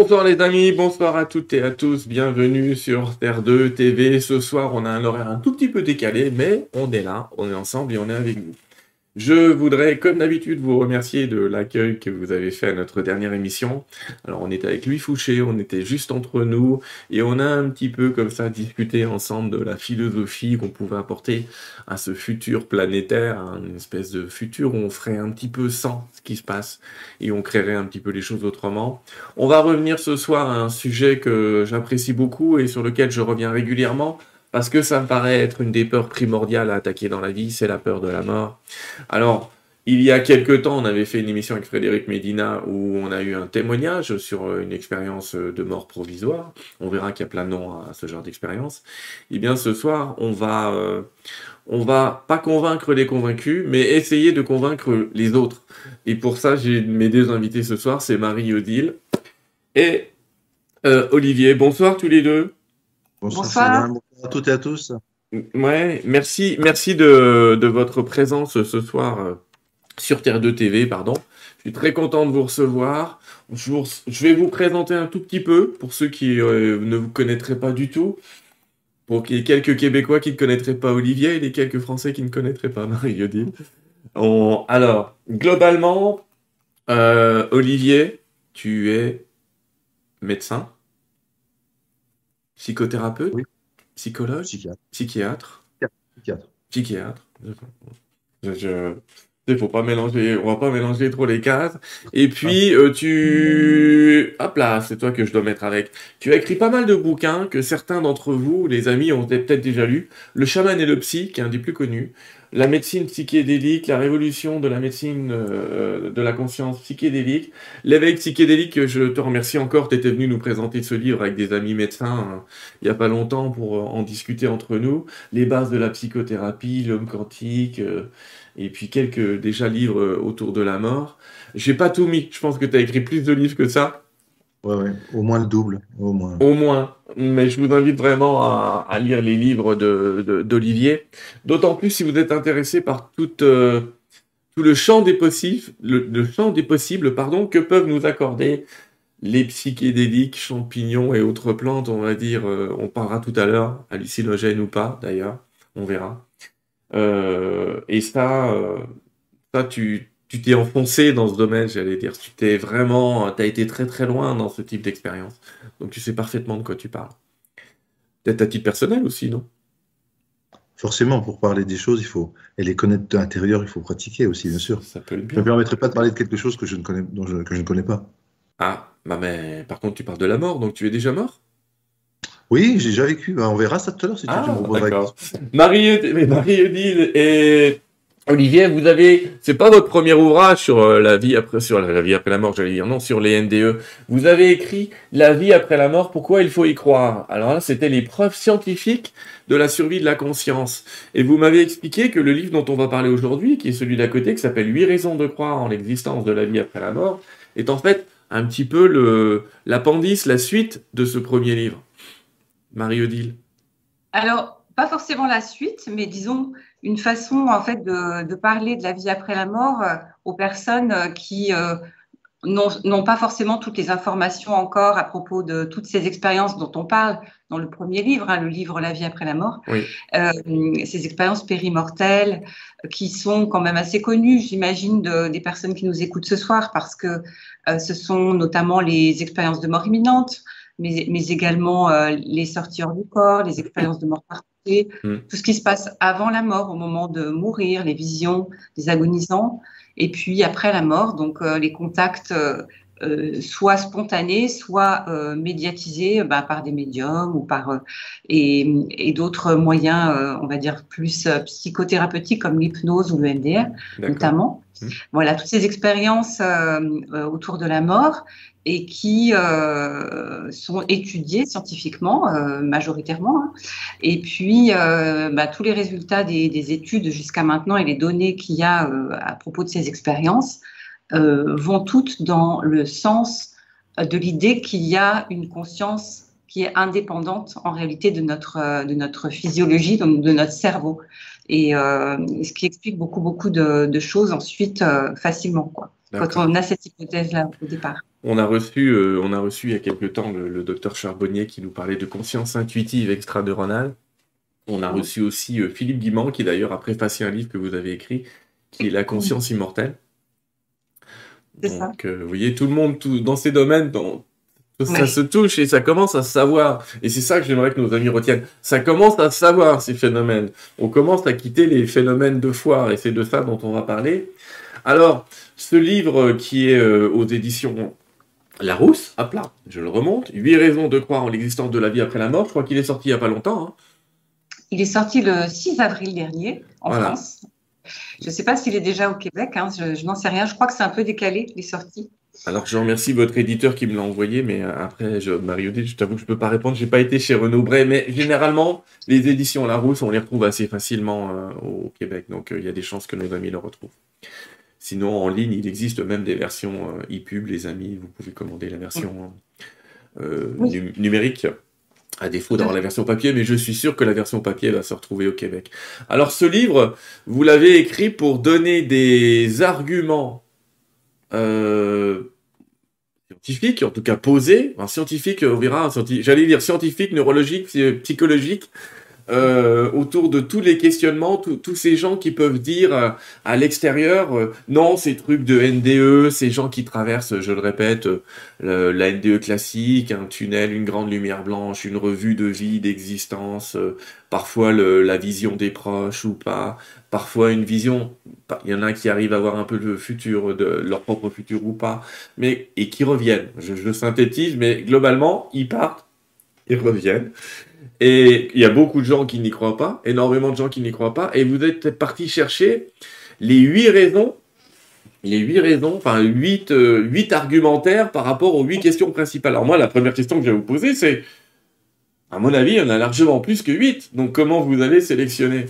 Bonsoir les amis, bonsoir à toutes et à tous, bienvenue sur Terre 2 TV. Ce soir, on a un horaire un tout petit peu décalé, mais on est là, on est ensemble et on est avec vous. Je voudrais, comme d'habitude, vous remercier de l'accueil que vous avez fait à notre dernière émission. Alors, on était avec Louis Fouché, on était juste entre nous, et on a un petit peu comme ça discuté ensemble de la philosophie qu'on pouvait apporter à ce futur planétaire, une espèce de futur où on ferait un petit peu sans ce qui se passe, et on créerait un petit peu les choses autrement. On va revenir ce soir à un sujet que j'apprécie beaucoup et sur lequel je reviens régulièrement, parce que ça me paraît être une des peurs primordiales à attaquer dans la vie, c'est la peur de la mort. Alors, il y a quelque temps, on avait fait une émission avec Frédéric Medina où on a eu un témoignage sur euh, une expérience de mort provisoire. On verra qu'il y a plein de noms à ce genre d'expérience. Et eh bien, ce soir, on va, euh, on va pas convaincre les convaincus, mais essayer de convaincre les autres. Et pour ça, j'ai mes deux invités ce soir, c'est Marie-Odile et euh, Olivier. Bonsoir tous les deux. Bonsoir. Bonsoir à toutes et à tous. Ouais, merci, merci de, de votre présence ce soir euh, sur Terre 2 TV, pardon. Je suis très content de vous recevoir. Je, je vais vous présenter un tout petit peu pour ceux qui euh, ne vous connaîtraient pas du tout. Pour les quelques Québécois qui ne connaîtraient pas Olivier et les quelques Français qui ne connaîtraient pas Marie-Odile. Alors, globalement, euh, Olivier, tu es médecin, psychothérapeute, oui. Psychologue? Psychiatre. Psychiatre. Psychiatre. Psychiatre. Je, je, faut pas mélanger, on va pas mélanger trop les cases. Et puis, euh, tu, hop là, c'est toi que je dois mettre avec. Tu as écrit pas mal de bouquins que certains d'entre vous, les amis, ont peut-être déjà lus. Le chaman et le psy, qui est un des plus connus la médecine psychédélique, la révolution de la médecine euh, de la conscience psychédélique. L'éveil psychédélique, je te remercie encore, tu venu nous présenter ce livre avec des amis médecins hein, il n'y a pas longtemps pour euh, en discuter entre nous. Les bases de la psychothérapie, l'homme quantique, euh, et puis quelques déjà livres autour de la mort. J'ai pas tout mis, je pense que tu as écrit plus de livres que ça. Ouais, ouais, au moins le double, au moins. Au moins, mais je vous invite vraiment à, lire les livres d'Olivier. De, D'autant plus si vous êtes intéressé par tout, euh, tout le champ des possibles, le, champ des possibles, pardon, que peuvent nous accorder les psychédéliques, champignons et autres plantes, on va dire, euh, on parlera tout à l'heure, hallucinogènes ou pas, d'ailleurs, on verra. Euh, et ça, ça tu, tu t'es enfoncé dans ce domaine, j'allais dire. Tu t'es vraiment, tu as été très très loin dans ce type d'expérience. Donc tu sais parfaitement de quoi tu parles. Peut-être à titre personnel aussi, non? Forcément, pour parler des choses, il faut et les connaître de l'intérieur, il faut pratiquer aussi, bien sûr. Ça peut être bien. Je ne me permettrai pas de parler de quelque chose que je ne connais, dont que je ne connais pas. Ah, bah mais par contre, tu parles de la mort, donc tu es déjà mort? Oui, j'ai déjà vécu. Bah, on verra ça tout à l'heure si tu, ah, me Marie, Marie-Odile est Olivier, vous avez, c'est pas votre premier ouvrage sur euh, la vie après, sur la vie après la mort, j'allais dire, non, sur les NDE. Vous avez écrit La vie après la mort, pourquoi il faut y croire? Alors là, c'était les preuves scientifiques de la survie de la conscience. Et vous m'avez expliqué que le livre dont on va parler aujourd'hui, qui est celui d'à côté, qui s'appelle Huit raisons de croire en l'existence de la vie après la mort, est en fait un petit peu le, l'appendice, la suite de ce premier livre. Marie-Odile. Alors, pas forcément la suite, mais disons, une façon en fait de, de, parler de la vie après la mort euh, aux personnes euh, qui euh, n'ont pas forcément toutes les informations encore à propos de toutes ces expériences dont on parle dans le premier livre, hein, le livre La vie après la mort, oui. euh, ces expériences périmortelles qui sont quand même assez connues, j'imagine, de, des personnes qui nous écoutent ce soir, parce que euh, ce sont notamment les expériences de mort imminente, mais, mais également euh, les sorties hors du corps, les expériences de mort Mm. tout ce qui se passe avant la mort, au moment de mourir, les visions des agonisants, et puis après la mort, donc euh, les contacts euh, euh, soit spontanés, soit médiatisés bah, par des médiums ou par et, et d'autres moyens, on va dire plus psychothérapeutiques comme l'hypnose ou le MDR notamment. Mm. Voilà, toutes ces expériences autour de la mort et qui euh, sont étudiés scientifiquement euh, majoritairement. Hein. Et puis, euh, bah, tous les résultats des, des études jusqu'à maintenant et les données qu'il y a euh, à propos de ces expériences euh, vont toutes dans le sens de l'idée qu'il y a une conscience qui est indépendante en réalité de notre, de notre physiologie, donc de notre cerveau. Et ce qui explique beaucoup, beaucoup de, de choses ensuite facilement, quoi, quand on a cette hypothèse-là au départ. On a reçu, euh, on a reçu il y a quelque temps le, docteur Charbonnier qui nous parlait de conscience intuitive extraneuronale. On a reçu aussi euh, Philippe Guimand, qui d'ailleurs a préfacé un livre que vous avez écrit, qui est La conscience immortelle. Donc, vous voyez, tout le monde, tout, dans ces domaines, dans, ça se touche et ça commence à savoir. Et c'est ça que j'aimerais que nos amis retiennent. Ça commence à savoir ces phénomènes. On commence à quitter les phénomènes de foire et c'est de ça dont on va parler. Alors, ce livre qui est euh, aux éditions Larousse, à plat, je le remonte, Huit raisons de croire en l'existence de la vie après la mort, je crois qu'il est sorti il n'y a pas longtemps. Hein. Il est sorti le 6 avril dernier en France. Je ne sais pas s'il est déjà au Québec, hein. je, n'en sais rien. Je crois que c'est un peu décalé, les sorties. Alors, je remercie votre éditeur qui me l'a envoyé, mais euh, après, je, Mario je t'avoue que je ne peux pas répondre. Je n'ai pas été chez Renaud Bray, mais généralement, les éditions Larousse, on les retrouve assez facilement euh, au Québec. Donc, euh, il y a des chances que nos amis le retrouvent. Sinon, en ligne, il existe même des versions e-pub, les amis. Vous pouvez commander la version numérique à défaut d'avoir la version papier, mais je suis sûr que la version papier va se retrouver au Québec. Alors ce livre, vous l'avez écrit pour donner des arguments euh, scientifiques, en tout cas posés, enfin, scientifiques, on verra, j'allais dire scientifiques, neurologiques, psychologiques, euh, autour de tous les questionnements, tous ces gens qui peuvent dire euh, à l'extérieur, euh, non, ces trucs de NDE, ces gens qui traversent, je le répète, la NDE classique, un tunnel, une grande lumière blanche, une revue de vie, d'existence, parfois la vision des proches ou pas, parfois une vision, il y en a qui arrivent à voir un peu le futur, de leur propre futur ou pas, mais et qui reviennent. Je, je synthétise, mais globalement, ils partent, ils reviennent. Et il y a beaucoup de gens qui n'y croient pas, énormément de gens qui n'y croient pas, et vous êtes parti chercher les huit raisons, les huit raisons, enfin huit, euh, huit argumentaires par rapport aux huit questions principales. Alors moi, la première question que je vais vous poser, c'est, à mon avis, il y en a largement plus que huit. Donc comment vous allez sélectionner?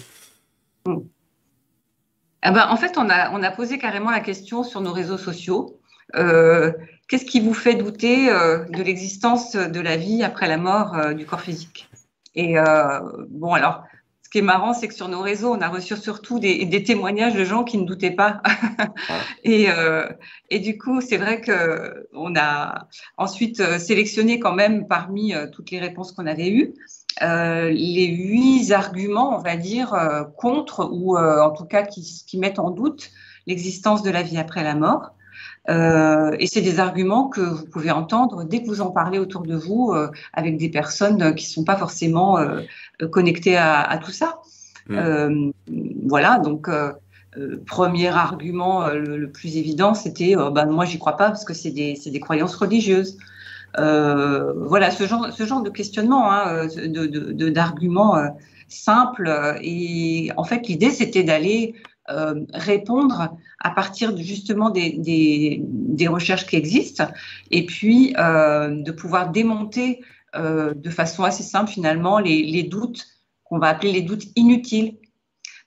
Ah ben, En fait, on a, on a posé carrément la question sur nos réseaux sociaux. Euh, qu'est-ce qui vous fait douter euh, de l'existence de la vie après la mort du corps physique? Et euh, bon, alors, ce qui est marrant, c'est que sur nos réseaux, on a reçu surtout des, des témoignages de gens qui ne doutaient pas. et, euh, et, du coup, c'est vrai que on a ensuite euh, sélectionné quand même parmi toutes les réponses qu'on avait eues. Euh, les huit arguments, on va dire, euh, contre ou en tout cas qui, qui mettent en doute l'existence de la vie après la mort. Euh, et c'est des arguments que vous pouvez entendre dès que vous en parlez autour de vous euh, avec des personnes qui ne sont pas forcément euh, connectées à, à, tout ça. Mmh. voilà, donc premier argument le, plus évident, c'était ben, moi j'y crois pas parce que c'est des, des, croyances religieuses. voilà, ce genre, ce genre de questionnement, hein, d'arguments de, de, simples. Et en fait, l'idée, c'était d'aller euh, répondre à partir justement des, des, recherches qui existent et puis euh, de pouvoir démonter euh, de façon assez simple finalement les, les doutes qu'on va appeler les doutes inutiles.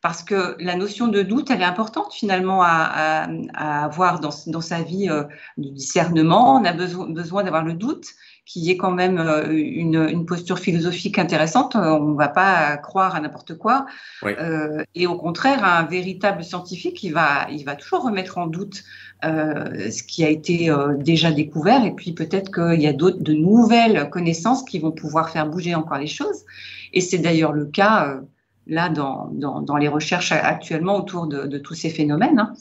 Parce que la notion de doute, elle est importante finalement à, à, avoir dans, dans, sa vie de discernement. On a besoin, besoin d'avoir le doute qui est quand même euh, une, une posture philosophique intéressante. Euh, on ne va pas croire à n'importe quoi. Euh, et au contraire, un véritable scientifique, il va, il va toujours remettre en doute euh, ce qui a été euh, déjà découvert. Et puis peut-être qu'il y a d'autres, de nouvelles connaissances qui vont pouvoir faire bouger encore les choses. Et c'est d'ailleurs le cas là dans, dans, dans, les recherches actuellement autour de, de tous ces phénomènes. Hein.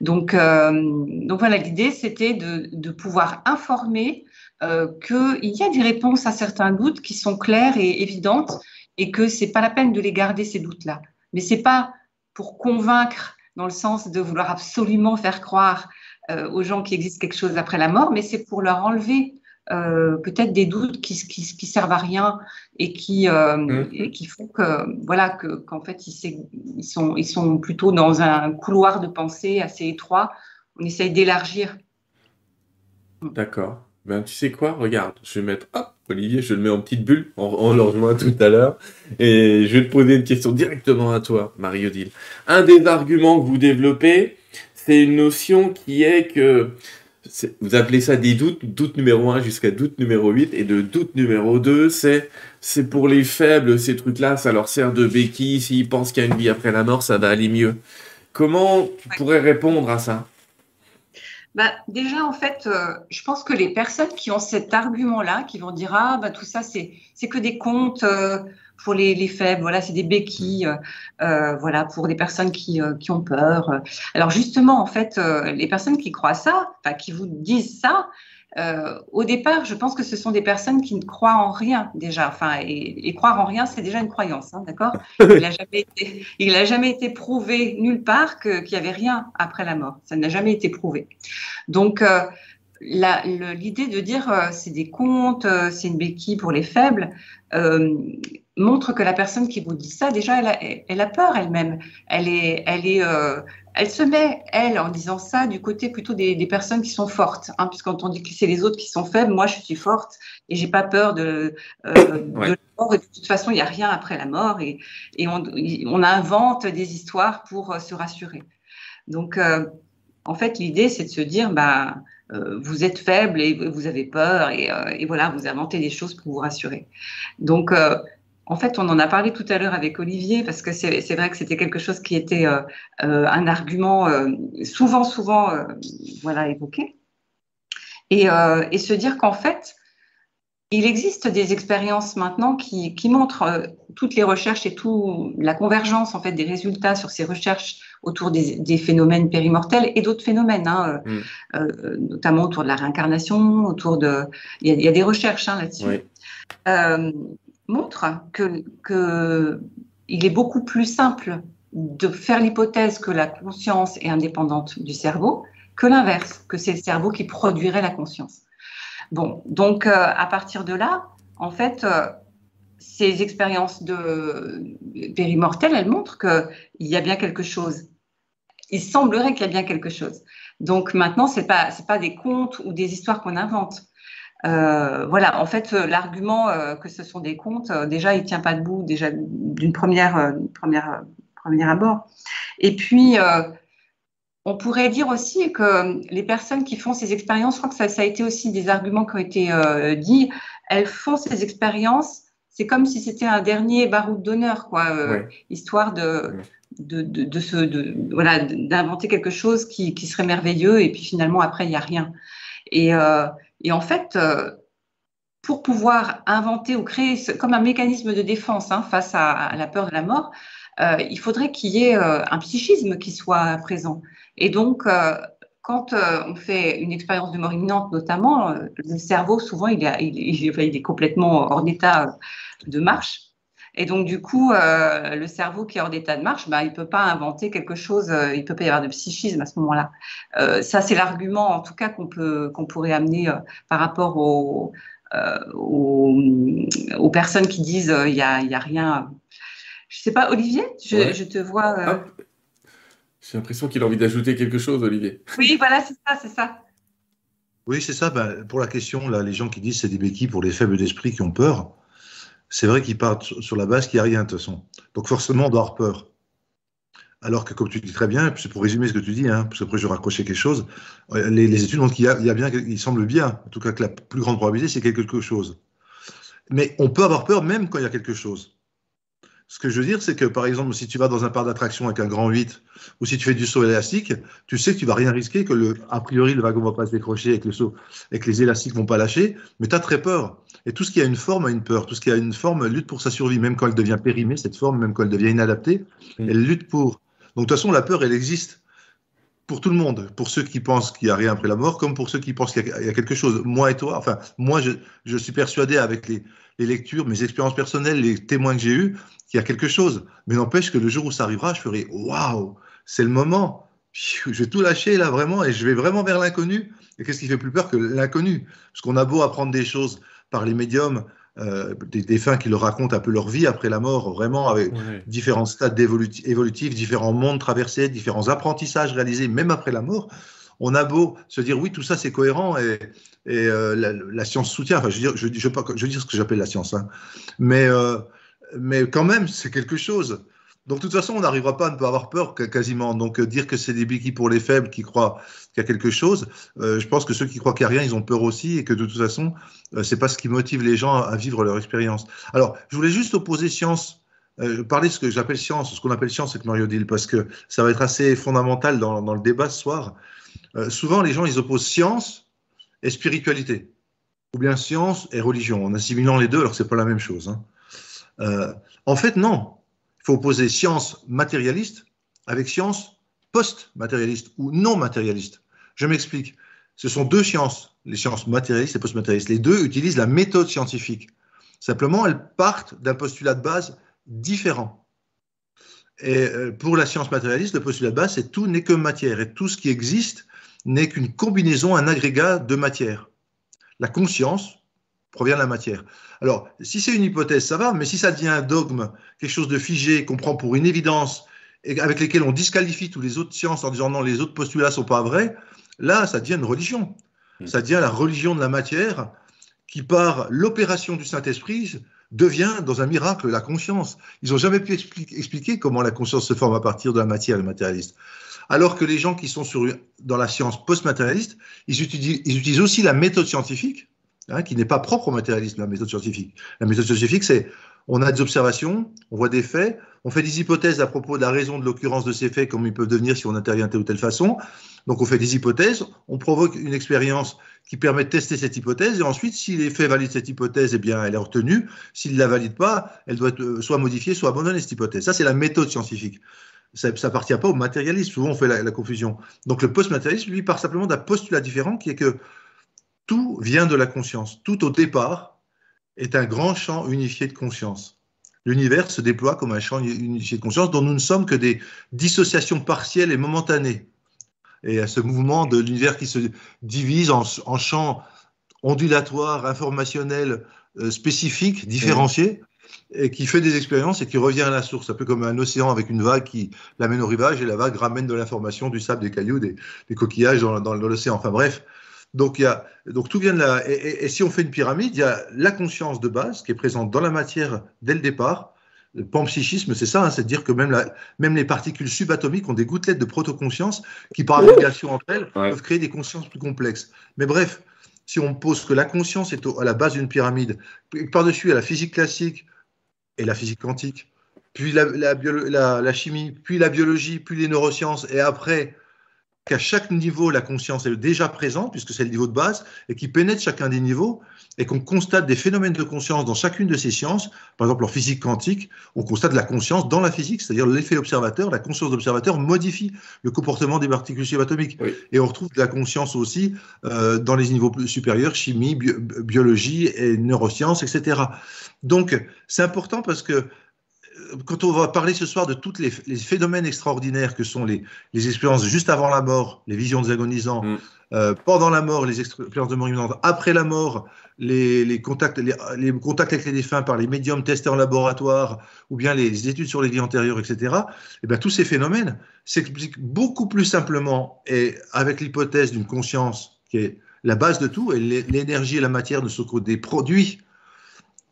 Donc, donc voilà, l'idée c'était de, de pouvoir informer euh, qu'il y a des réponses à certains doutes qui sont claires et évidentes et que c'est pas la peine de les garder ces doutes-là. Mais c'est pas pour convaincre dans le sens de vouloir absolument faire croire euh, aux gens qu'il existe quelque chose après la mort, mais c'est pour leur enlever euh, peut-être des doutes qui, qui, qui, servent à rien et qui, euh, mmh. et qui font que voilà que qu'en fait ils, ils, sont ils sont plutôt dans un couloir de pensée assez étroit. On essaye d'élargir. D'accord. Ben, tu sais quoi? Regarde, je vais mettre, hop, Olivier, je le mets en petite bulle, on, le rejoint tout à l'heure, et je vais te poser une question directement à toi, Marie-Odile. Un des arguments que vous développez, c'est une notion qui est que, vous appelez ça des doutes, doute numéro 1 jusqu'à doute numéro 8, et de doute numéro 2, c'est, c'est pour les faibles, ces trucs-là, ça leur sert de béquille, s'ils pensent qu'il y a une vie après la mort, ça va aller mieux. Comment tu pourrais répondre à ça? Bah, déjà, en fait, euh, je pense que les personnes qui ont cet argument-là, qui vont dire ah bah tout ça c'est c'est que des comptes euh, pour les, les, faibles, voilà, c'est des béquilles, euh, voilà, pour des personnes qui, qui ont peur. Alors justement, en fait, les personnes qui croient ça, qui vous disent ça, euh, au départ, je pense que ce sont des personnes qui ne croient en rien déjà. Enfin, et, croire en rien, c'est déjà une croyance, hein, d'accord Il n'a jamais, été, jamais été prouvé nulle part qu'il n'y avait rien après la mort. Ça n'a jamais été prouvé. Donc, euh, l'idée de dire euh, c'est des contes, euh, c'est une béquille pour les faibles, montre que la personne qui vous dit ça, déjà, elle a, elle a peur elle-même. Elle est, elle est, elle se met, elle, en disant ça, du côté plutôt des, personnes qui sont fortes. Hein, puisqu'on on dit que c'est les autres qui sont faibles, moi je suis forte et j'ai pas peur de, euh, de la mort. Et de toute façon, il n'y a rien après la mort et, et on, on, invente des histoires pour euh, se rassurer. Donc, euh, en fait, l'idée, c'est de se dire, bah, euh, vous êtes faible et vous avez peur et, et, voilà, vous inventez des choses pour vous rassurer. Donc, en fait, on en a parlé tout à l'heure avec Olivier parce que c'est vrai que c'était quelque chose qui était euh, euh, un argument euh, souvent, souvent, voilà, évoqué. Et, se dire qu'en fait, il existe des expériences maintenant qui, montrent toutes les recherches et toute la convergence en fait des résultats sur ces recherches autour des, phénomènes périmortels et d'autres phénomènes, hein, mm. notamment autour de la réincarnation, autour de, il y a, des recherches hein, là-dessus montre que, il est beaucoup plus simple de faire l'hypothèse que la conscience est indépendante du cerveau que l'inverse, que c'est le cerveau qui produirait la conscience. Bon, donc euh, à partir de là, en fait, euh, ces expériences de périmortelles, elles montrent qu'il y a bien quelque chose. Il semblerait qu'il y a bien quelque chose. Donc maintenant, pas c'est pas des contes ou des histoires qu'on invente. Euh, voilà, en fait, euh, l'argument euh, que ce sont des comptes, déjà, il tient pas debout déjà d'une première, première, première abord. Et puis, on pourrait dire aussi que les personnes qui font ces expériences, je crois que ça, ça a été aussi des arguments qui ont été dits, elles font ces expériences, c'est comme si c'était un dernier baroud d'honneur, quoi, histoire de, de, de, de, se, de voilà, d'inventer quelque chose qui, qui, serait merveilleux, et puis finalement, après, il n'y a rien. Et, et en fait, euh, pour pouvoir inventer ou créer comme un mécanisme de défense hein, face à, la peur de la mort, euh, il faudrait qu'il y ait euh, un psychisme qui soit présent. Et donc, quand on fait une expérience de mort imminente, notamment, le cerveau, souvent, il il est complètement hors d'état de marche. Et donc, du coup, euh, le cerveau qui est hors d'état de marche, bah, il ne peut pas inventer quelque chose, euh, il ne peut pas y avoir de psychisme à ce moment-là. Euh, ça, c'est l'argument, en tout cas, qu'on peut, qu'on pourrait amener par rapport aux, aux, personnes qui disent il n'y a, y a, rien. Je ne sais pas, Olivier, je, te vois. J'ai l'impression qu'il a envie d'ajouter quelque chose, Olivier. Oui, voilà, c'est ça, c'est ça. Oui, c'est ça. Ben, pour la question, là, les gens qui disent c'est des béquilles pour les faibles d'esprit qui ont peur c'est vrai qu'ils partent sur la base qu'il n'y a rien de toute façon. Donc forcément, on doit avoir peur. Alors que, comme tu dis très bien, c'est pour résumer ce que tu dis, hein, parce qu'après je vais raccrocher quelque chose, euh, les, études montrent qu'il y, a bien, il semble bien, en tout cas que la plus grande probabilité, c'est quelque chose. Mais on peut avoir peur même quand il y a quelque chose. Ce que je veux dire, c'est que par exemple, si tu vas dans un parc d'attraction avec un grand 8, ou si tu fais du saut élastique, tu sais que tu vas rien risquer, que a priori le wagon va pas se décrocher avec le saut, et que les élastiques vont pas lâcher, mais tu as très peur. Et tout ce qui a une forme a une peur. Tout ce qui a une forme lutte pour sa survie, même quand elle devient périmée, cette forme, même quand elle devient inadaptée, elle lutte pour. Donc de toute façon, la peur, elle existe pour tout le monde, pour ceux qui pensent qu'il n'y a rien après la mort, comme pour ceux qui pensent qu'il y, a quelque chose. Moi et toi, enfin, moi, je, je suis persuadé avec les, les, lectures, mes expériences personnelles, les témoins que j'ai eus, qu'il y a quelque chose. Mais n'empêche que le jour où ça arrivera, je ferai waouh, c'est le moment. Je vais tout lâcher là vraiment et je vais vraiment vers l'inconnu. Et qu'est-ce qui fait plus peur que l'inconnu? Parce qu'on a beau apprendre des choses par les médiums, euh, des défunts qui leur racontent un peu leur vie après la mort, vraiment avec différents stades évolutifs, différents mondes traversés, différents apprentissages réalisés, même après la mort. On a beau se dire oui, tout ça c'est cohérent et, euh, la, science soutient. Enfin, je veux dire, je, je, je, dire ce que j'appelle la science, hein. mais, euh, mais quand même, c'est quelque chose. Donc, de toute façon, on n'arrivera pas à ne pas avoir peur quasiment. Donc, euh, dire que c'est des béquilles pour les faibles qui croient qu'il y a quelque chose, euh, je pense que ceux qui croient qu'il n'y a rien, ils ont peur aussi et que de toute façon, euh, c'est pas ce qui motive les gens à, vivre leur expérience. Alors, je voulais juste opposer science, parler de ce que j'appelle science, ce qu'on appelle science avec Mario Dill, parce que ça va être assez fondamental dans, le débat ce soir. souvent les gens ils opposent science et spiritualité, ou bien science et religion, en assimilant les deux alors que c'est pas la même chose. Hein. En fait, non. Faut opposer science matérialiste avec science post-matérialiste ou non matérialiste. Je m'explique. Ce sont deux sciences, les sciences matérialistes et post-matérialistes. Les deux utilisent la méthode scientifique. Simplement, elles partent d'un postulat de base différent. Et euh, pour la science matérialiste, le postulat de base, c'est tout n'est que matière et tout ce qui existe n'est qu'une combinaison, un agrégat de matière. La conscience provient de la matière. Alors, si c'est une hypothèse, ça va, mais si ça devient un dogme, quelque chose de figé, qu'on prend pour une évidence, et avec lesquels on disqualifie toutes les autres sciences en disant non, les autres postulats sont pas vrais, là, ça devient une religion. Hmm. Ça devient la religion de la matière qui, par l'opération du Saint-Esprit, devient dans un miracle la conscience. Ils n'ont jamais pu expliquer comment la conscience se forme à partir de la matière, le matérialiste. Alors que les gens qui sont sur, dans la science post-matérialiste, ils utilisent, ils utilisent aussi la méthode scientifique, qui n'est pas propre au matérialisme, la méthode scientifique. La méthode scientifique, c'est on a des observations, on voit des faits, on fait des hypothèses à propos de la raison de l'occurrence de ces faits, comme ils peuvent devenir si on intervient de telle ou telle façon. Donc on fait des hypothèses, on provoque une expérience qui permet de tester cette hypothèse, et ensuite, si les faits valident cette hypothèse, eh bien, elle est retenue. S'ils ne la valident pas, elle doit euh, soit modifiée, soit abandonnée, cette hypothèse. Ça, c'est la méthode scientifique. Ça n'appartient pas au matérialisme. Souvent, on fait la, la confusion. Donc le post-matérialisme, lui, part simplement d'un postulat différent, qui est que tout vient de la conscience. Tout au départ est un grand champ unifié de conscience. L'univers se déploie comme un champ unifié de conscience dont nous ne sommes que des dissociations partielles et momentanées. Et à ce mouvement de l'univers qui se divise en, champs ondulatoires, informationnels, euh, spécifiques, différenciés, et qui fait des expériences et qui revient à la source, un peu comme un océan avec une vague qui l'amène au rivage et la vague ramène de l'information, du sable, des cailloux, des, coquillages dans, dans l'océan. Enfin bref, donc, il y a, donc tout vient de là. Et, si on fait une pyramide, il y a la conscience de base qui est présente dans la matière dès le départ. Le panpsychisme, c'est ça, hein, c'est à dire que même, la, même les particules subatomiques ont des gouttelettes de protoconscience qui, par agrégation entre elles, peuvent créer des consciences plus complexes. Mais bref, si on pose que la conscience est à la base d'une pyramide, par-dessus, il y a la physique classique et la physique quantique, puis la, la, chimie, puis la biologie, puis les neurosciences, et après qu'à chaque niveau, la conscience est déjà présente, puisque c'est le niveau de base, et qui pénètre chacun des niveaux, et qu'on constate des phénomènes de conscience dans chacune de ces sciences. Par exemple, en physique quantique, on constate la conscience dans la physique, c'est-à-dire l'effet observateur, la conscience d'observateur modifie le comportement des particules subatomiques. Et on retrouve de la conscience aussi euh, dans les niveaux supérieurs, chimie, biologie et neurosciences, etc. Donc, c'est important parce que quand on va parler ce soir de tous les, phénomènes extraordinaires que sont les, expériences juste avant la mort, les visions des agonisants, mm. euh, pendant la mort, les expériences de mort imminente, après la mort, les, contacts, les, contacts avec les défunts par les médiums testés en laboratoire, ou bien les études sur les vies antérieures, etc., et eh bien, tous ces phénomènes s'expliquent beaucoup plus simplement et avec l'hypothèse d'une conscience qui est la base de tout, et l'énergie et la matière ne sont que des produits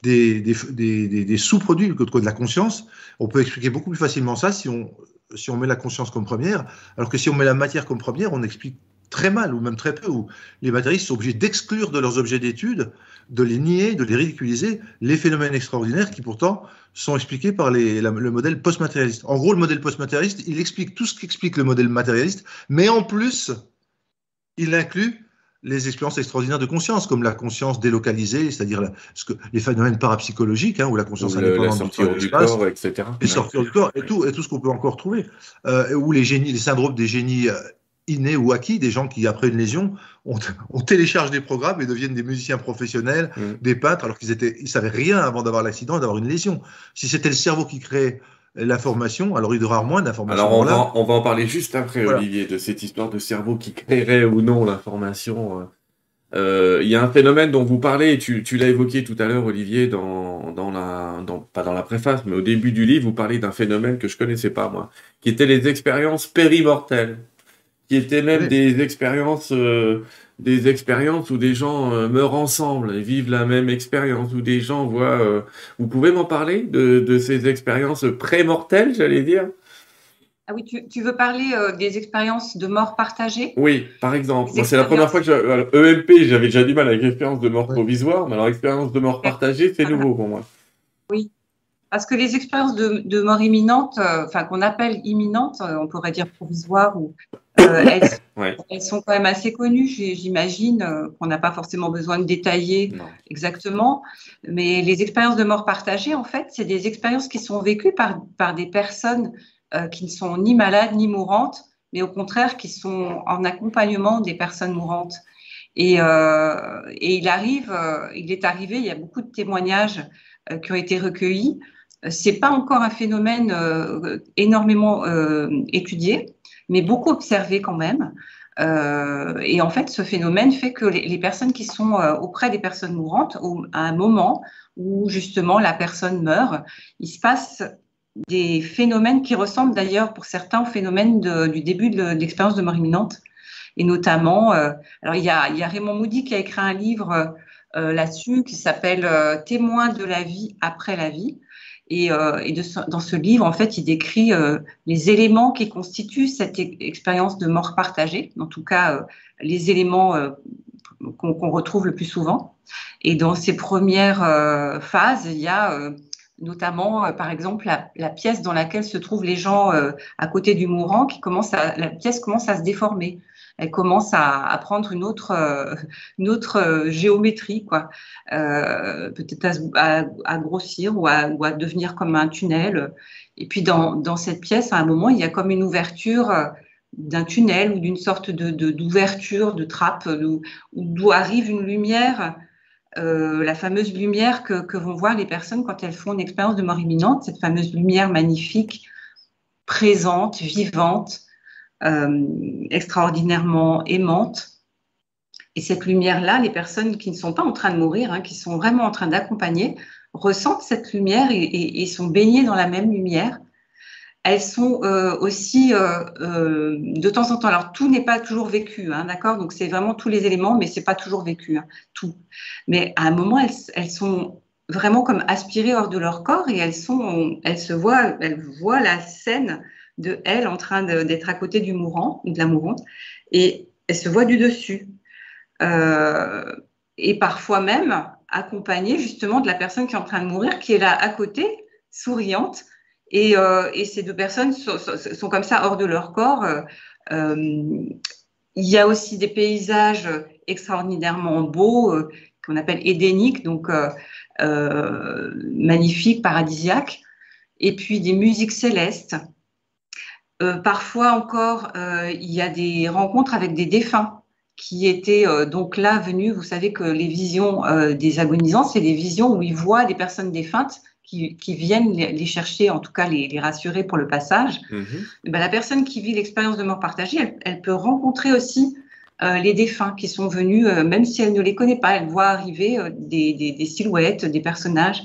des, des, sous-produits de la conscience. On peut expliquer beaucoup plus facilement ça si on, si on met la conscience comme première, alors que si on met la matière comme première, on explique très mal ou même très peu, où les matérialistes sont obligés d'exclure de leurs objets d'étude, de les nier, de les ridiculiser, les phénomènes extraordinaires qui pourtant sont expliqués par les, le modèle post-matérialiste. En gros, le modèle post-matérialiste, il explique tout ce qu'explique le modèle matérialiste, mais en plus, il inclut les expériences extraordinaires de conscience, comme la conscience délocalisée, c'est-à-dire les phénomènes parapsychologiques, hein, ou la conscience indépendante la du corps, etc. Et sortir du corps, et tout, et tout ce qu'on peut encore trouver. Euh, ou les génies, les syndromes des génies euh, innés ou acquis, des gens qui, après une lésion, ont, télécharge des programmes et deviennent des musiciens professionnels, mm. des peintres, alors qu'ils étaient, ils savaient rien avant d'avoir l'accident et d'avoir une lésion. Si c'était le cerveau qui créait l'information, alors il y aura moins d'informations. Alors on va, on va en parler juste après, Olivier, de cette histoire de cerveau qui créerait ou non l'information. Euh. Euh, il y a un phénomène dont vous parlez, tu, tu l'as évoqué tout à l'heure, Olivier, dans, dans la, dans, pas dans la préface, mais au début du livre, vous parlez d'un phénomène que je connaissais pas moi, qui était les expériences périmortelles, qui étaient même des expériences euh, des expériences où des gens euh, meurent ensemble et vivent la même expérience, où des gens voient... Euh, vous pouvez m'en parler de, de, ces expériences pré-mortelles, j'allais dire? Ah oui, tu, tu veux parler euh, des expériences de mort partagée? Oui, par exemple. c'est la première fois que je... EMP, j'avais déjà du mal avec l'expérience de mort provisoire, mais alors expérience de mort partagée, c'est nouveau pour moi. Oui. Parce que les expériences de, mort imminente, euh, enfin qu'on appelle imminente, euh, on pourrait dire provisoire, ou, euh, elles, sont quand même assez connues, j'imagine, qu'on n'a pas forcément besoin de détailler exactement. Mais les expériences de mort partagée, en fait, c'est des expériences qui sont vécues par, par des personnes qui ne sont ni malades ni mourantes, mais au contraire qui sont en accompagnement des personnes mourantes. Et, et il arrive, il est arrivé, il y a beaucoup de témoignages qui ont été recueillis c'est pas encore un phénomène euh, énormément euh, étudié, mais beaucoup observé quand même. Euh, et en fait, ce phénomène fait que les, personnes qui sont auprès des personnes mourantes, à un moment où justement la personne meurt, il se passe des phénomènes qui ressemblent d'ailleurs pour certains au phénomène du début de, l'expérience de mort imminente. Et notamment, alors il y, a, y, a, Raymond Moody qui a écrit un livre là-dessus qui s'appelle Témoins de la vie après la vie. Et, euh, dans ce livre, en fait, il décrit euh, les éléments qui constituent cette e-, expérience de mort partagée, en tout cas euh, les éléments qu'on retrouve le plus souvent. Et dans ces premières phases, il y a notamment, par exemple, la, pièce dans laquelle se trouvent les gens à côté du mourant, qui commence la pièce commence à se déformer elle commence à, prendre une autre, euh, euh, géométrie, quoi. Euh, peut-être à, grossir ou à, devenir comme un tunnel. Et puis dans, cette pièce, à un moment, il y a comme une ouverture d'un tunnel ou d'une sorte de d'ouverture, de, trappe, d'où arrive une lumière. La fameuse lumière que, vont voir les personnes quand elles font une expérience de mort imminente, cette fameuse lumière magnifique, présente, vivante, extraordinairement aimante. Et cette lumière-là, les personnes qui ne sont pas en train de mourir, hein, qui sont vraiment en train d'accompagner, ressentent cette lumière et, sont baignées dans la même lumière. Elles sont euh, aussi euh, de temps en temps. Alors tout n'est pas toujours vécu, hein, d'accord? Donc c'est vraiment tous les éléments, mais c'est pas toujours vécu, hein, tout. Mais à un moment, elles, elles, sont vraiment comme aspirées hors de leur corps et elles sont, elles se voient, elles voient la scène de elle en train d'être à côté du mourant ou de la mourante et elle se voit du dessus. Euh, et parfois même accompagnée justement de la personne qui est en train de mourir, qui est là à côté, souriante. Et, euh, ces deux personnes sont, comme ça hors de leur corps. Euh, il y a aussi des paysages extraordinairement beaux qu'on appelle édéniques, donc magnifiques, paradisiaques. Et puis des musiques célestes euh, parfois encore, euh, il y a des rencontres avec des défunts qui étaient euh, donc là venus. Vous savez que les visions des agonisants, c'est des visions où ils voient des personnes défuntes qui, viennent les, chercher, en tout cas les, rassurer pour le passage. Mhm. Ben, la personne qui vit l'expérience de mort partagée, elle, peut rencontrer aussi les défunts qui sont venus, même si elle ne les connaît pas, elle voit arriver des, silhouettes, des personnages.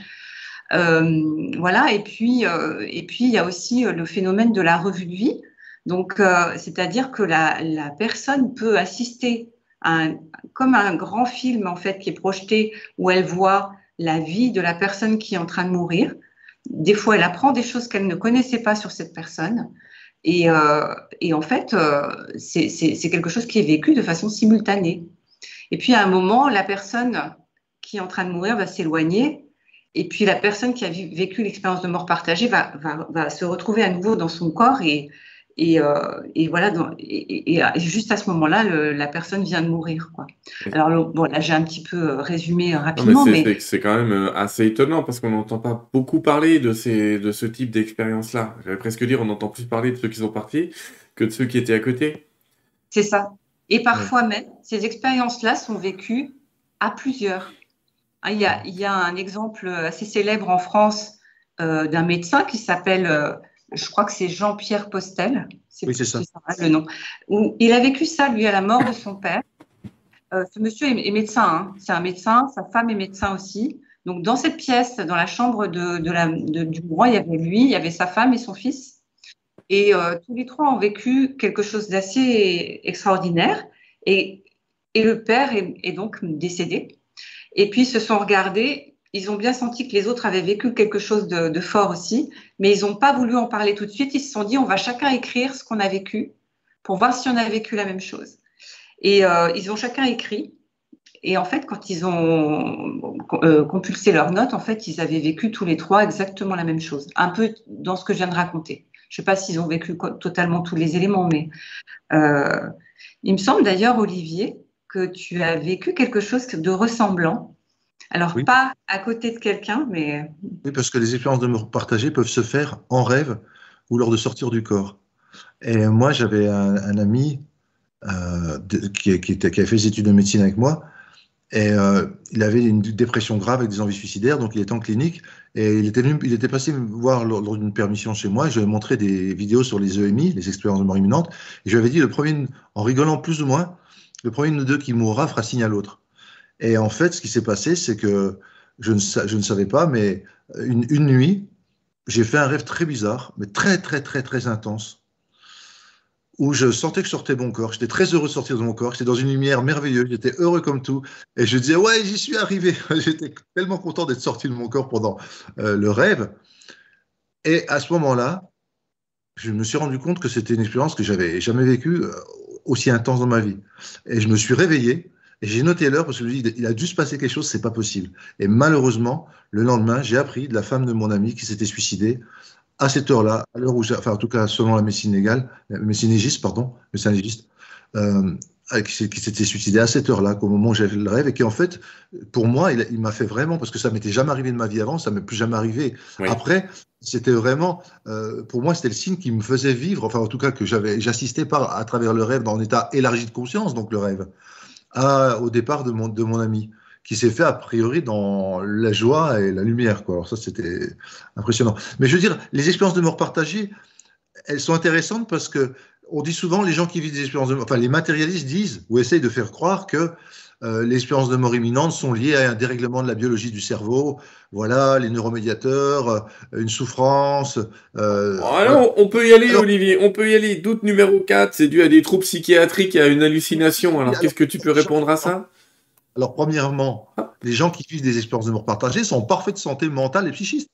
Euh, voilà, et puis, euh, et puis il y a aussi euh, le phénomène de la revue de vie. Donc, c'est-à-dire que la, personne peut assister à un, comme un grand film en fait qui est projeté où elle voit la vie de la personne qui est en train de mourir. Des fois, elle apprend des choses qu'elle ne connaissait pas sur cette personne. Et, et en fait, c'est quelque chose qui est vécu de façon simultanée. Et puis, à un moment, la personne qui est en train de mourir va s'éloigner et puis la personne qui a vécu l'expérience de mort partagée va, va, va, se retrouver à nouveau dans son corps et, et, euh, et voilà, dans, et, et, juste à ce moment-là, la personne vient de mourir. Quoi. Alors bon, là j'ai un petit peu euh, résumé euh, rapidement, mais c'est quand même assez étonnant parce qu'on n'entend pas beaucoup parler de, ces, de ce type d'expérience-là. J'allais presque dire, on entend plus parler de ceux qui sont partis que de ceux qui étaient à côté. C'est ça. Et parfois même, ces expériences-là sont vécues à plusieurs. Ah, il, y a, il, y a, un exemple assez célèbre en France euh, d'un médecin qui s'appelle, euh, je crois que c'est Jean-Pierre Postel. Oui, c'est ça. le nom. Où il a vécu ça, lui, à la mort de son père. Euh, ce monsieur est, médecin, hein. c'est un médecin, sa femme est médecin aussi. Donc, dans cette pièce, dans la chambre de, de la, de, du roi, il y avait lui, il y avait sa femme et son fils. Et tous les trois ont vécu quelque chose d'assez extraordinaire. Et, et le père est, est donc décédé. Et puis, ils se sont regardés. Ils ont bien senti que les autres avaient vécu quelque chose de, fort aussi, mais ils n'ont pas voulu en parler tout de suite. Ils se sont dit, on va chacun écrire ce qu'on a vécu pour voir si on a vécu la même chose. Et euh, ils ont chacun écrit. Et en fait, quand ils ont euh, compulsé leurs notes, en fait, ils avaient vécu tous les trois exactement la même chose, un peu dans ce que je viens de raconter. Je ne sais pas s'ils ont vécu totalement tous les éléments, mais euh, il me semble d'ailleurs, Olivier, que tu as vécu quelque chose de ressemblant. Alors, pas à côté de quelqu'un, mais. Oui, parce que les expériences de mort partagées peuvent se faire en rêve ou lors de sortir du corps. Et moi, j'avais un, ami euh, qui, qui, avait fait des études de médecine avec moi, et euh, il avait une dépression grave avec des envies suicidaires, donc il était en clinique. Et il était, venu, il était passé me voir lors, d'une permission chez moi. je lui ai montré des vidéos sur les EMI, les expériences de mort imminente. Et je lui avais dit, le premier, en rigolant plus ou moins, le premier de nous deux qui mourra fera signe à l'autre. Et en fait, ce qui s'est passé, c'est que je ne, savais pas, mais une, une nuit, j'ai fait un rêve très bizarre, mais très, très, très, très intense où je sentais que je sortais mon corps. J'étais très heureux de sortir de mon corps. J'étais dans une lumière merveilleuse. J'étais heureux comme tout. Et je disais, ouais, j'y suis arrivé. J'étais tellement content d'être sorti de mon corps pendant euh, le rêve. Et à ce moment-là, je me suis rendu compte que c'était une expérience que j'avais jamais vécue euh, aussi intense dans ma vie. Et je me suis réveillé. Et j'ai noté l'heure parce que je me dis, il a dû se passer quelque chose, c'est pas possible. Et malheureusement, le lendemain, j'ai appris de la femme de mon ami qui s'était suicidée à cette heure-là, à l'heure où, enfin en tout cas selon la médecine légale, la médecine légiste, pardon, médecin légiste, euh, qui, s'était suicidé à cette heure-là, qu'au moment où j'avais le rêve, et qui en fait, pour moi, il, m'a fait vraiment, parce que ça m'était jamais arrivé de ma vie avant, ça m'est plus jamais arrivé. Après, c'était vraiment, euh, pour moi, c'était le signe qui me faisait vivre, enfin en tout cas que j'avais, j'assistais par à travers le rêve dans un état élargi de conscience, donc le rêve, à, au départ de mon, de mon ami qui s'est fait a priori dans la joie et la lumière. Quoi. Alors ça, c'était impressionnant. Mais je veux dire, les expériences de mort partagée, elles sont intéressantes parce que on dit souvent, les gens qui vivent des expériences de mort, enfin les matérialistes disent ou essayent de faire croire que euh, les expériences de mort imminente sont liées à un dérèglement de la biologie du cerveau, voilà, les neuromédiateurs, euh, une souffrance. Euh, alors, on peut y aller, Olivier, on peut y aller. Doute numéro 4, c'est dû à des troubles psychiatriques et à une hallucination. Alors, qu'est-ce que tu peux répondre à ça alors, premièrement, les gens qui vivent des expériences de mort partagée sont en parfaite santé mentale et psychiste.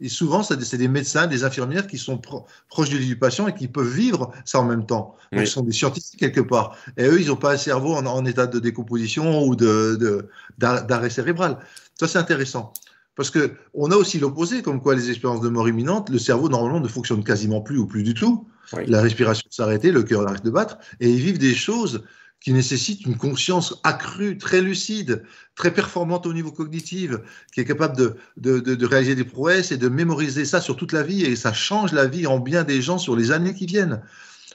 Et souvent, c'est des médecins, des infirmières qui sont proches du lit du patient et qui peuvent vivre ça en même temps. Donc, Ils sont des scientifiques quelque part. Et eux, ils n'ont pas un cerveau en, état de décomposition ou d'arrêt cérébral. Ça, c'est intéressant. Parce qu'on a aussi l'opposé, comme quoi les expériences de mort imminente, le cerveau normalement ne fonctionne quasiment plus ou plus du tout. La respiration s'arrête, le cœur arrête de battre, et ils vivent des choses qui nécessite une conscience accrue, très lucide, très performante au niveau cognitif, qui est capable de, de, de, réaliser des prouesses et de mémoriser ça sur toute la vie, et ça change la vie en bien des gens sur les années qui viennent.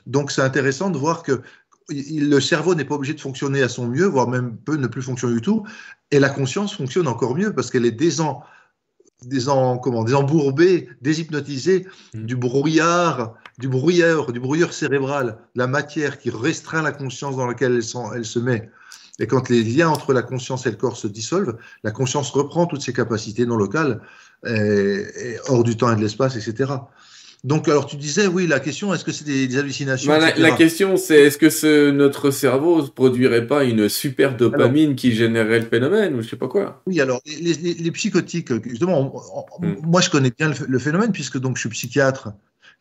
Donc c'est intéressant de voir que le cerveau n'est pas obligé de fonctionner à son mieux, voire même peut ne plus fonctionner du tout, et la conscience fonctionne encore mieux parce qu'elle est désembourbée, comment, déshypnotisée mmh. du brouillard du brouilleur, du brouilleur cérébral, la matière qui restreint la conscience dans laquelle elle, se met. Et quand les liens entre la conscience et le corps se dissolvent, la conscience reprend toutes ses capacités non locales, et, hors du temps et de l'espace, etc. Donc, alors tu disais, oui, la question, est-ce que c'est des, hallucinations bah, la, question, c'est est-ce que ce, notre cerveau ne produirait pas une super dopamine qui générerait le phénomène, ou je sais pas quoi? Oui, alors, les, psychotiques, justement, hmm. moi je connais bien le, le, phénomène, puisque donc je suis psychiatre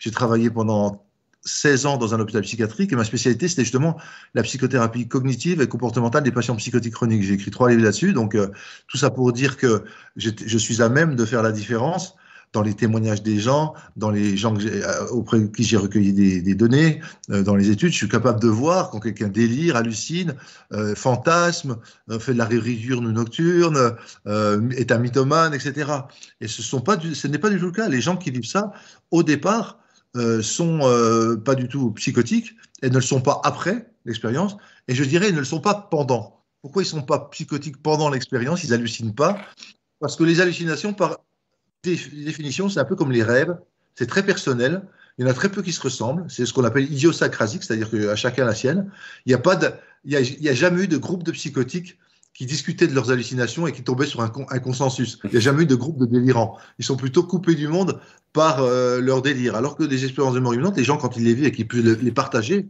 j'ai travaillé pendant 16 ans dans un hôpital psychiatrique et ma spécialité, c'était justement la psychothérapie cognitive et comportementale des patients psychotiques chroniques. J'ai écrit trois livres là-dessus, donc euh, tout ça pour dire que je suis à même de faire la différence dans les témoignages des gens, dans les gens euh, auprès de qui j'ai recueilli des, données, euh, dans les études, je suis capable de voir quand quelqu'un délire, hallucine, fantasme, fait de la rêverie nocturne, est un mythomane, etc. Et ce n'est pas du tout le cas. Les gens qui vivent ça, au départ, euh, sont euh, pas du tout psychotiques et ne le sont pas après l'expérience. Et je dirais, ils ne le sont pas pendant. Pourquoi ils ne sont pas psychotiques pendant l'expérience? Ils hallucinent pas. Parce que les hallucinations, par définition, c'est un peu comme les rêves. C'est très personnel. Il y en a très peu qui se ressemblent. C'est ce qu'on appelle idiosacrasique, c'est-à-dire qu'à chacun la sienne. Il n'y a, pas il y a jamais eu de groupe de psychotiques qui discutaient de leurs hallucinations et qui tombaient sur un, consensus. Il n'y a jamais eu de groupe de délirants. Ils sont plutôt coupés du monde par euh, leur délire. Alors que des expériences de mort imminente, les gens, quand ils les vivent et qu'ils peuvent les partager,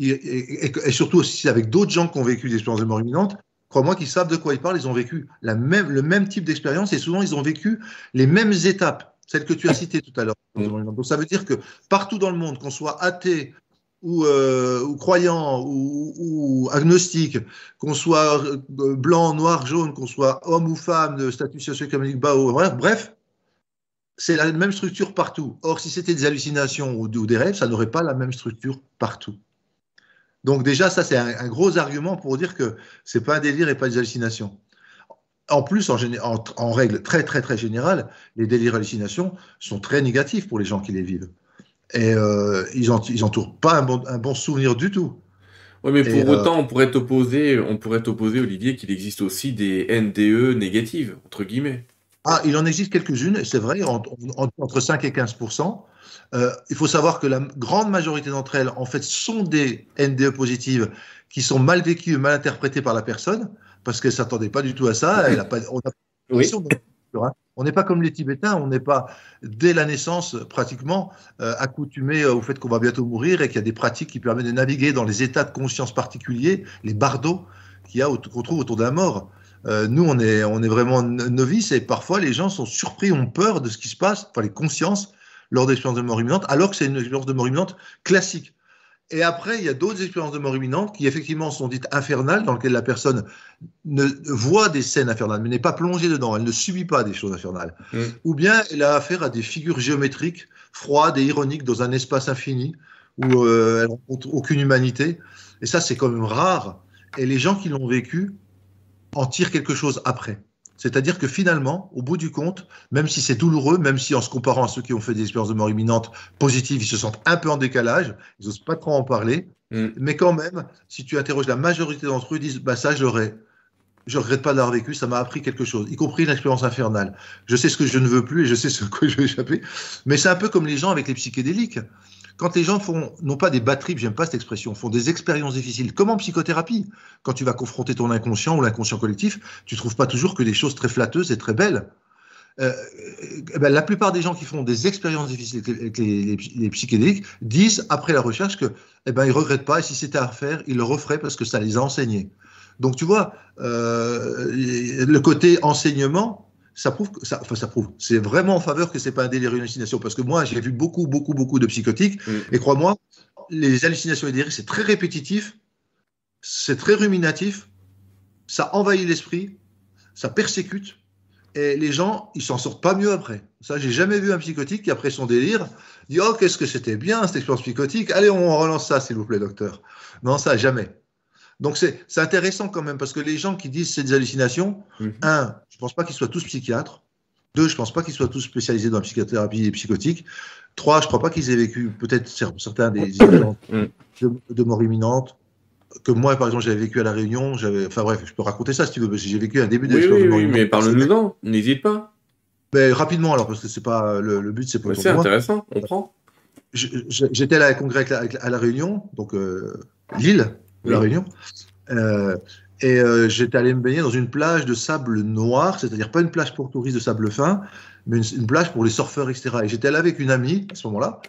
et, surtout aussi avec d'autres gens qui ont vécu des expériences de mort imminente, crois-moi qu'ils savent de quoi ils parlent, ils ont vécu la même, le même type d'expérience et souvent ils ont vécu les mêmes étapes, celles que tu as citées tout à l'heure. Donc ça veut dire que partout dans le monde, qu'on soit athée, ou, euh, ou croyant ou, agnostique, qu'on soit euh, blanc, noir, jaune, qu'on soit homme ou femme de statut socio-économique bas ou bref, bref, c'est la même structure partout. Or, si c'était des hallucinations ou, des rêves, ça n'aurait pas la même structure partout. Donc déjà, ça c'est un, gros argument pour dire que c'est pas un délire et pas des hallucinations. En plus, en, règle très très très générale, les délires hallucinations sont très négatifs pour les gens qui les vivent. Et euh, ils n'entourent pas un bon, un bon, souvenir du tout. Oui, mais pour et autant, euh... on pourrait t'opposer, on pourrait t'opposer, Olivier, qu'il existe aussi des NDE négatives, entre guillemets. Ah, il en existe quelques-unes, c'est vrai, entre, entre 5 et 15 euh, Il faut savoir que la grande majorité d'entre elles, en fait, sont des NDE positives qui sont mal vécues, mal interprétées par la personne, parce qu'elle ne s'attendait pas du tout à ça. Elle a pas, on a oui. On n'est pas comme les Tibétains, on n'est pas dès la naissance pratiquement euh, accoutumé au fait qu'on va bientôt mourir et qu'il y a des pratiques qui permettent de naviguer dans les états de conscience particuliers, les a qu'on trouve autour de la mort. Euh, nous, on est, on est vraiment novices et parfois les gens sont surpris, ont peur de ce qui se passe, enfin les consciences lors d'expériences de mort imminente, alors que c'est une expérience de mort imminente classique. Et après, il y a d'autres expériences de mort imminente qui, effectivement, sont dites infernales, dans lesquelles la personne ne voit des scènes infernales, mais n'est pas plongée dedans. Elle ne subit pas des choses infernales. Mm. Ou bien elle a affaire à des figures géométriques, froides et ironiques, dans un espace infini, où euh, elle rencontre aucune humanité. Et ça, c'est quand même rare. Et les gens qui l'ont vécu en tirent quelque chose après. C'est-à-dire que finalement, au bout du compte, même si c'est douloureux, même si en se comparant à ceux qui ont fait des expériences de mort imminente positives, ils se sentent un peu en décalage, ils n'osent pas trop en parler, mm. mais quand même, si tu interroges la majorité d'entre eux, ils disent bah ça j'aurais, je regrette pas d'avoir vécu, ça m'a appris quelque chose, y compris l'expérience infernale. Je sais ce que je ne veux plus et je sais ce que je vais échapper, mais c'est un peu comme les gens avec les psychédéliques. Quand les gens font, non pas des batteries, j'aime pas cette expression, font des expériences difficiles, comme en psychothérapie, quand tu vas confronter ton inconscient ou l'inconscient collectif, tu trouves pas toujours que des choses très flatteuses et très belles. Euh, eh ben, la plupart des gens qui font des expériences difficiles avec les, psychédéliques disent après la recherche que eh ben, ils regrettent pas et si c'était à refaire, ils le referaient parce que ça les a enseignés. Donc tu vois, euh, le côté enseignement, ça prouve, ça, enfin ça prouve, c'est vraiment en faveur que c'est pas un délire une hallucination, parce que moi j'ai vu beaucoup, beaucoup, beaucoup de psychotiques, Mm. et crois-moi, les hallucinations et délires, c'est très répétitif, c'est très ruminatif, ça envahit l'esprit, ça persécute, et les gens, ils s'en sortent pas mieux après. Ça, j'ai jamais vu un psychotique qui, après son délire, dit Oh, qu'est-ce que c'était bien cette expérience psychotique, allez, on relance ça, s'il vous plaît, docteur. Non, ça, jamais. Donc c'est intéressant quand même parce que les gens qui disent c'est des hallucinations, Mm. un, je pense pas qu'ils soient tous psychiatres. Deux, je pense pas qu'ils soient tous spécialisés dans la psychothérapie et psychotique. Trois, je crois pas qu'ils aient vécu peut-être certains des expériences Mm. de, de mort imminente. Que moi, par exemple, j'avais vécu à la Réunion. Enfin bref, je peux raconter ça si tu veux. parce que J'ai vécu un début Oui, d'expérience oui, de mort oui, mais parle-nous-en, n'hésite pas. Mais rapidement alors parce que c'est pas le, le but, c'est pas C'est intéressant, on prend. J'étais là à un congrès à la Réunion, donc euh, l'île de la. Réunion. Euh, et euh, j'étais allé me baigner dans une plage de sable noir, c'est-à-dire pas une plage pour touristes de sable fin, mais une, une plage pour les surfeurs, etc. Et j'étais allé avec une amie à ce moment-là.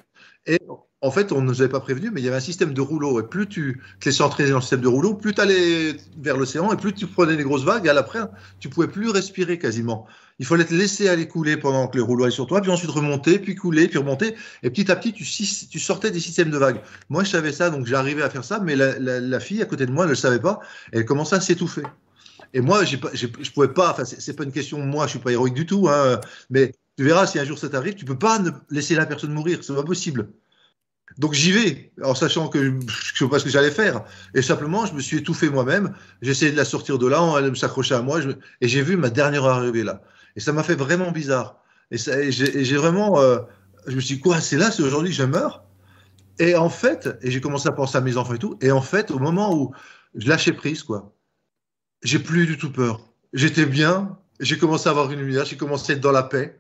Et en fait, on ne nous avait pas prévenu, mais il y avait un système de rouleau. Et plus tu te laissais dans le système de rouleau, plus tu allais vers l'océan, et plus tu prenais des grosses vagues. Et à l'après, tu pouvais plus respirer quasiment. Il fallait te laisser aller couler pendant que les rouleaux allaient sur toi, puis ensuite remonter, puis couler, puis remonter. Et petit à petit, tu, sortais des systèmes de vagues. Moi, je savais ça, donc j'arrivais à faire ça, mais la, fille à côté de moi ne le savait pas. Elle commençait à s'étouffer. Et moi, je pouvais pas. Enfin, c'est pas une question. Moi, je suis pas héroïque du tout. Hein, mais tu verras, si un jour ça t'arrive, tu peux pas ne laisser la personne mourir. C'est pas possible. Donc j'y vais, en sachant que je ne sais pas ce que j'allais faire. Et simplement, je me suis étouffé moi-même. J'ai essayé de la sortir de là, elle s'accrochait à moi, et j'ai vu ma dernière arriver là. Et ça m'a fait vraiment bizarre. Et, j'ai vraiment, euh, je me suis dit, quoi, c'est là, c'est aujourd'hui je meurs? Et en fait, et j'ai commencé à penser à mes enfants et tout. Et en fait, au moment où je lâchais prise, quoi, j'ai plus du tout peur. J'étais bien. J'ai commencé à avoir une lumière. J'ai commencé à être dans la paix.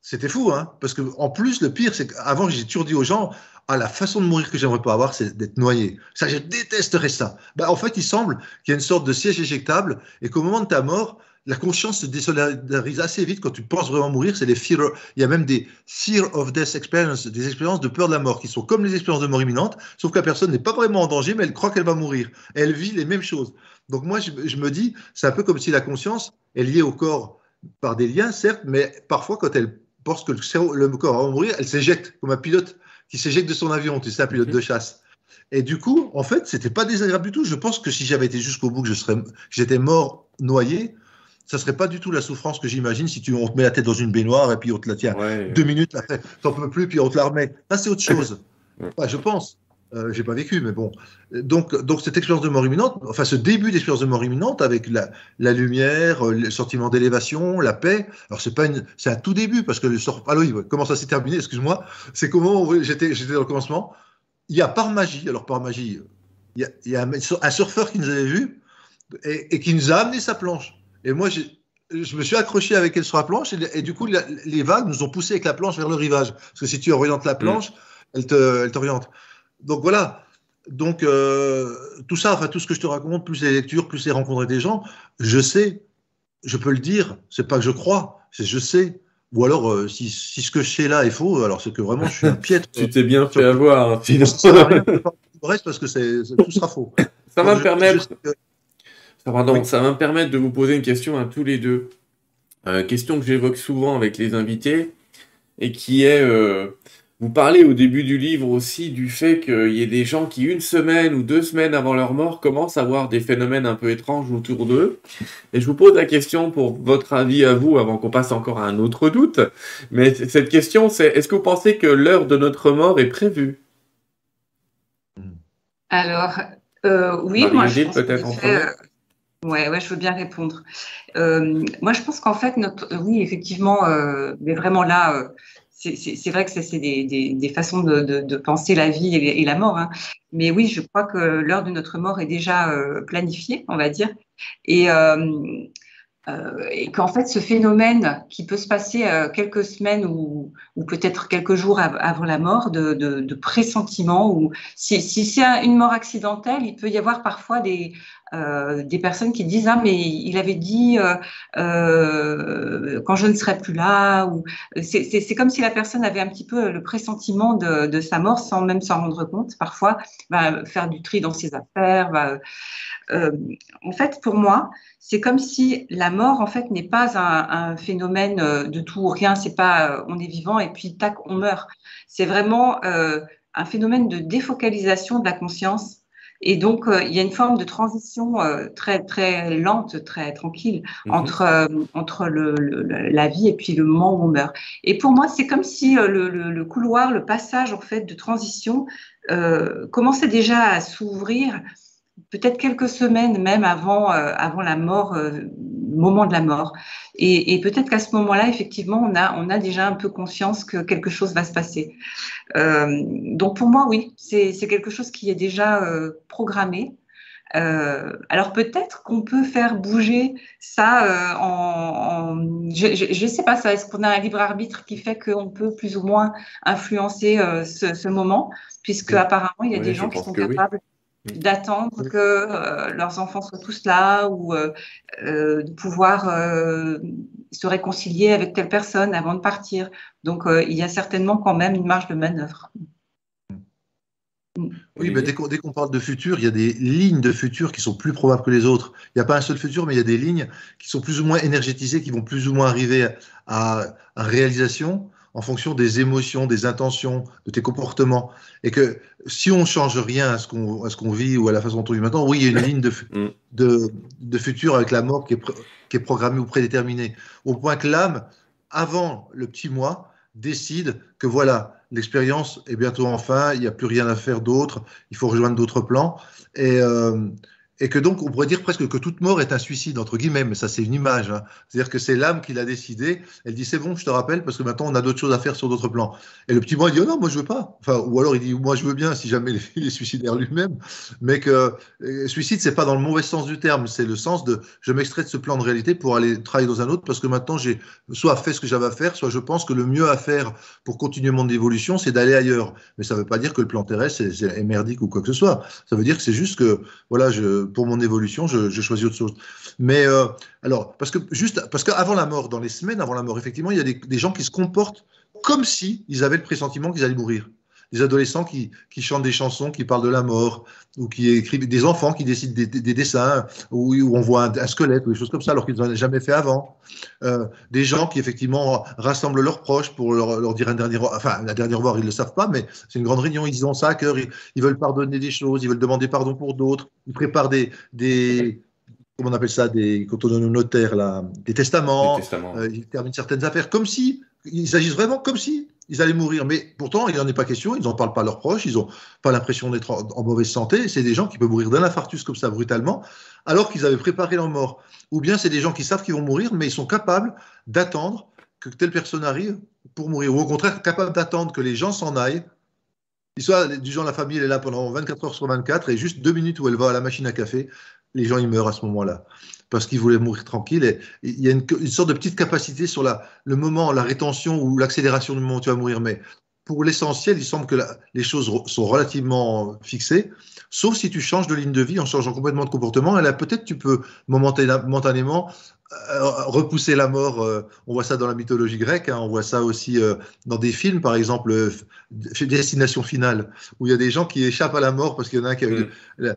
C'était fou, hein Parce que en plus, le pire, c'est qu'avant, j'ai toujours dit aux gens, ah, la façon de mourir que j'aimerais pas avoir, c'est d'être noyé. Ça, je détesterais ça. Bah, en fait, il semble qu'il y a une sorte de siège éjectable et qu'au moment de ta mort, la conscience se désolidarise assez vite quand tu penses vraiment mourir. C'est les fear, il y a même des fear of death experience, des expériences de peur de la mort qui sont comme les expériences de mort imminente, sauf que la personne n'est pas vraiment en danger, mais elle croit qu'elle va mourir. Elle vit les mêmes choses. Donc moi, je, je me dis, c'est un peu comme si la conscience est liée au corps par des liens, certes, mais parfois quand elle pense que le, cerveau, le corps va mourir, elle s'éjecte comme un pilote qui s'éjecte de son avion, tu sais, un pilote de chasse. Et du coup, en fait, c'était pas désagréable du tout. Je pense que si j'avais été jusqu'au bout, que je serais, j'étais mort noyé, ça serait pas du tout la souffrance que j'imagine si tu on te met la tête dans une baignoire et puis on te la tient deux minutes, t'en peux plus, puis on te la remet. Ça c'est autre chose. je pense. Euh, j'ai pas vécu, mais bon. Donc, donc cette expérience de mort imminente, enfin ce début d'expérience de mort imminente avec la, la lumière, euh, le sentiment d'élévation, la paix. Alors c'est pas une, c'est un tout début parce que le sort. Alors oui, comment ça s'est terminé Excuse-moi. C'est comment j'étais, j'étais dans le commencement. Il y a par magie, alors par magie, il y a, il y a un, surfeur qui nous avait vu et, et qui nous a amené sa planche. Et moi, je me suis accroché avec elle sur la planche et, du coup, les vagues nous ont poussé avec la planche vers le rivage. Parce que si tu orientes la planche, mm. elle t'oriente. Donc voilà. Donc euh, tout ça, enfin tout ce que je te raconte, plus les lectures, plus les rencontres des gens, je sais, je peux le dire. C'est pas que je crois, c'est je sais. Ou alors, euh, si, si, ce que je sais là est faux, alors c'est que vraiment je suis un piètre. tu t'es bien fait avoir. Hein, reste parce que c'est, tout sera faux. Ça va me permettre. Pardon, ça va me permettre de vous poser une question à tous les deux. Euh, question que j'évoque souvent avec les invités et qui est, euh, vous parlez au début du livre aussi du fait qu'il y ait des gens qui, une semaine ou deux semaines avant leur mort, commencent à voir des phénomènes un peu étranges autour d'eux. Et je vous pose la question pour votre avis à vous, avant qu'on passe encore à un autre doute. Mais cette question, c'est est-ce que vous pensez que l'heure de notre mort est prévue? Alors, euh, oui, moi je pense peut-être Ouais, ouais, je veux bien répondre. Euh, moi, je pense qu'en fait, notre, oui, effectivement, euh, mais vraiment là, euh, c'est vrai que c'est des, façons de, penser la vie et, la mort. Hein. Mais oui, je crois que l'heure de notre mort est déjà euh, planifiée, on va dire. Et, euh, euh, et qu'en fait, ce phénomène qui peut se passer quelques semaines ou, peut-être quelques jours avant la mort, de, de pressentiment, ou si c'est une mort accidentelle, il peut y avoir parfois des, euh, des personnes qui disent ah mais il avait dit euh, euh, quand je ne serai plus là ou c'est comme si la personne avait un petit peu le pressentiment de, de sa mort sans même s'en rendre compte. Parfois faire du tri dans ses affaires en fait pour moi c'est comme si la mort en fait n'est pas un, un, phénomène de tout ou rien. C'est pas on est vivant et puis tac on meurt. C'est vraiment un phénomène de défocalisation de la conscience et donc, euh, il y a une forme de transition euh, très, très lente, très tranquille mhm. entre, euh, entre le, la vie et puis le moment où on meurt. Et pour moi, c'est comme si le, le, couloir, le passage en fait de transition commençait déjà à s'ouvrir peut-être quelques semaines même avant, avant la mort, moment de la mort. Et, et peut-être qu'à ce moment-là, effectivement, on a, on a déjà un peu conscience que quelque chose va se passer. Euh, donc pour moi, oui, c'est quelque chose qui est déjà euh, programmé. Euh, alors peut-être qu'on peut faire bouger ça euh, en, en, je ne sais pas ça. Est-ce qu'on a un libre arbitre qui fait qu'on peut plus ou moins influencer euh, ce, ce, moment, puisque apparemment il y a des gens qui sont capables d'attendre que euh, leurs enfants soient tous là ou euh, euh, de pouvoir se réconcilier avec telle personne avant de partir. Donc il y a certainement quand même une marge de manœuvre. Oui, mais dès qu'on parle de futur, il y a des lignes de futur qui sont plus probables que les autres. Il n'y a pas un seul futur, mais il y a des lignes qui sont plus ou moins énergétisées, qui vont plus ou moins arriver à, à réalisation en fonction des émotions, des intentions, de tes comportements. Et que si on change rien à ce qu'on qu'on vit ou à la façon dont on vit maintenant, oui, il y a une ligne de, mm. de, de futur avec la mort qui est, qui est programmée ou prédéterminée. Au point que l'âme, avant le petit moi, décide que voilà, l'expérience est bientôt en fin, il n'y a plus rien à faire d'autre, il faut rejoindre d'autres plans. Et, euh, et que donc on pourrait dire presque que toute mort est un suicide entre guillemets, mais ça c'est une image. Hein. C'est-à-dire que c'est l'âme qui l'a décidé. Elle dit c'est bon, je te rappelle parce que maintenant on a d'autres choses à faire sur d'autres plans. Et le petit moi il dit oh non moi je veux pas. Enfin ou alors il dit moi je veux bien si jamais il est suicidaire lui-même, mais que euh, suicide c'est pas dans le mauvais sens du terme, c'est le sens de je m'extrais de ce plan de réalité pour aller travailler dans un autre parce que maintenant j'ai soit fait ce que j'avais à faire, soit je pense que le mieux à faire pour continuer mon évolution c'est d'aller ailleurs. Mais ça veut pas dire que le plan terrestre c'est merdique ou quoi que ce soit. Ça veut dire que c'est juste que voilà je pour mon évolution, je, choisis autre chose. Mais euh, alors, parce que juste, parce qu'avant la mort, dans les semaines avant la mort, effectivement, il y a des, gens qui se comportent comme si ils avaient le pressentiment qu'ils allaient mourir. Des adolescents qui, qui, chantent des chansons qui parlent de la mort, ou qui écrivent des enfants qui décident des, des, dessins où, où, on voit un, squelette ou des choses comme ça alors qu'ils n'en ont jamais fait avant. Euh, des gens qui effectivement rassemblent leurs proches pour leur, leur dire un dernier, enfin la dernière revoir, ils le savent pas, mais c'est une grande réunion, ils ont ça à cœur, ils, ils, veulent pardonner des choses, ils veulent demander pardon pour d'autres, ils préparent des, des comment on appelle ça, des, quand on donne au notaire là, des testaments, des testaments. Euh, ils terminent certaines affaires comme si, ils agissent vraiment comme si ils allaient mourir. Mais pourtant, il n'en est pas question, ils n'en parlent pas à leurs proches, ils n'ont pas l'impression d'être en, mauvaise santé. C'est des gens qui peuvent mourir d'un infarctus comme ça brutalement, alors qu'ils avaient préparé leur mort. Ou bien c'est des gens qui savent qu'ils vont mourir, mais ils sont capables d'attendre que telle personne arrive pour mourir. Ou au contraire, capables d'attendre que les gens s'en aillent. Ils soient du genre la famille elle est là pendant 24 heures sur 24 et juste deux minutes où elle va à la machine à café, les gens ils meurent à ce moment-là parce qu'ils voulaient mourir tranquille. Et il y a une, sorte de petite capacité sur le moment, la rétention ou l'accélération du moment où tu vas mourir. Mais pour l'essentiel, il semble que les choses sont relativement fixées, sauf si tu changes de ligne de vie en changeant complètement de comportement. Et là, peut-être tu peux momentanément repousser la mort. Euh, on voit ça dans la mythologie grecque, hein, on voit ça aussi euh, dans des films, par exemple Destination Finale, où il y a des gens qui échappent à la mort parce qu'il y en a un qui a eu mm.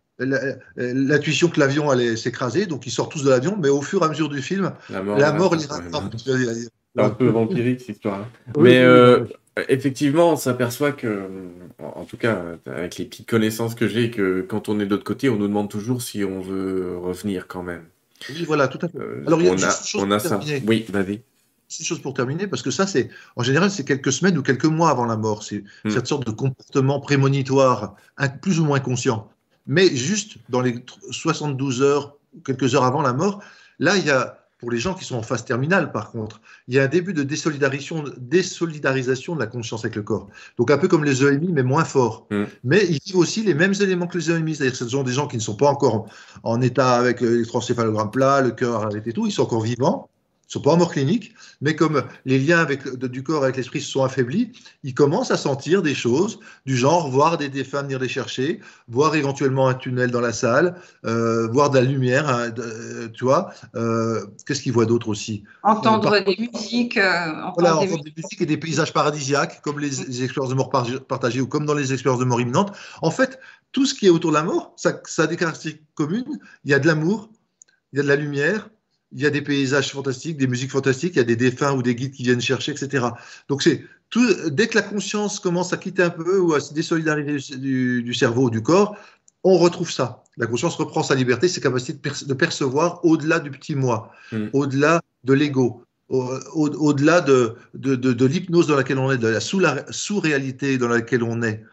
l'intuition que l'avion allait s'écraser, donc ils sortent tous de l'avion, mais au fur et à mesure du film, la mort, la mort les rattrape. C'est un peu vampirique cette histoire. Hein. Mais effectivement, on s'aperçoit que, en tout cas, avec les petites connaissances que j'ai, que quand on est de l'autre côté, on nous demande toujours si on veut revenir quand même. Oui, voilà, tout à fait. Euh, Alors, il y a, on a, on a ça. Oui, vas-y. C'est une chose pour terminer, parce que ça, c'est en général, c'est quelques semaines ou quelques mois avant la mort. C'est hmm. cette sorte de comportement prémonitoire, plus ou moins conscient. Mais juste dans les 72 heures, quelques heures avant la mort, là, il y a pour les gens qui sont en phase terminale, par contre, il y a un début de désolidarisation, désolidarisation de la conscience avec le corps. Donc un peu comme les EMI, mais moins fort. Mm. Mais ils vivent aussi les mêmes éléments que les EMI, c'est-à-dire que ce sont des gens qui ne sont pas encore en, état avec l'électroencéphalogramme plat, le cœur arrêté et tout, ils sont encore vivants, sont pas en mort clinique, mais comme les liens avec, du corps avec l'esprit se sont affaiblis, ils commencent à sentir des choses du genre voir des défunts venir les chercher, voir éventuellement un tunnel dans la salle, euh, voir de la lumière, hein, euh, tu vois. Euh, qu'est-ce qu'ils voient d'autre aussi? Entendre des musiques. voilà, entendre des musiques et des paysages paradisiaques, comme les, les expériences de mort partagées ou comme dans les expériences de mort imminente. En fait, tout ce qui est autour de la mort, ça, ça a des caractéristiques communes. Il y a de l'amour, il y a de la lumière, il y a des paysages fantastiques, des musiques fantastiques, il y a des défunts ou des guides qui viennent chercher, etc. Donc c'est tout, dès que la conscience commence à quitter un peu ou à se désolidariser du, du cerveau ou du corps, on retrouve ça. La conscience reprend sa liberté, ses capacités de, percevoir au-delà du petit moi, mm. au-delà de l'ego, au-delà de, de, de l'hypnose dans laquelle on est, de la sous-réalité dans laquelle on est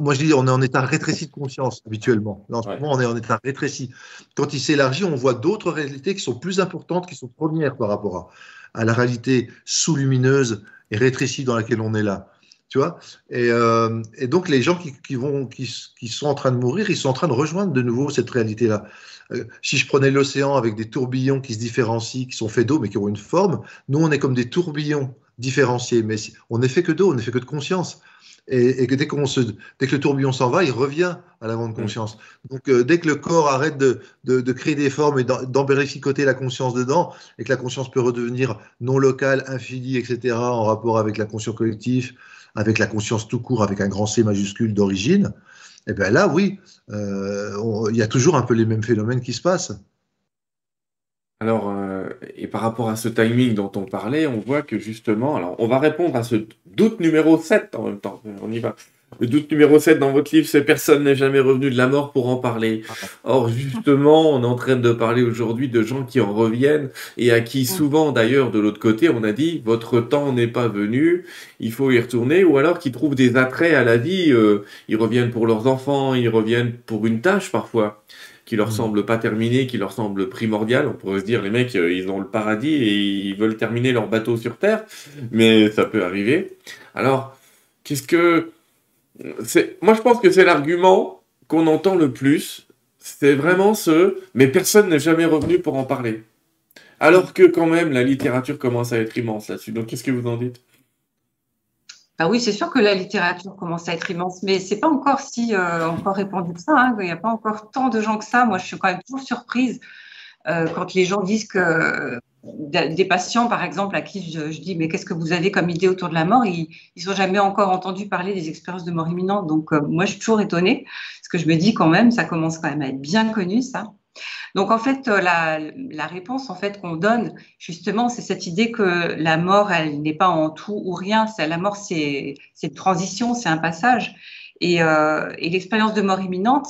moi, je dis, on est en état rétréci de conscience habituellement. En ce moment, on est en état rétréci. Quand il s'élargit, on voit d'autres réalités qui sont plus importantes, qui sont premières par rapport à, la réalité sous-lumineuse et rétrécie dans laquelle on est là. Tu vois? Et, euh, donc, les gens qui, vont, qui, sont en train de mourir, ils sont en train de rejoindre de nouveau cette réalité-là. Euh, si je prenais l'océan avec des tourbillons qui se différencient, qui sont faits d'eau, mais qui ont une forme, nous, on est comme des tourbillons différenciés. Mais on n'est fait que d'eau, on n'est fait que de conscience et, que dès, qu'on se, dès que le tourbillon s'en va, il revient à la grande mm. conscience. Donc euh, dès que le corps arrête de, de, de créer des formes et d'embérificoter la conscience dedans, et que la conscience peut redevenir non locale, infinie, etc., en rapport avec la conscience collective, avec la conscience tout court, avec un grand C majuscule d'origine, et eh bien là, oui, euh, il y a toujours un peu les mêmes phénomènes qui se passent. Alors, euh, et par rapport à ce timing dont on parlait, on voit que justement, alors on va répondre à ce doute numéro 7 en même temps, on y va. Le doute numéro 7 dans votre livre, c'est personne n'est jamais revenu de la mort pour en parler. Or, justement, on est en train de parler aujourd'hui de gens qui en reviennent et à qui souvent, d'ailleurs, de l'autre côté, on a dit, votre temps n'est pas venu, il faut y retourner, ou alors qui trouvent des attraits à la vie, euh, ils reviennent pour leurs enfants, ils reviennent pour une tâche parfois qui leur mm. semble pas terminé, qui leur semble primordial. On pourrait se dire, les mecs, euh, ils ont le paradis et ils veulent terminer leur bateau sur Terre, mais ça peut arriver. Alors, qu'est-ce que... c'est Moi, je pense que c'est l'argument qu'on entend le plus. C'est vraiment ce, mais personne n'est jamais revenu pour en parler. Alors que quand même, la littérature commence à être immense là-dessus. Donc, qu'est-ce que vous en dites? Ah oui, c'est sûr que la littérature commence à être immense, mais c'est pas encore si euh, encore répandu que ça. Hein, il n'y a pas encore tant de gens que ça. Moi, je suis quand même toujours surprise euh, quand les gens disent que des patients, par exemple, à qui je, dis mais qu'est-ce que vous avez comme idée autour de la mort Ils n'ont jamais encore entendu parler des expériences de mort imminente. Donc euh, moi, je suis toujours étonnée parce que je me dis quand même, ça commence quand même à être bien connu ça. Donc en fait, euh, la, réponse en fait qu'on donne justement, c'est cette idée que la mort, elle n'est pas en tout ou rien. La mort, c'est une transition, c'est un passage. Et, euh, et l'expérience de mort imminente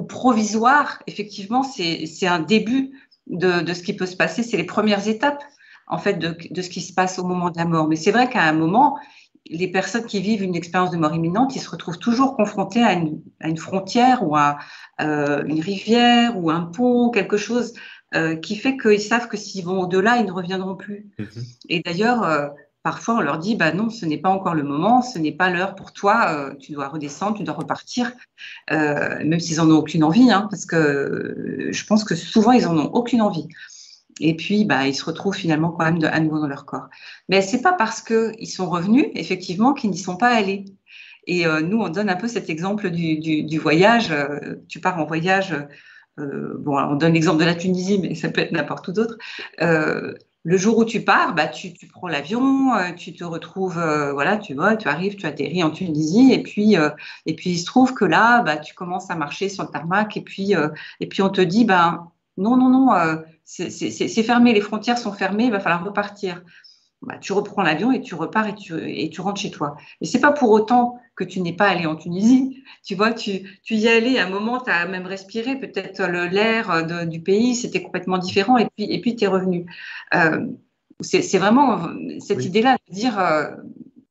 ou provisoire, effectivement, c'est un début de, de, ce qui peut se passer. C'est les premières étapes en fait de, de, ce qui se passe au moment de la mort. Mais c'est vrai qu'à un moment, les personnes qui vivent une expérience de mort imminente, ils se retrouvent toujours confrontés à une, à une frontière ou à euh, une rivière ou un pont, quelque chose euh, qui fait qu'ils savent que s'ils vont au-delà, ils ne reviendront plus. Mm-hmm. Et d'ailleurs, euh, parfois, on leur dit, bah non, ce n'est pas encore le moment, ce n'est pas l'heure pour toi, tu dois redescendre, tu dois repartir, même s'ils en ont aucune envie, hein, parce que je pense que souvent, ils en ont aucune envie. Et puis, bah, ils se retrouvent finalement quand même à nouveau dans leur corps. Mais c'est pas parce qu'ils sont revenus, effectivement, qu'ils n'y sont pas allés. Et euh, nous, on donne un peu cet exemple du, voyage. Euh, tu pars en voyage, euh, bon, on donne l'exemple de la Tunisie, mais ça peut être n'importe où d'autre. Le jour où tu pars, bah, tu, prends l'avion, tu te retrouves, voilà, tu voles, tu arrives, tu atterris en Tunisie, et puis, et puis il se trouve que là, bah, tu commences à marcher sur le tarmac, et puis, et puis on te dit, ben non, non, non, c'est fermé, les frontières sont fermées, il va falloir repartir. Bah, tu reprends l'avion et tu repars et tu, et tu rentres chez toi. Mais c'est pas pour autant que tu n'es pas allé en Tunisie. Tu vois, tu, tu y allais à un moment, tu as même respiré peut-être l'air du pays, c'était complètement différent et puis et puis tu es revenu. Euh, c'est vraiment cette idée-là de dire euh,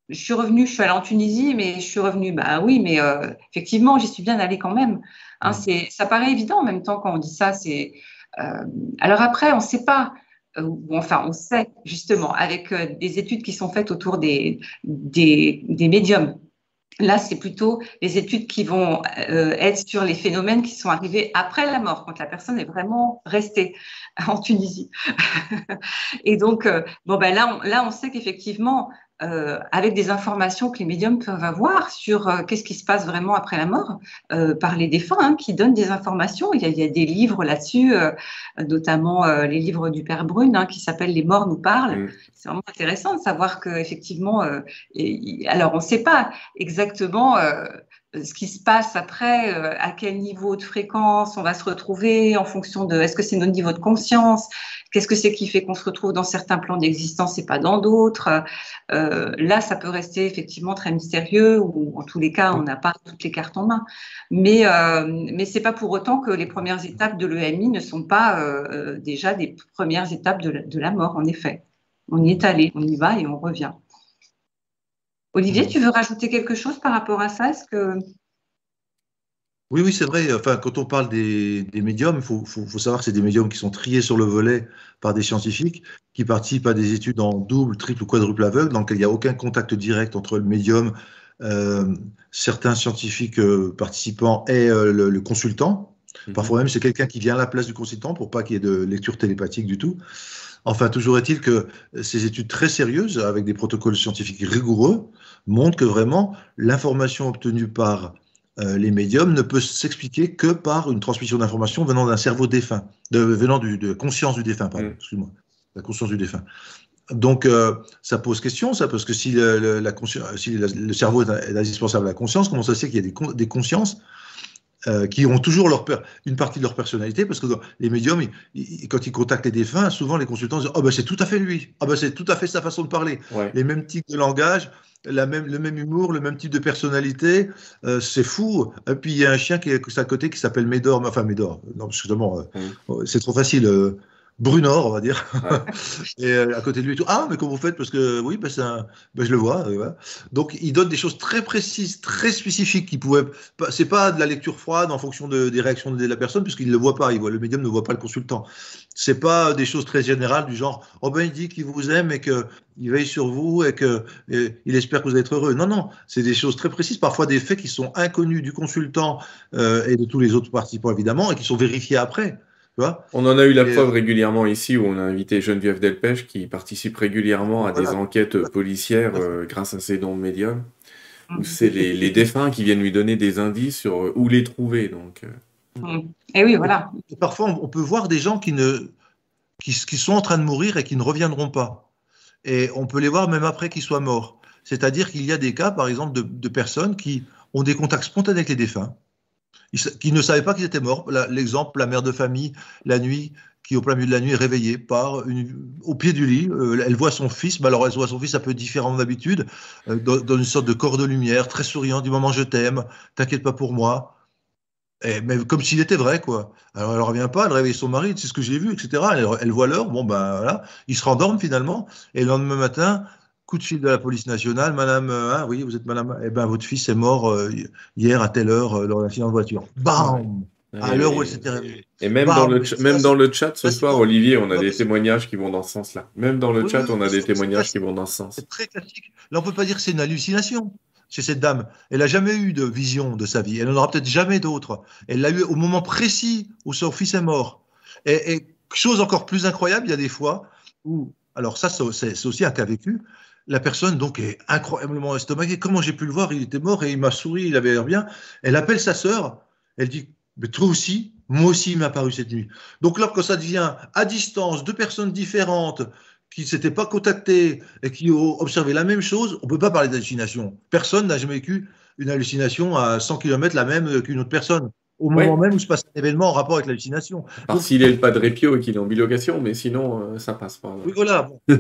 je suis revenu, je suis allé en Tunisie, mais je suis revenu. Bah oui, mais euh, effectivement, j'y suis bien allé quand même. Hein, ça paraît évident en même temps quand on dit ça. C'est alors après, on ne sait pas. Euh, enfin, on sait justement avec euh, des études qui sont faites autour des, des, médiums. Là, c'est plutôt les études qui vont euh, être sur les phénomènes qui sont arrivés après la mort, quand la personne est vraiment restée en Tunisie. Et donc, euh, bon, ben là, là, on sait qu'effectivement, euh, avec des informations que les médiums peuvent avoir sur euh, qu'est-ce qui se passe vraiment après la mort euh, par les défunts, hein, qui donnent des informations. Il y a, il y a des livres là-dessus, euh, notamment euh, les livres du Père Brune, hein, qui s'appellent Les morts nous parlent. Mmh. C'est vraiment intéressant de savoir que effectivement, et, alors on ne sait pas exactement ce qui se passe après, euh, à quel niveau de fréquence on va se retrouver en fonction de est-ce que c'est notre niveau de conscience, qu'est-ce que c'est qui fait qu'on se retrouve dans certains plans d'existence et pas dans d'autres? Euh, là, ça peut rester effectivement très mystérieux ou en tous les cas, on n'a pas toutes les cartes en main. Mais euh, mais c'est pas pour autant que les premières étapes de l'EMI ne sont pas euh, déjà des premières étapes de la mort. En effet, on y est allé, on y va et on revient. Olivier, tu veux rajouter quelque chose par rapport à ça? Est-ce que oui, oui, c'est vrai. Enfin, quand on parle des, des médiums, il faut, faut, faut, savoir que c'est des médiums qui sont triés sur le volet par des scientifiques qui participent à des études en double, triple ou quadruple aveugle, dans lesquelles il n'y a aucun contact direct entre le médium, euh, certains scientifiques euh, participants et euh, le, le, consultant. Mm -hmm. Parfois même, c'est quelqu'un qui vient à la place du consultant pour pas qu'il y ait de lecture télépathique du tout. Enfin, toujours est-il que ces études très sérieuses, avec des protocoles scientifiques rigoureux, montrent que vraiment l'information obtenue par euh, les médiums ne peut s'expliquer que par une transmission d'informations venant d'un cerveau défunt, de, venant du, de conscience du défunt, pardon, mmh. excuse-moi, la conscience du défunt. Donc, euh, ça pose question, ça, parce que si, le, le, la si la, le cerveau est indispensable à la conscience, comment ça se fait qu'il y a des, des consciences euh, qui ont toujours leur une partie de leur personnalité, parce que les médiums, ils, ils, quand ils contactent les défunts, souvent les consultants disent Oh, ben c'est tout à fait lui, oh, ben c'est tout à fait sa façon de parler. Ouais. Les mêmes types de langage, la même, le même humour, le même type de personnalité, euh, c'est fou. Et puis il y a un chien qui est à côté qui s'appelle Médor, enfin Médor, non, justement, euh, mmh. c'est trop facile. Brunor, on va dire. Ouais. et euh, à côté de lui, tout. Ah, mais comment vous faites? Parce que oui, ben, un... ben, je le vois. Euh, voilà. Donc, il donne des choses très précises, très spécifiques qui pouvaient. C'est pas de la lecture froide en fonction de, des réactions de la personne, puisqu'il ne le voit pas. Il voit, le médium ne voit pas le consultant. C'est pas des choses très générales du genre Oh ben, il dit qu'il vous aime et qu'il veille sur vous et qu'il espère que vous allez être heureux. Non, non. C'est des choses très précises, parfois des faits qui sont inconnus du consultant euh, et de tous les autres participants, évidemment, et qui sont vérifiés après. On en a eu la et preuve euh... régulièrement ici où on a invité Geneviève Delpech qui participe régulièrement à voilà. des enquêtes policières euh, grâce à ses dons de médium. Où c'est les, les, défunts qui viennent lui donner des indices sur euh, où les trouver. Donc. Et oui, voilà. Et parfois, on peut voir des gens qui ne. qui, qui sont en train de mourir et qui ne reviendront pas. Et on peut les voir même après qu'ils soient morts. C'est-à-dire qu'il y a des cas, par exemple, de, de, personnes qui ont des contacts spontanés avec les défunts, qui ne savaient pas qu'ils étaient morts. L'exemple, la mère de famille, la nuit, qui au plein milieu de la nuit est réveillée par au pied du lit, euh, elle voit son fils, mais alors elle voit son fils un peu différent d'habitude, euh, dans, dans, une sorte de corps de lumière, très souriant, du moment je t'aime, t'inquiète pas pour moi. Mais comme s'il était vrai, quoi. Alors elle revient pas, elle réveille son mari, c'est ce que j'ai vu, etc. Elle, voit l'heure, bon ben voilà, ils se rendorment finalement, et le lendemain matin, coup de fil de la police nationale, madame, hein, oui, vous êtes madame, eh ben votre fils est mort euh, hier à telle heure euh, lors d'un accident de voiture. Bam à l'heure où elle s'était réveillée. Et même, Bam, dans le, même dans le chat ce soir, Olivier, on a des témoignages qui vont dans ce sens-là. Même dans le oui, chat, on a des témoignages qui vont dans ce sens. C'est très classique. Là, on peut pas dire que c'est une hallucination chez cette dame. Elle n'a jamais eu de vision de sa vie. Elle n'en aura peut-être jamais d'autres. Elle l'a eu au moment précis où son fils est mort. Et, et, chose encore plus incroyable, il y a des fois où, alors ça, c'est aussi un cas vécu, la personne donc est incroyablement estomaquée. Comment j'ai pu le voir? Il était mort et il m'a souri, il avait l'air bien. Elle appelle sa sœur, elle dit Mais toi aussi, moi aussi, il m'a apparu cette nuit. Donc quand ça devient à distance, deux personnes différentes qui ne s'étaient pas contactées et qui ont observé la même chose, on ne peut pas parler d'hallucination. Personne n'a jamais vécu une hallucination à 100 km la même qu'une autre personne au moment même où se passe un événement en rapport avec l'hallucination. Alors s'il est le padre Pio et qu'il est en bilocation, mais sinon, euh, ça passe pas. Oui, voilà. mais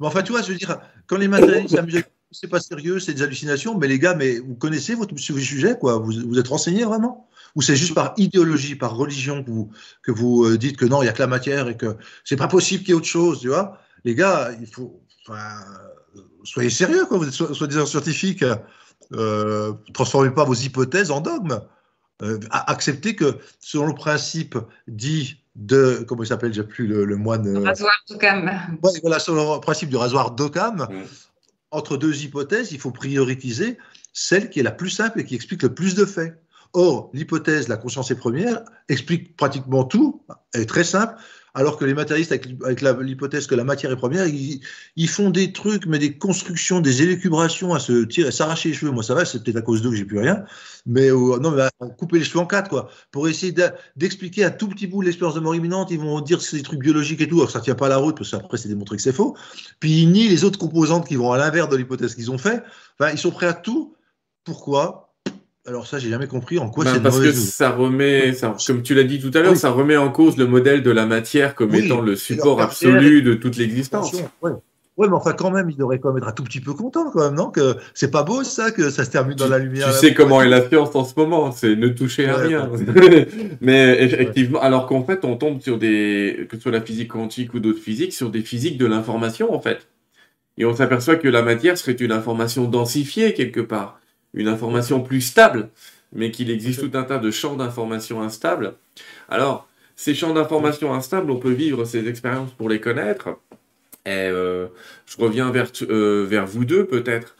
enfin, tu vois, je veux dire, quand les matérialistes s'amusent, c'est pas sérieux, c'est des hallucinations, mais les gars, mais vous connaissez votre sujet, quoi? Vous, vous êtes renseignés vraiment? Ou c'est juste par idéologie, par religion que vous, que vous euh, dites que non, il n'y a que la matière et que c'est pas possible qu'il y ait autre chose, tu vois? Les gars, il faut. Enfin, soyez sérieux, quoi. Vous êtes soi-disant scientifique. Euh, transformez pas vos hypothèses en dogmes. Euh, acceptez que, selon le principe dit de, comment il s'appelle, j'ai plus le, le moine. Le rasoir d'Occam. Ouais, voilà, selon le principe du rasoir d'Occam, mmh. entre deux hypothèses, il faut prioriser celle qui est la plus simple et qui explique le plus de faits. Or, l'hypothèse, la conscience est première, explique pratiquement tout, elle est très simple, alors que les matérialistes, avec, l'hypothèse que la matière est première, ils, font des trucs, mais des constructions, des élucubrations à se tirer, s'arracher les cheveux. Moi, ça va, c'est peut-être à cause d'eux que j'ai plus rien. Mais euh, non, à couper les cheveux en quatre, quoi, pour essayer d'expliquer un tout petit bout l'expérience de mort imminente. Ils vont dire que c'est des trucs biologiques et tout, alors ça tient pas la route, parce qu'après, c'est démontré que c'est faux. Puis ils nient les autres composantes qui vont à l'inverse de l'hypothèse qu'ils ont fait. Ils sont prêts à tout. Pourquoi? Alors ça, j'ai jamais compris en quoi ben c'est parce que ça remet, ça, comme tu l'as dit tout à l'heure, oui. ça remet en cause le modèle de la matière comme oui, étant le support absolu de toute l'existence. Oui. ouais, mais enfin quand même, il devrait quand même être un tout petit peu content quand même, non Que c'est pas beau ça, que ça se termine dans la lumière. Tu sais comment est la science en ce moment, c'est ne toucher à rien. mais effectivement, alors qu'en fait, on tombe sur des, que ce soit la physique quantique ou d'autres physiques, sur des physiques de l'information en fait. Et on s'aperçoit que la matière serait une information densifiée quelque part une information plus stable, mais qu'il existe tout un tas de champs d'information instables. Alors, ces champs d'information instables, on peut vivre ces expériences pour les connaître. Et euh, je reviens vers, euh, vers vous deux, peut-être.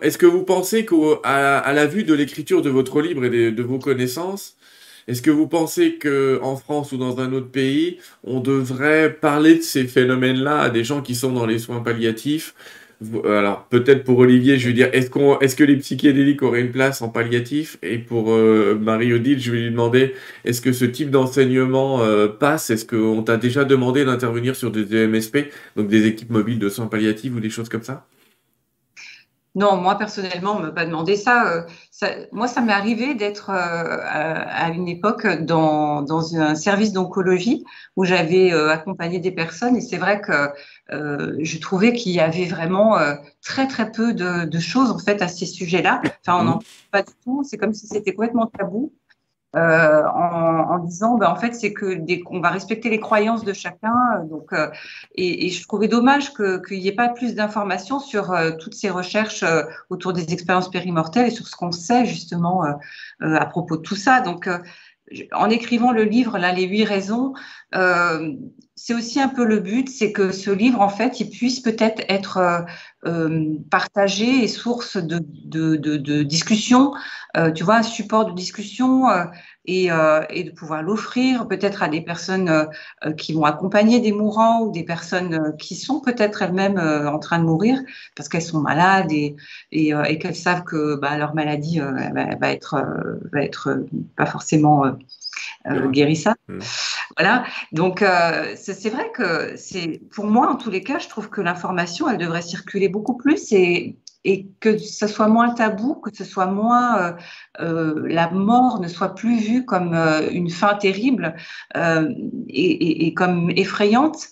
Est-ce que vous pensez qu'à à la vue de l'écriture de votre livre et de, de vos connaissances, est-ce que vous pensez qu'en France ou dans un autre pays, on devrait parler de ces phénomènes-là à des gens qui sont dans les soins palliatifs alors peut-être pour Olivier, je vais dire, est-ce qu'on, est-ce que les psychédéliques auraient une place en palliatif? Et pour euh, Marie-Odile, je vais lui demander, est-ce que ce type d'enseignement euh, passe? Est-ce qu'on t'a déjà demandé d'intervenir sur des EMSP, donc des équipes mobiles de soins palliatifs ou des choses comme ça? Non, moi personnellement, on ne m'a pas demandé ça. ça moi, ça m'est arrivé d'être euh, à une époque dans, dans un service d'oncologie où j'avais euh, accompagné des personnes. Et c'est vrai que euh, je trouvais qu'il y avait vraiment euh, très très peu de, de, choses en fait à ces sujets-là. Enfin, on n'en parle pas du tout. C'est comme si c'était complètement tabou. Euh, en, en, disant ben, en fait c'est que des, on va respecter les croyances de chacun donc et, et, je trouvais dommage qu'il n'y ait pas plus d'informations sur toutes ces recherches autour des expériences périmortelles et sur ce qu'on sait justement à propos de tout ça donc en écrivant le livre là les huit raisons c'est aussi un peu le but, c'est que ce livre, en fait, il puisse peut-être être euh, euh, partagé et source de, discussion, euh, tu vois, un support de discussion et, de pouvoir l'offrir peut-être à des personnes qui vont accompagner des mourants ou des personnes qui sont peut-être elles-mêmes en train de mourir parce qu'elles sont malades et, qu'elles savent que bah, leur maladie va être pas forcément guérissable. Mmh. voilà. Donc, euh, c'est vrai que c'est, pour moi, en tous les cas, je trouve que l'information, elle devrait circuler beaucoup plus et, et que ce soit moins tabou, que ce soit moins euh, euh, la mort ne soit plus vue comme une fin terrible et, et, comme effrayante,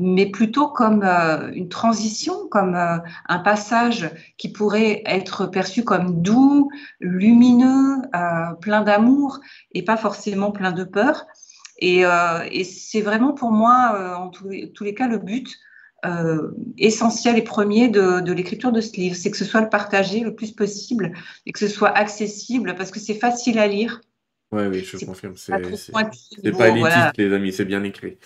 mais plutôt comme une transition, comme un passage qui pourrait être perçu comme doux, lumineux, plein d'amour et pas forcément plein de peur. Et, c'est vraiment pour moi, en tous les, cas, le but essentiel et premier de, l'écriture de ce livre, c'est que ce soit le partagé le plus possible et que ce soit accessible parce que c'est facile à lire. Oui, oui, je confirme. C'est pas élitiste, les amis, c'est bien écrit.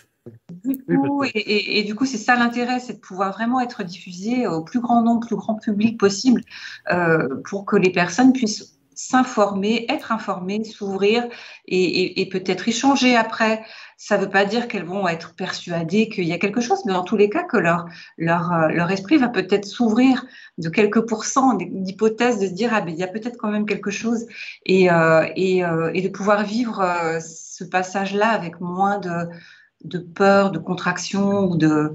Et, du coup, c'est ça l'intérêt, c'est de pouvoir vraiment être diffusé au plus grand nombre, au plus grand public possible, euh, pour que les personnes puissent s'informer, être informées, s'ouvrir et, peut-être échanger après. Ça ne veut pas dire qu'elles vont être persuadées qu'il y a quelque chose, mais dans tous les cas, que leur, leur, euh, leur esprit va peut-être s'ouvrir de quelques pourcents d'hypothèses, de se dire, ah ben, il y a peut-être quand même quelque chose, et, euh, et, et de pouvoir vivre ce passage-là avec moins de, de peur, de contraction ou de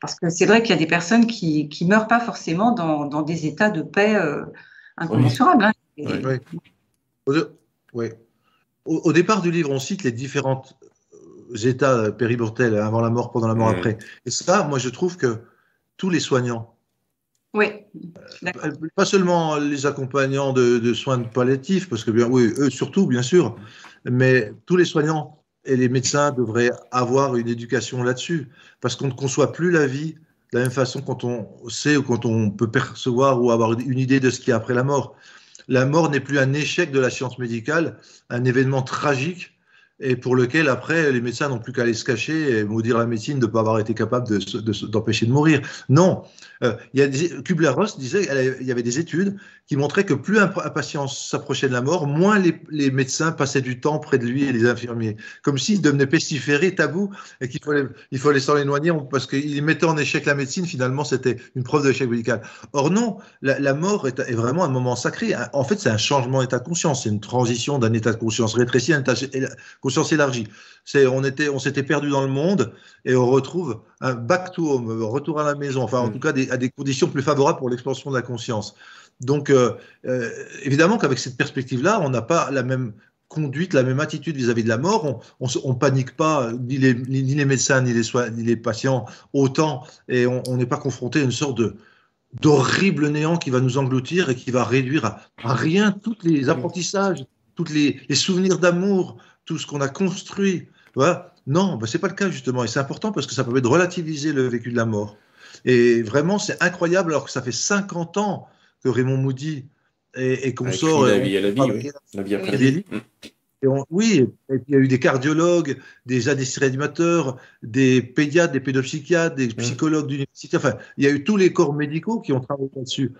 parce que c'est vrai qu'il y a des personnes qui qui meurent pas forcément dans, dans des états de paix euh, incommensurables. Hein. Oui. Au, départ du livre, on cite les différents euh, états périmortels avant la mort, pendant la mort, après. Et ça, moi, je trouve que tous les soignants, oui. Euh, pas seulement les accompagnants de, de, soins palliatifs, parce que bien, oui, eux surtout, bien sûr, mais tous les soignants et les médecins devraient avoir une éducation là-dessus, parce qu'on ne conçoit plus la vie de la même façon quand on sait ou quand on peut percevoir ou avoir une idée de ce qu'il y a après la mort. La mort n'est plus un échec de la science médicale, un événement tragique et pour lequel après les médecins n'ont plus qu'à aller se cacher et maudire la médecine de ne pas avoir été capable d'empêcher de, de, mourir. Non, euh, il y Kubler-Ross disait qu'il y avait des études qui montraient que plus un, patient s'approchait de la mort, moins les, médecins passaient du temps près de lui et les infirmiers, comme s'il devenait pestiféré, tabou, et qu'il fallait, il fallait s'en éloigner parce qu'il mettait en échec la médecine. Finalement, c'était une preuve d'échec médical. Or non, la, mort est, est, vraiment un moment sacré. En fait, c'est un changement d'état de conscience, c'est une transition d'un état de conscience rétréci à un état conscience élargie. C'est, on était, on s'était perdu dans le monde et on retrouve un back to home, retour à la maison, enfin en mm. tout cas à des conditions plus favorables pour l'expansion de la conscience. Donc euh, euh, évidemment qu'avec cette perspective-là, on n'a pas la même conduite, la même attitude vis-à-vis de la mort. On, on, panique pas, ni les, ni les médecins, ni les, ni les patients autant, et on n'est pas confronté à une sorte de d'horrible néant qui va nous engloutir et qui va réduire à, rien tous les apprentissages, tous les, les souvenirs d'amour, tout ce qu'on a construit. Voilà. Non, ben, ce n'est pas le cas justement. Et c'est important parce que ça permet de relativiser le vécu de la mort. Et vraiment, c'est incroyable alors que ça fait 50 ans que Raymond Moody et, qu'on sort. La vie, la vie, oui. La vie après oui, il y a eu des cardiologues, des réanimateurs, des pédiatres, des pédopsychiatres, des psychologues d'université. Enfin, il y a eu tous les corps médicaux qui ont travaillé là-dessus.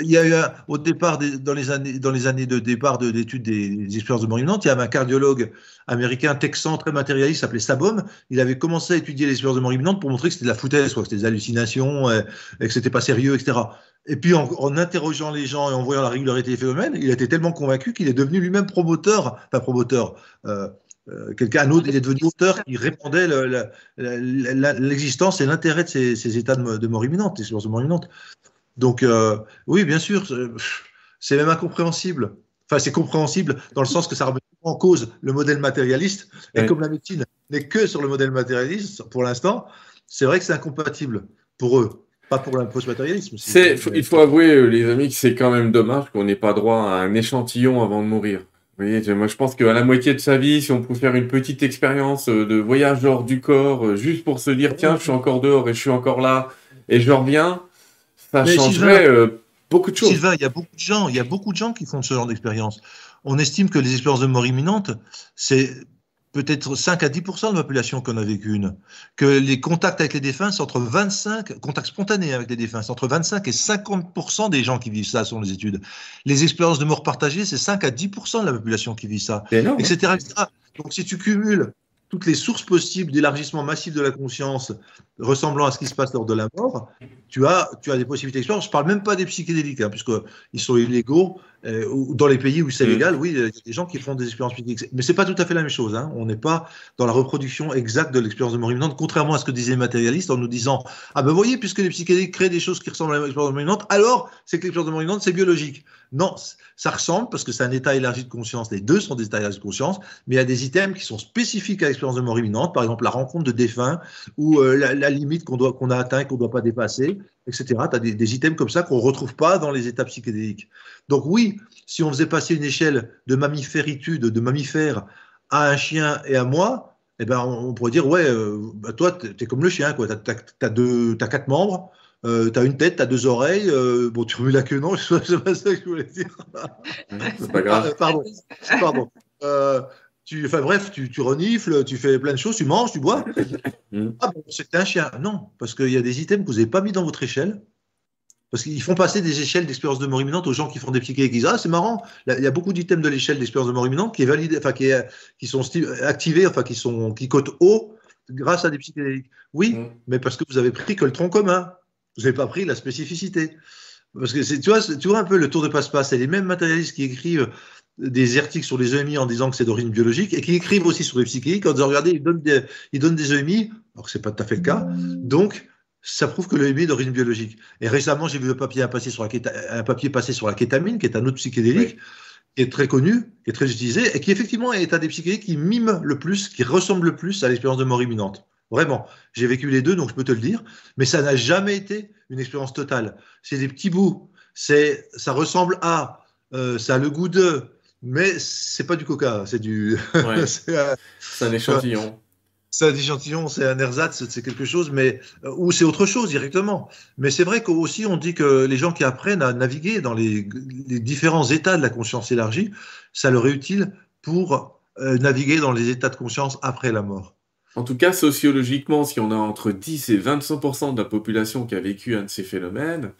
Il y a eu au départ, dans les années, dans les années de départ de l'étude des, expériences de mort imminente, il y avait un cardiologue américain texan très matérialiste, s'appelait Sabom. Il avait commencé à étudier les expériences de mort imminente pour montrer que c'était de la foutaise, que c'était des hallucinations, et, que c'était pas sérieux, etc. Et puis en, interrogeant les gens et en voyant la régularité des phénomènes, il était tellement convaincu qu'il est devenu lui-même promoteur, enfin promoteur. Euh, euh, quelqu'un autre, il est devenu auteur qui répondait l'existence et l'intérêt de ces, états de, mort imminente, des expériences de mort imminente. Donc, euh, oui, bien sûr, c'est même incompréhensible. Enfin, c'est compréhensible dans le sens que ça remet en cause le modèle matérialiste. Et comme la médecine n'est que sur le modèle matérialiste pour l'instant, c'est vrai que c'est incompatible pour eux. Pas pour le matérialisme Il faut avouer, euh, les amis, que c'est quand même dommage qu'on n'ait pas droit à un échantillon avant de mourir. Vous voyez, moi je pense qu'à la moitié de sa vie, si on pouvait faire une petite expérience euh, de voyage hors du corps, juste pour se dire, tiens, je suis encore dehors et je suis encore là, et je reviens, ça changerait euh, beaucoup de choses. Sylvain, il y a beaucoup de gens, il y a beaucoup de gens qui font ce genre d'expérience. On estime que les expériences de mort imminente, c'est peut-être 5 à 10% de la population qu'on a vécu une. Que les contacts avec les défunts, c'est entre 25, contacts spontanés avec les défunts, c'est entre 25 et 50% des gens qui vivent ça, selon les études. Les expériences de mort partagée, c'est 5 à 10% de la population qui vit ça, etc., etc. Donc si tu cumules toutes les sources possibles d'élargissement massif de la conscience ressemblant à ce qui se passe lors de la mort, tu as, tu as des possibilités d'expérience. Je ne parle même pas des psychédéliques, hein, puisqu'ils sont illégaux. Euh, dans les pays où c'est mm. légal, oui, il y a des gens qui font des expériences psychédéliques. Mais ce n'est pas tout à fait la même chose. Hein. On n'est pas dans la reproduction exacte de l'expérience de mort imminente, contrairement à ce que disaient les matérialistes en nous disant Ah ben voyez, puisque les psychédéliques créent des choses qui ressemblent à l'expérience de mort imminente, alors c'est que l'expérience de mort imminente, c'est biologique. Non, ça ressemble parce que c'est un état élargi de conscience. Les deux sont des états élargis de conscience, mais il y a des items qui sont spécifiques à l'expérience de mort imminente, par exemple la rencontre de défunts ou euh, la, limite qu'on qu'on a atteint et qu'on ne doit pas dépasser, etc. Tu as des, items comme ça qu'on ne retrouve pas dans les états psychédéliques. Donc oui, si on faisait passer une échelle de mammiféritude, de mammifère à un chien et à moi, eh ben, on, pourrait dire, ouais, euh, bah, toi, tu es comme le chien, tu as, quatre membres, euh, tu as une tête, tu as deux oreilles. Euh, bon, tu remues la queue, non C'est pas ça que je voulais dire. C'est pas grave. Pardon. Pardon. Euh, tu, enfin bref, tu, tu, renifles, tu fais plein de choses, tu manges, tu bois. Mm. ah bon, c'est un chien. Non, parce qu'il y a des items que vous n'avez pas mis dans votre échelle. Parce qu'ils font passer des échelles d'expérience de mort imminente aux gens qui font des psyché et qui disent Ah, c'est marrant, il y a beaucoup d'items de l'échelle d'expérience de mort imminente qui, est validé, enfin, qui, est, qui sont activés, enfin, qui, sont, qui cotent haut grâce à des psychédéliques. Oui, mm. mais parce que vous avez pris que le tronc commun. Vous n'avez pas pris la spécificité. Parce que tu vois, tu vois un peu le tour de passe-passe. C'est les mêmes matérialistes qui écrivent des articles sur les EMI en disant que c'est d'origine biologique et qui écrivent aussi sur les psychiques en disant regardez, ils donnent des, ils donnent des EMI, alors que c'est pas tout à fait le cas. Donc, ça prouve que l'EMI est d'origine biologique. Et récemment, j'ai vu un papier, passer sur la un papier passer sur la kétamine, qui est un autre psychédélique, qui est très connu, qui est très utilisé, et qui effectivement est un des psychédéliques qui mime le plus, qui ressemble le plus à l'expérience de mort imminente. Vraiment, j'ai vécu les deux, donc je peux te le dire, mais ça n'a jamais été une expérience totale. C'est des petits bouts, c'est, ça ressemble à, euh, ça a le goût de, mais c'est pas du coca, c'est du. c'est un, échantillon. C'est un échantillon, c'est un ersatz, c'est quelque chose, mais euh, ou c'est autre chose directement. Mais c'est vrai qu'aussi on dit que les gens qui apprennent à naviguer dans les, différents états de la conscience élargie, ça leur est utile pour euh, naviguer dans les états de conscience après la mort. En tout cas, sociologiquement, si on a entre 10 et 25% de la population qui a vécu un de ces phénomènes,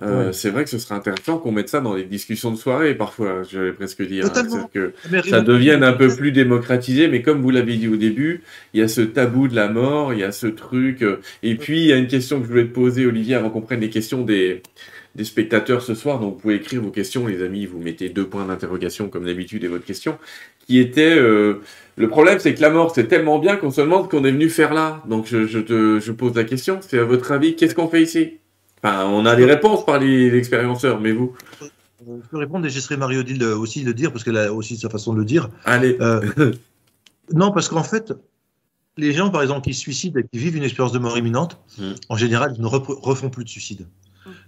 euh, c'est vrai que ce serait intéressant qu'on mette ça dans les discussions de soirée, parfois, j'allais presque dire. Hein. que ça devienne un peu plus démocratisé, mais comme vous l'avez dit au début, il y a ce tabou de la mort, il y a ce truc. Euh, et puis, il y a une question que je voulais te poser, Olivier, avant qu'on prenne les questions des, des spectateurs ce soir. Donc, vous pouvez écrire vos questions, les amis. Vous mettez deux points d'interrogation, comme d'habitude, et votre question. Qui était. Euh, le problème, c'est que la mort, c'est tellement bien qu'on se demande qu'on est venu faire là. Donc, je, je, te, je pose la question. C'est à votre avis, qu'est-ce qu'on fait ici? Enfin, on a les réponses par les, expérienceurs, mais vous Je peux répondre et je serai Mario Odile aussi le dire, parce qu'elle a aussi sa façon de le dire. Allez. Euh, non, parce qu'en fait, les gens, par exemple, qui se suicident et qui vivent une expérience de mort imminente, hmm. en général, ils ne refont plus de suicide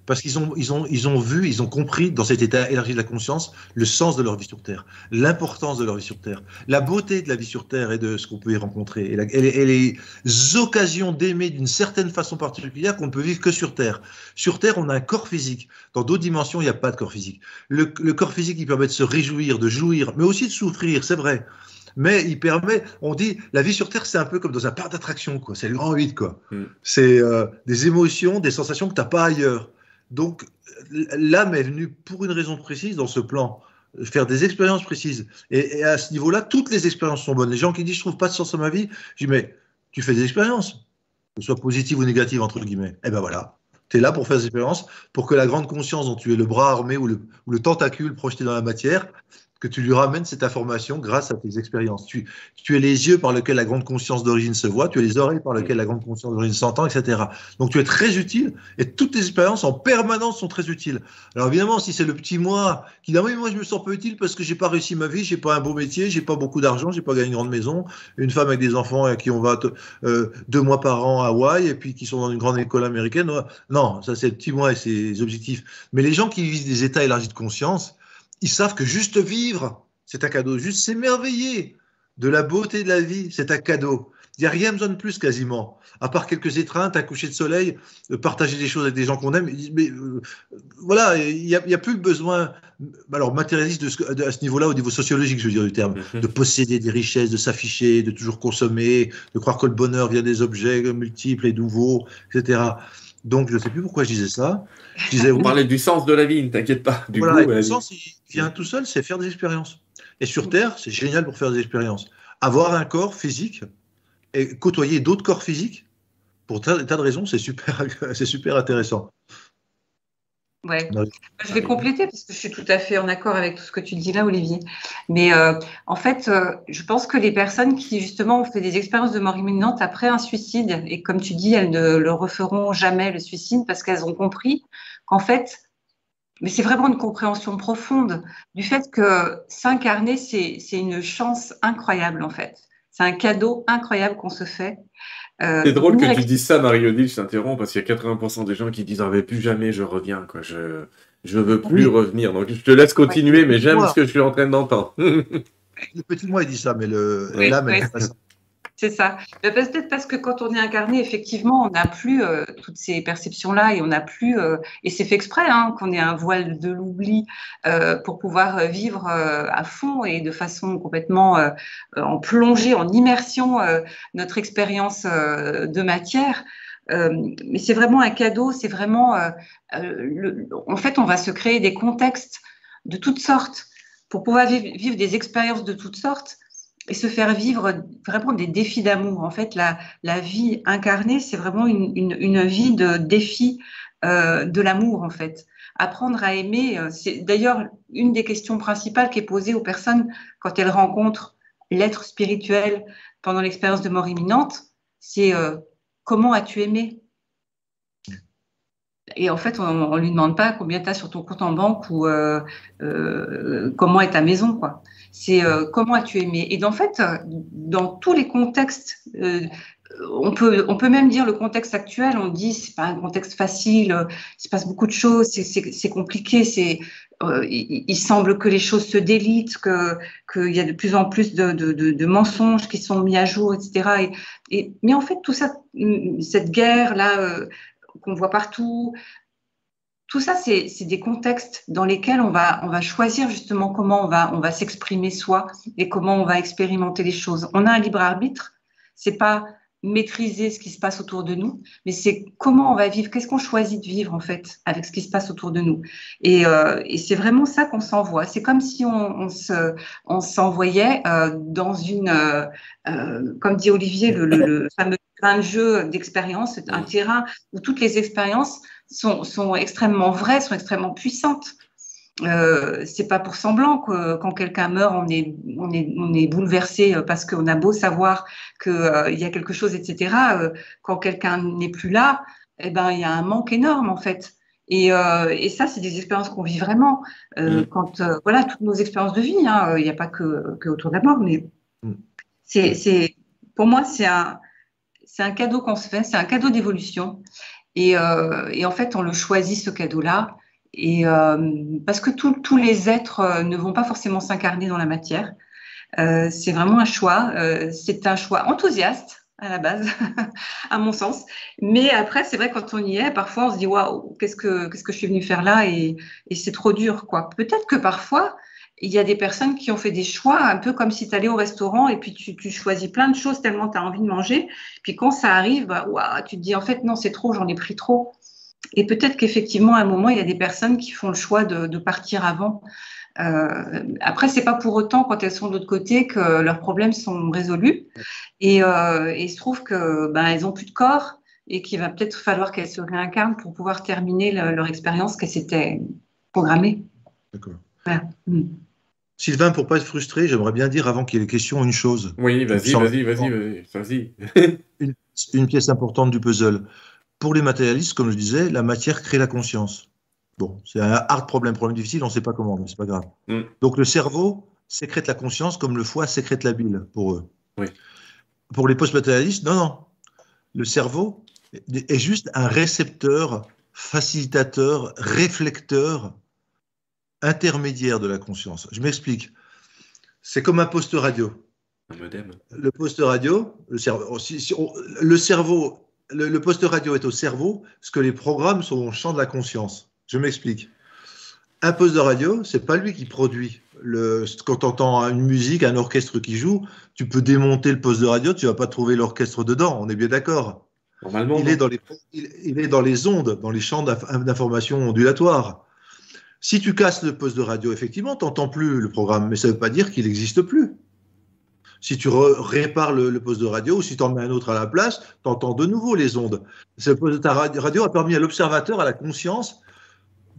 parce qu'ils ont, ils ont, ils ont vu, ils ont compris dans cet état élargi de la conscience le sens de leur vie sur Terre, l'importance de leur vie sur Terre, la beauté de la vie sur Terre et de ce qu'on peut y rencontrer, et, les, occasions d'aimer d'une certaine façon particulière qu'on ne peut vivre que sur Terre. Sur Terre, on a un corps physique. Dans d'autres dimensions, il n'y a pas de corps physique. Le, corps physique, il permet de se réjouir, de jouir, mais aussi de souffrir, c'est vrai mais il permet, on dit, la vie sur Terre, c'est un peu comme dans un parc d'attraction, quoi. C'est le grand vide, quoi. Mm. C'est euh, des émotions, des sensations que tu n'as pas ailleurs. Donc, l'âme est venue pour une raison précise dans ce plan, faire des expériences précises. Et, à ce niveau-là, toutes les expériences sont bonnes. Les gens qui disent je trouve pas de sens à ma vie, je dis mais tu fais des expériences, que ce soit positives ou négatives entre guillemets. Et eh ben voilà, tu es là pour faire des expériences, pour que la grande conscience dont tu es le bras armé ou le, ou le tentacule projeté dans la matière, que tu lui ramènes cette information grâce à tes expériences. Tu, tu es les yeux par lesquels la grande conscience d'origine se voit, tu es les oreilles par lesquelles la grande conscience d'origine s'entend, etc. Donc tu es très utile et toutes tes expériences en permanence sont très utiles. Alors évidemment, si c'est le petit moi qui dit ah oui, moi je me sens pas utile parce que j'ai pas réussi ma vie, j'ai pas un beau métier, j'ai pas beaucoup d'argent, j'ai pas gagné une grande maison, une femme avec des enfants à qui on va euh, deux mois par an à Hawaï et puis qui sont dans une grande école américaine. Non, ça c'est le petit moi et ses objectifs. Mais les gens qui vivent des états élargis de conscience, ils savent que juste vivre, c'est un cadeau. Juste s'émerveiller de la beauté de la vie, c'est un cadeau. Il n'y a rien besoin de plus quasiment, à part quelques étreintes, un coucher de soleil, euh, partager des choses avec des gens qu'on aime. Mais euh, voilà, il n'y a, plus besoin, alors matérialiste de à ce niveau-là, au niveau sociologique, je veux dire du terme, mhm. de posséder des richesses, de s'afficher, de toujours consommer, de croire que le bonheur vient des objets multiples et nouveaux, etc. Donc, je ne sais plus pourquoi je disais ça. Je disais, Vous parlez du sens de la vie, ne t'inquiète pas. Du voilà, le sens, il vient tout seul, c'est faire des expériences. Et sur Terre, c'est génial pour faire des expériences. Avoir un corps physique et côtoyer d'autres corps physiques pour tas, tas de raisons, c'est super, c'est super intéressant. Ouais. Je vais compléter parce que je suis tout à fait en accord avec tout ce que tu dis là, Olivier. Mais euh, en fait, euh, je pense que les personnes qui justement ont fait des expériences de mort imminente après un suicide, et comme tu dis, elles ne le referont jamais le suicide parce qu'elles ont compris qu'en fait, mais c'est vraiment une compréhension profonde du fait que s'incarner, c'est une chance incroyable en fait. C'est un cadeau incroyable qu'on se fait. Euh, c'est drôle que tu dises ça, Marie-Odile, je t'interromps, parce qu'il y a 80% des gens qui disent ah, plus jamais je reviens, quoi. Je, je veux plus revenir. Donc je te laisse continuer, mais j'aime ce que je suis en train d'entendre. le petit moi, il dit ça, mais le l'âme, elle pas ça. C'est ça. Peut-être parce que quand on est incarné, effectivement, on n'a plus euh, toutes ces perceptions-là et on n'a plus, euh, et c'est fait exprès, hein, qu'on ait un voile de l'oubli euh, pour pouvoir vivre à fond et de façon complètement en plongée, en immersion notre expérience de matière. mais c'est vraiment un cadeau, c'est vraiment, en fait, on va se créer des contextes de toutes sortes pour pouvoir vivre des expériences de toutes sortes et se faire vivre vraiment des défis d'amour. En fait, la, vie incarnée, c'est vraiment une, vie de défi euh, de l'amour, en fait. Apprendre à aimer, euh, c'est d'ailleurs une des questions principales qui est posée aux personnes quand elles rencontrent l'être spirituel pendant l'expérience de mort imminente, c'est euh, comment as-tu aimé? Et en fait, on ne lui demande pas combien tu as sur ton compte en banque ou comment est ta maison. quoi. C'est euh, comment as-tu aimé? Et en fait, dans tous les contextes, on, peut, on peut même dire le contexte actuel, on dit c'est pas un contexte facile, il se passe beaucoup de choses, c'est compliqué, c'est il, il, semble que les choses se délitent, qu'il y a de plus en plus de, de, mensonges qui sont mis à jour, etc. Et, et, mais en fait, tout ça, cette guerre là, qu'on voit partout. Tout ça, c'est des contextes dans lesquels on va, choisir justement comment on va, s'exprimer soi et comment on va expérimenter les choses. On a un libre arbitre. C'est pas maîtriser ce qui se passe autour de nous, mais c'est comment on va vivre, qu'est-ce qu'on choisit de vivre en fait avec ce qui se passe autour de nous. Et, euh, c'est vraiment ça qu'on s'envoie. C'est comme si on, on se, on s'envoyait euh, dans une, euh, comme dit Olivier, le, le, fameux un jeu d'expérience, un terrain où toutes les expériences sont, sont extrêmement vraies, sont extrêmement puissantes. Euh, c'est pas pour semblant que quand quelqu'un meurt, on est, on est, on est bouleversé parce qu'on a beau savoir qu'il euh, y a quelque chose, etc. Euh, quand quelqu'un n'est plus là, eh ben, il y a un manque énorme en fait. Et, euh, et ça, c'est des expériences qu'on vit vraiment. Mm. Quand voilà, toutes nos expériences de vie, hein, il n'y a pas que, que, autour de la mort, mais mm. c'est, pour moi, c'est un, c'est un cadeau qu'on se fait, c'est un cadeau d'évolution. Et, euh, et, en fait, on le choisit, ce cadeau-là. Et euh, parce que tous les êtres euh, ne vont pas forcément s'incarner dans la matière. C'est vraiment un choix. C'est un choix enthousiaste à la base, à mon sens. Mais après, c'est vrai quand on y est, parfois on se dit waouh, qu'est-ce que qu'est-ce que je suis venu faire là? Et, et c'est trop dur, quoi. Peut-être que parfois il y a des personnes qui ont fait des choix un peu comme si tu allais au restaurant et puis tu, tu, choisis plein de choses tellement tu as envie de manger. Puis quand ça arrive, bah, tu te dis en fait non, c'est trop, j'en ai pris trop. Et peut-être qu'effectivement, à un moment, il y a des personnes qui font le choix de, de partir avant. Euh, après, c'est pas pour autant quand elles sont de l'autre côté que leurs problèmes sont résolus. Et, euh, et il se trouve que ben, elles ont plus de corps et qu'il va peut-être falloir qu'elles se réincarnent pour pouvoir terminer le, leur expérience qu'elles s'étaient programmée. D'accord. Voilà. Mmh. Sylvain, pour pas être frustré, j'aimerais bien dire avant qu'il y ait les questions une chose. Oui, vas-y, vas-y, vas-y, vas-y. une, pièce importante du puzzle. Pour les matérialistes, comme je disais, la matière crée la conscience. Bon, c'est un hard problème, problème difficile, on ne sait pas comment, mais c'est pas grave. Mm. Donc le cerveau sécrète la conscience comme le foie sécrète la bile pour eux. Oui. Pour les post-matérialistes, non, non. Le cerveau est juste un récepteur, facilitateur, réflecteur intermédiaire de la conscience. Je m'explique. C'est comme un poste radio. Un modem. Le poste radio, le cerveau, si, on, le, cerveau le, le, poste radio est au cerveau, parce que les programmes sont au champ de la conscience. Je m'explique. Un poste de radio, c'est pas lui qui produit. Le, quand tu entends une musique, un orchestre qui joue, tu peux démonter le poste de radio, tu vas pas trouver l'orchestre dedans. On est bien d'accord. Normalement, il est, dans les, il, il, est dans les ondes, dans les champs d'information ondulatoires. Si tu casses le poste de radio, effectivement, tu n'entends plus le programme, mais ça ne veut pas dire qu'il n'existe plus. Si tu répares le, poste de radio ou si tu en mets un autre à la place, tu entends de nouveau les ondes. Ce poste de ta radio a permis à l'observateur, à la conscience,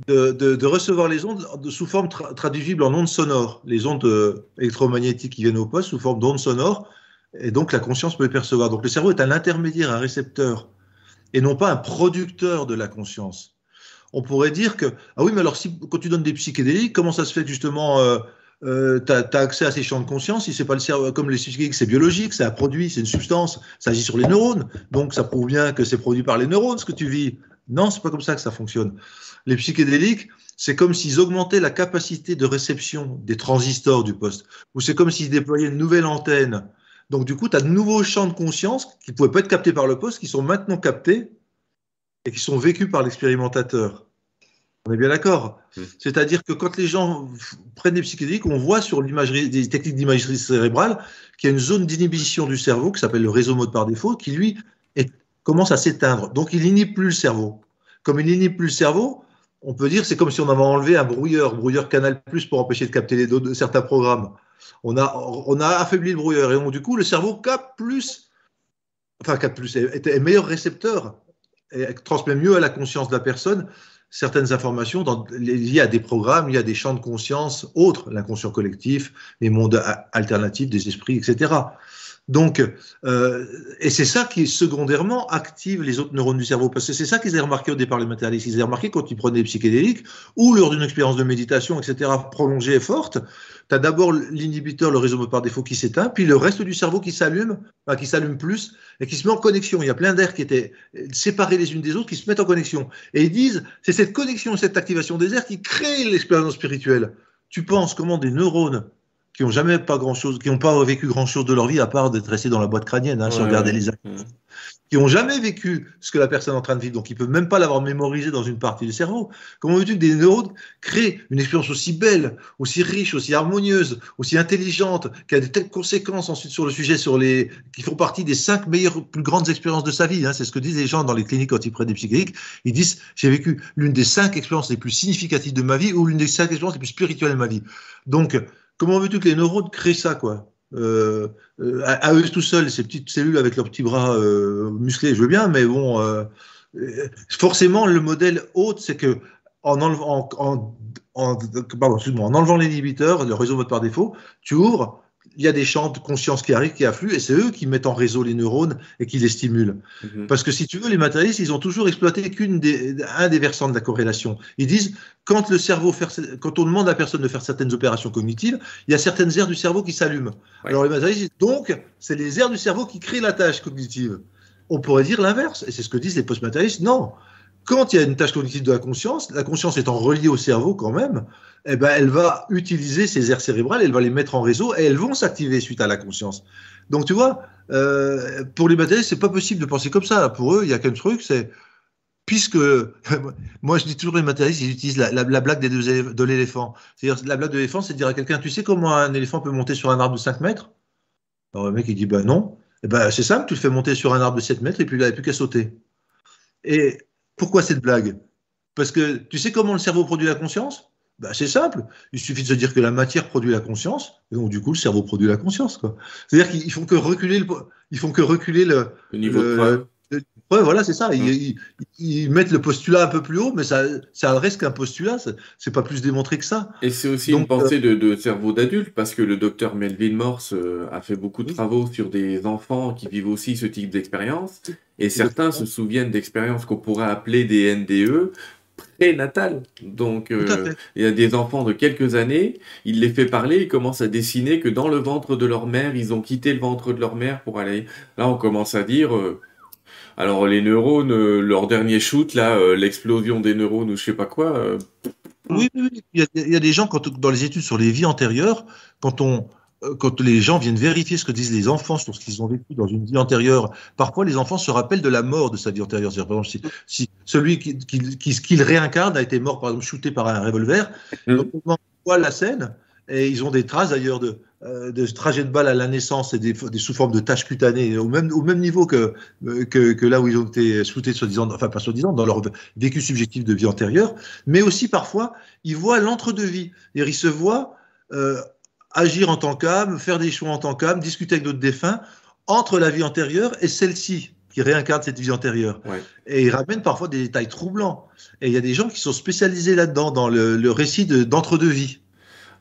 de, recevoir les ondes sous forme traduisible en ondes sonores, les ondes euh, électromagnétiques qui viennent au poste sous forme d'ondes sonores, et donc la conscience peut les percevoir. Donc le cerveau est un intermédiaire, un récepteur, et non pas un producteur de la conscience. On pourrait dire que, ah oui, mais alors si, quand tu donnes des psychédéliques, comment ça se fait justement euh, euh, tu as, accès à ces champs de conscience? Si c'est pas le cerveau, comme les psychédéliques, c'est biologique, c'est un produit, c'est une substance, ça agit sur les neurones, donc ça prouve bien que c'est produit par les neurones ce que tu vis. Non, c'est pas comme ça que ça fonctionne. Les psychédéliques, c'est comme s'ils augmentaient la capacité de réception des transistors du poste, ou c'est comme s'ils déployaient une nouvelle antenne. Donc du coup, tu as de nouveaux champs de conscience qui ne pouvaient pas être captés par le poste, qui sont maintenant captés et qui sont vécus par l'expérimentateur. On est bien d'accord. Mmh. C'est-à-dire que quand les gens prennent des psychédéliques, on voit sur l'imagerie, des techniques d'imagerie cérébrale qu'il y a une zone d'inhibition du cerveau qui s'appelle le réseau mode par défaut, qui lui commence à s'éteindre. Donc il n'inhibe plus le cerveau. Comme il n'inhibe plus le cerveau, on peut dire c'est comme si on avait enlevé un brouilleur, brouilleur Canal Plus pour empêcher de capter les de certains programmes. On a, on a affaibli le brouilleur et donc du coup le cerveau capte plus, enfin capte plus, est, est meilleur récepteur et transmet mieux à la conscience de la personne certaines informations dans, liées à des programmes, y a des champs de conscience autres, l'inconscient collectif, les mondes alternatifs des esprits, etc. Donc, euh, et c'est ça qui, secondairement, active les autres neurones du cerveau. Parce que c'est ça qu'ils avaient remarqué au départ, les matérialistes. Ils avaient remarqué quand ils prenaient des psychédéliques ou lors d'une expérience de méditation, etc., prolongée et forte, tu as d'abord l'inhibiteur, le réseau par défaut qui s'éteint, puis le reste du cerveau qui s'allume, qui s'allume plus et qui se met en connexion. Il y a plein d'aires qui étaient séparées les unes des autres qui se mettent en connexion. Et ils disent, c'est cette connexion, cette activation des aires qui crée l'expérience spirituelle. Tu penses comment des neurones qui n'ont jamais pas grand chose, qui n'ont pas vécu grand chose de leur vie à part d'être restés dans la boîte crânienne, hein, si on regardait les actes, qui n'ont jamais vécu ce que la personne est en train de vivre, donc ils ne peuvent même pas l'avoir mémorisé dans une partie du cerveau. Comment veux-tu que des neurones créent une expérience aussi belle, aussi riche, aussi harmonieuse, aussi intelligente, qui a de telles conséquences ensuite sur le sujet, sur les, qui font partie des cinq meilleures, plus grandes expériences de sa vie. Hein, c'est ce que disent les gens dans les cliniques quand ils prennent des psychédéliques. Ils disent j'ai vécu l'une des cinq expériences les plus significatives de ma vie ou l'une des cinq expériences les plus spirituelles de ma vie. Donc Comment veux-tu que les neurones créent ça, quoi? Euh, euh, à, eux tout seuls, ces petites cellules avec leurs petits bras euh, musclés, je veux bien, mais bon, forcément, le modèle haute, c'est que en enlevant, en, en, en enlevant l'inhibiteur, le réseau mode par défaut, tu ouvres il y a des champs de conscience qui arrivent, qui affluent, et c'est eux qui mettent en réseau les neurones et qui les stimulent. Mhm. Parce que si tu veux, les matérialistes, ils ont toujours exploité qu'une des, un des versants de la corrélation. Ils disent, quand le cerveau fait, quand on demande à la personne de faire certaines opérations cognitives, il y a certaines aires du cerveau qui s'allument. Alors les matérialistes, donc, c'est les aires du cerveau qui créent la tâche cognitive. On pourrait dire l'inverse, et c'est ce que disent les post-matérialistes. Non, quand il y a une tâche cognitive de la conscience, la conscience étant reliée au cerveau quand même, eh ben, elle va utiliser ces aires cérébrales, elle va les mettre en réseau et elles vont s'activer suite à la conscience. Donc tu vois, euh, pour les matérialistes, c'est pas possible de penser comme ça. Pour eux, il y a qu'un truc, c'est puisque moi je dis toujours les matérialistes, ils utilisent la, blague des deux de l'éléphant. C'est-à-dire la blague de l'éléphant, c'est de dire à quelqu'un, tu sais comment un éléphant peut monter sur un arbre de 5 mètres? Alors le mec il dit ben non. Eh ben, c'est simple, tu le fais monter sur un arbre de 7 mètres et puis il n'a plus qu'à sauter. Et pourquoi cette blague? Parce que tu sais comment le cerveau produit la conscience? Ben, C'est simple. Il suffit de se dire que la matière produit la conscience, et donc du coup, le cerveau produit la conscience. C'est-à-dire qu'ils font que reculer le, ils font que reculer le, niveau de preuve. Ouais, voilà, c'est ça. Ils, mettent le postulat un peu plus haut, mais ça, ça reste qu'un postulat. C'est pas plus démontré que ça. Et c'est aussi une pensée de, cerveau d'adulte, parce que le docteur Melvin Morse euh, a fait beaucoup de travaux sur des enfants qui vivent aussi ce type d'expérience. Et certains se souviennent d'expériences qu'on pourrait appeler des NDE prénatales. Donc, euh, il y a des enfants de quelques années, il les fait parler, ils commencent à dessiner que dans le ventre de leur mère, ils ont quitté le ventre de leur mère pour aller. Là, on commence à dire. Euh, alors les neurones, euh, leur dernier shoot, là, euh, l'explosion des neurones ou je sais pas quoi. Euh, oui, oui, Il, y a, des gens, quand, dans les études sur les vies antérieures, quand, on, quand les gens viennent vérifier ce que disent les enfants sur ce qu'ils ont vécu dans une vie antérieure, parfois les enfants se rappellent de la mort de sa vie antérieure. Par exemple, si, celui qui, qui, réincarne a été mort, par exemple, shooté par un revolver, mmh. donc on voit la scène, et ils ont des traces d'ailleurs de, euh, de trajet de balle à la naissance et des, sous formes de taches cutanées au même, au même niveau que, que, là où ils ont été shootés, soi-disant, enfin pas soi-disant, dans leur vécu subjectif de vie antérieure, mais aussi parfois, ils voient l'entre-deux-vie. Ils se voient euh, agir en tant qu'âme, faire des choix en tant qu'âme, discuter avec d'autres défunts entre la vie antérieure et celle-ci qui réincarne cette vie antérieure. Et il ramène parfois des détails troublants. Et il y a des gens qui sont spécialisés là-dedans, dans le, récit d'entre-deux vies.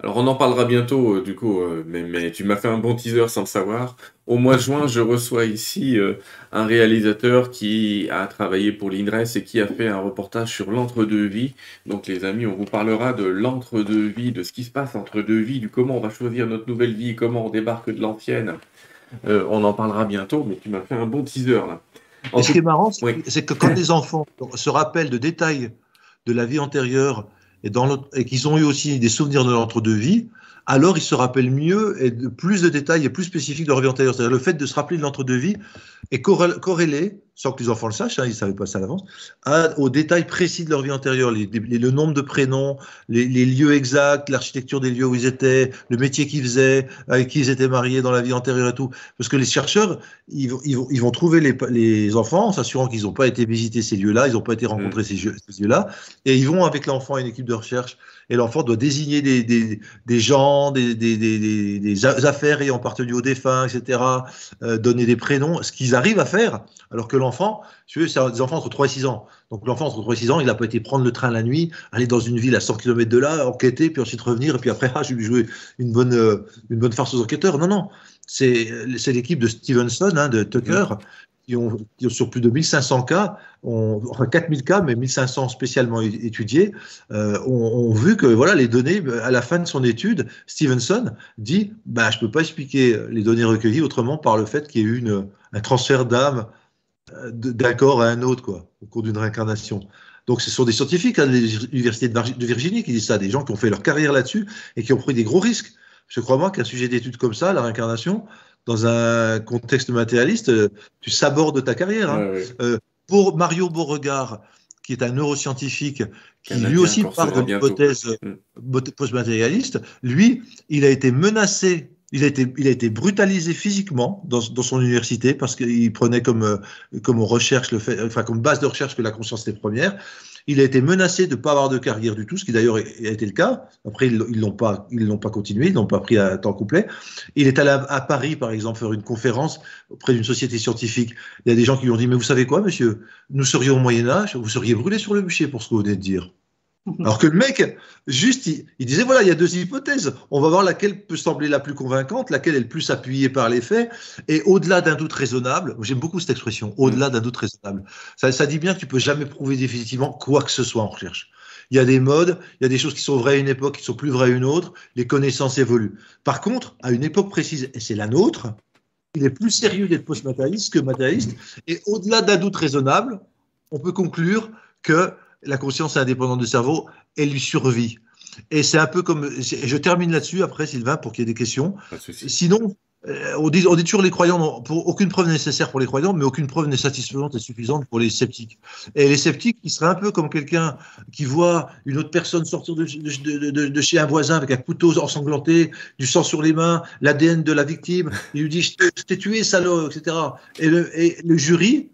Alors on en parlera bientôt, euh, du coup, euh, mais, tu m'as fait un bon teaser sans le savoir. Au mois de juin, je reçois ici euh, un réalisateur qui a travaillé pour l'INRES et qui a fait un reportage sur l'entre-deux-vie. Donc les amis, on vous parlera de l'entre-deux-vie, de ce qui se passe entre deux vies, du comment on va choisir notre nouvelle vie, comment on débarque de l'ancienne. on en parlera bientôt, mais tu m'as fait un bon teaser là. Et ce qui est marrant, c'est que quand les enfants se rappellent de détails de la vie antérieure et, et qu'ils ont eu aussi des souvenirs de l'entre-deux-vie, alors ils se rappellent mieux et de plus de détails et plus spécifiques de leur vie antérieure. C'est-à-dire le fait de se rappeler de l'entre-deux-vie est corrélé sans que les enfants le sachent, hein, ils ne savaient pas ça à l'avance, aux détails précis de leur vie antérieure, le nombre de prénoms, les, lieux exacts, l'architecture des lieux où ils étaient, le métier qu'ils faisaient, avec qui ils étaient mariés dans la vie antérieure et tout. Parce que les chercheurs, ils, vont, ils vont, trouver les, les, enfants en s'assurant qu'ils n'ont pas été visiter ces lieux-là, ils n'ont pas été rencontrer mmh. ces, ces lieux-là, et ils vont avec l'enfant à une équipe de recherche et l'enfant doit désigner des, des, des gens, des, des, affaires ayant appartenu aux défunts, etc., euh, donner des prénoms, ce qu'ils arrivent à faire, alors que l'enfant, tu veux, c'est des enfants entre 3 et 6 ans. Donc l'enfant entre 3 et 6 ans, il n'a pas été prendre le train la nuit, aller dans une ville à 100 km de là, enquêter, puis ensuite revenir, et puis après, ah, je vais jouer une bonne, euh, une bonne farce aux enquêteurs. Non, non, c'est l'équipe de Stevenson, hein, de Tucker, qui ont, sur plus de 1500 cas, enfin 4000 cas, mais 1500 spécialement étudiés, euh, ont, vu que voilà les données, à la fin de son étude, Stevenson dit bah, Je ne peux pas expliquer les données recueillies autrement par le fait qu'il y ait eu une, un transfert d'âme euh, d'un corps à un autre quoi, au cours d'une réincarnation. Donc, ce sont des scientifiques à hein, l'université de Virginie qui disent ça, des gens qui ont fait leur carrière là-dessus et qui ont pris des gros risques. Je crois moi qu'un sujet d'étude comme ça, la réincarnation, dans un contexte matérialiste, euh, tu sabordes ta carrière. Hein. Euh, pour Mario Beauregard, qui est un neuroscientifique, qui lui aussi parle de l'hypothèse mm. post-matérialiste, lui, il a été menacé il a été, il a été brutalisé physiquement dans, dans son université parce qu'il prenait comme, euh, comme recherche le fait, enfin comme base de recherche que la conscience était première. Il a été menacé de ne pas avoir de carrière du tout, ce qui d'ailleurs a été le cas. Après, ils ne l'ont pas, ils l'ont pas continué, ils n'ont pas pris à temps complet. Il est allé à, Paris, par exemple, faire une conférence auprès d'une société scientifique. Il y a des gens qui lui ont dit, mais vous savez quoi, monsieur, nous serions au Moyen Âge, vous seriez brûlé sur le bûcher pour ce que vous venez de dire. Alors que le mec, juste, il, disait voilà, il y a deux hypothèses. On va voir laquelle peut sembler la plus convaincante, laquelle est le plus appuyée par les faits. Et au-delà d'un doute raisonnable, j'aime beaucoup cette expression, au-delà d'un doute raisonnable. Ça, ça dit bien que tu peux jamais prouver définitivement quoi que ce soit en recherche. Il y a des modes, il y a des choses qui sont vraies à une époque, qui sont plus vraies à une autre. Les connaissances évoluent. Par contre, à une époque précise, et c'est la nôtre, il est plus sérieux d'être post-matérialiste que matérialiste. Et au-delà d'un doute raisonnable, on peut conclure que la conscience indépendante du cerveau, elle lui survit. Et c'est un peu comme. Je termine là-dessus après, Sylvain, pour qu'il y ait des questions. Sinon, euh, on dit, on dit, toujours les croyants, pour, aucune preuve nécessaire pour les croyants, mais aucune preuve n'est satisfaisante et suffisante pour les sceptiques. Et les sceptiques, ils seraient un peu comme quelqu'un qui voit une autre personne sortir de, de, de, chez un voisin avec un couteau ensanglanté, du sang sur les mains, l'ADN de la victime, il lui dit Je t'ai tué, salaud, etc. Et le, et le jury,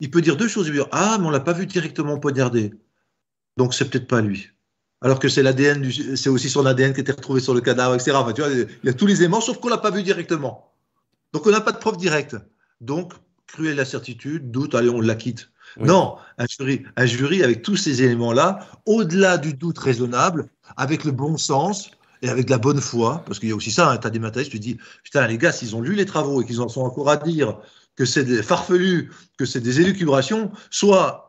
il peut dire deux choses. Il peut dire Ah, mais on l'a pas vu directement poignarder donc c'est peut-être pas lui. Alors que c'est l'ADN, c'est aussi son ADN qui était retrouvé sur le cadavre, etc. Enfin, tu vois, il y a tous les aimants, sauf qu'on l'a pas vu directement. Donc on n'a pas de preuve directe. Donc, cruelle certitude, doute, allez, on la quitte. Non, un jury, un jury avec tous ces éléments-là, au-delà du doute raisonnable, avec le bon sens et avec la bonne foi, parce qu'il y a aussi ça, hein, tu as des matérialistes, tu dis, putain, les gars, s'ils ont lu les travaux et qu'ils en sont encore à dire que c'est des farfelus, que c'est des élucubrations, soit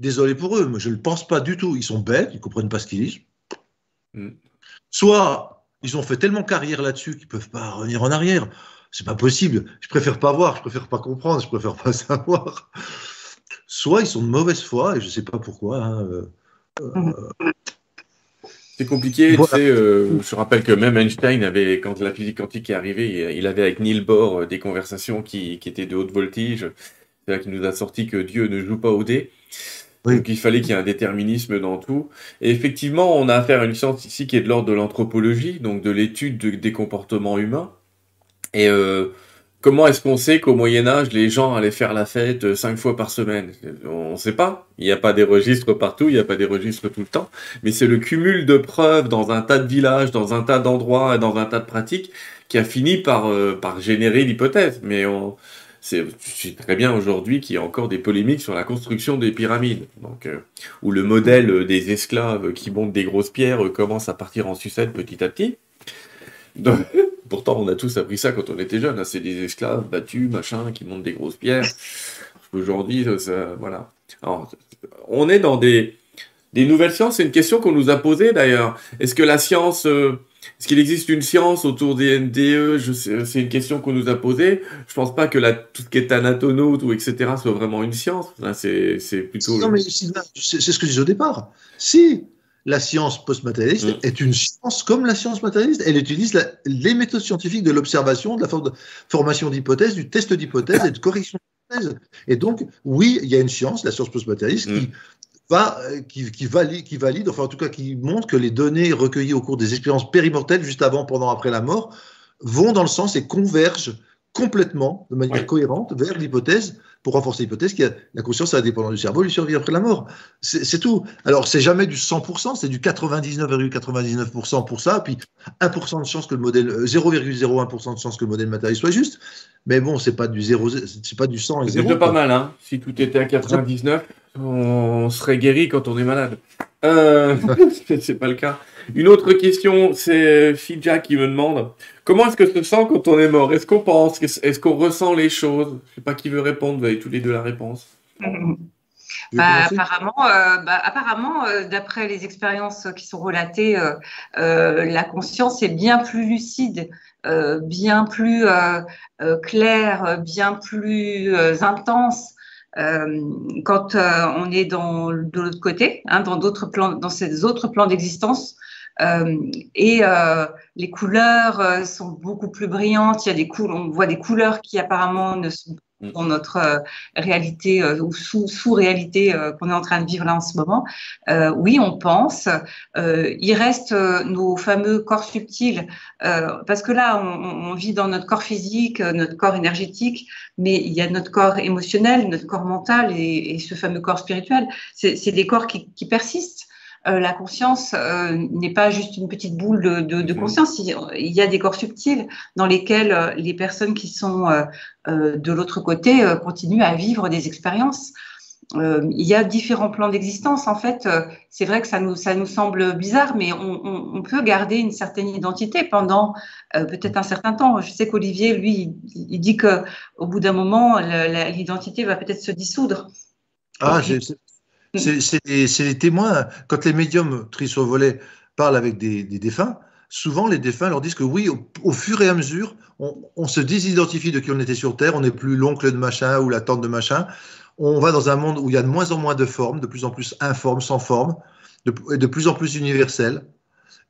Désolé pour eux, mais je ne le pense pas du tout. Ils sont bêtes, ils ne comprennent pas ce qu'ils disent. Mm. Soit ils ont fait tellement carrière là-dessus qu'ils ne peuvent pas revenir en arrière. C'est pas possible. Je préfère pas voir, je préfère pas comprendre, je préfère pas savoir. Soit ils sont de mauvaise foi, et je ne sais pas pourquoi. Hein, euh, euh, c'est compliqué. Tu sais, euh, je rappelle que même Einstein avait, quand la physique quantique est arrivée, il avait avec Niels Bohr des conversations qui, qui étaient de haute voltige. C'est là qu'il nous a sorti que Dieu ne joue pas au dé. Donc il fallait qu'il y ait un déterminisme dans tout. Et effectivement, on a affaire à une science ici qui est de l'ordre de l'anthropologie, donc de l'étude des comportements humains. Et euh, comment est-ce qu'on sait qu'au Moyen Âge, les gens allaient faire la fête euh, cinq fois par semaine? On ne sait pas. Il n'y a pas des registres partout, il n'y a pas des registres tout le temps. Mais c'est le cumul de preuves dans un tas de villages, dans un tas d'endroits, dans un tas de pratiques qui a fini par, euh, par générer l'hypothèse. Mais on, c'est très bien aujourd'hui qu'il y a encore des polémiques sur la construction des pyramides, donc euh, où le modèle des esclaves qui montent des grosses pierres commence à partir en sucette petit à petit. pourtant, on a tous appris ça quand on était jeune. Hein, c'est des esclaves battus, machin, qui montent des grosses pierres. Aujourd'hui, voilà. on est dans des, nouvelles sciences. C'est une question qu'on nous a posée d'ailleurs. Est-ce que la science, euh, est-ce qu'il existe une science autour des NDE C'est une question qu'on nous a posée. Je pense pas que la, tout ce qui est anatonaute ou etc. soit vraiment une science. C'est plutôt. Non, mais c'est ce que je disais au départ. Si la science postmatérialiste mm. est une science comme la science matérialiste. Elle utilise les méthodes scientifiques de l'observation, de la formation d'hypothèses, du test d'hypothèses et de correction d'hypothèses. Et donc, oui, il y a une science, la science postmatérialiste, qui mm. Va, qui, qui, valide, qui valide, enfin en tout cas qui montre que les données recueillies au cours des expériences périmortelles, juste avant, pendant, après la mort, vont dans le sens et convergent complètement, de manière cohérente, vers l'hypothèse pour renforcer l'hypothèse que la conscience indépendante du cerveau lui survit après la mort. C'est tout. Alors, c'est jamais du 100%, c'est du 99,99% pour ça, puis 1% de chance que le modèle, 0,01% euh, de chance que le modèle matériel soit juste. Mais bon, c'est pas du 0, c'est pas du 100 et 0. C'est pas mal, hein. Si tout était à 99, on serait guéri quand on est malade. Euh, c'est pas le cas. Une autre question, c'est Fidja qui me demande comment est-ce que se sent quand on est mort? Est-ce qu'on pense Est-ce qu'on ressent les choses? Je sais pas qui veut répondre, vous avez tous les deux la réponse. Bah, apparemment, euh, bah, apparemment euh, d'après les expériences qui sont relatées, la conscience est bien plus lucide, bien plus claire, bien plus intense quand on est dans, de l'autre côté, hein, dans d'autres plans, dans ces autres plans d'existence euh, et euh, les couleurs euh, sont beaucoup plus brillantes. Il y a des on voit des couleurs qui apparemment ne sont pas. Dans notre réalité ou sous, réalité qu'on est en train de vivre là en ce moment. oui, on pense. il reste nos fameux corps subtils parce que là, on, vit dans notre corps physique, notre corps énergétique, mais il y a notre corps émotionnel, notre corps mental et, ce fameux corps spirituel. C'est des corps qui persistent. Euh, la conscience euh, n'est pas juste une petite boule de, de, conscience. Il y a des corps subtils dans lesquels euh, les personnes qui sont de l'autre côté continuent à vivre des expériences. il y a différents plans d'existence. En fait, c'est vrai que ça nous, ça nous semble bizarre, mais on, on, peut garder une certaine identité pendant peut-être un certain temps. Je sais qu'Olivier, lui, il, dit que au bout d'un moment, l'identité va peut-être se dissoudre. Ah, c'est les témoins. Quand les médiums tristes au volet parlent avec des, défunts, souvent les défunts leur disent que oui, au, fur et à mesure, on, se désidentifie de qui on était sur Terre, on n'est plus l'oncle de machin ou la tante de machin. On va dans un monde où il y a de moins en moins de formes, de plus en plus informes, sans forme, de, de plus en plus universelles.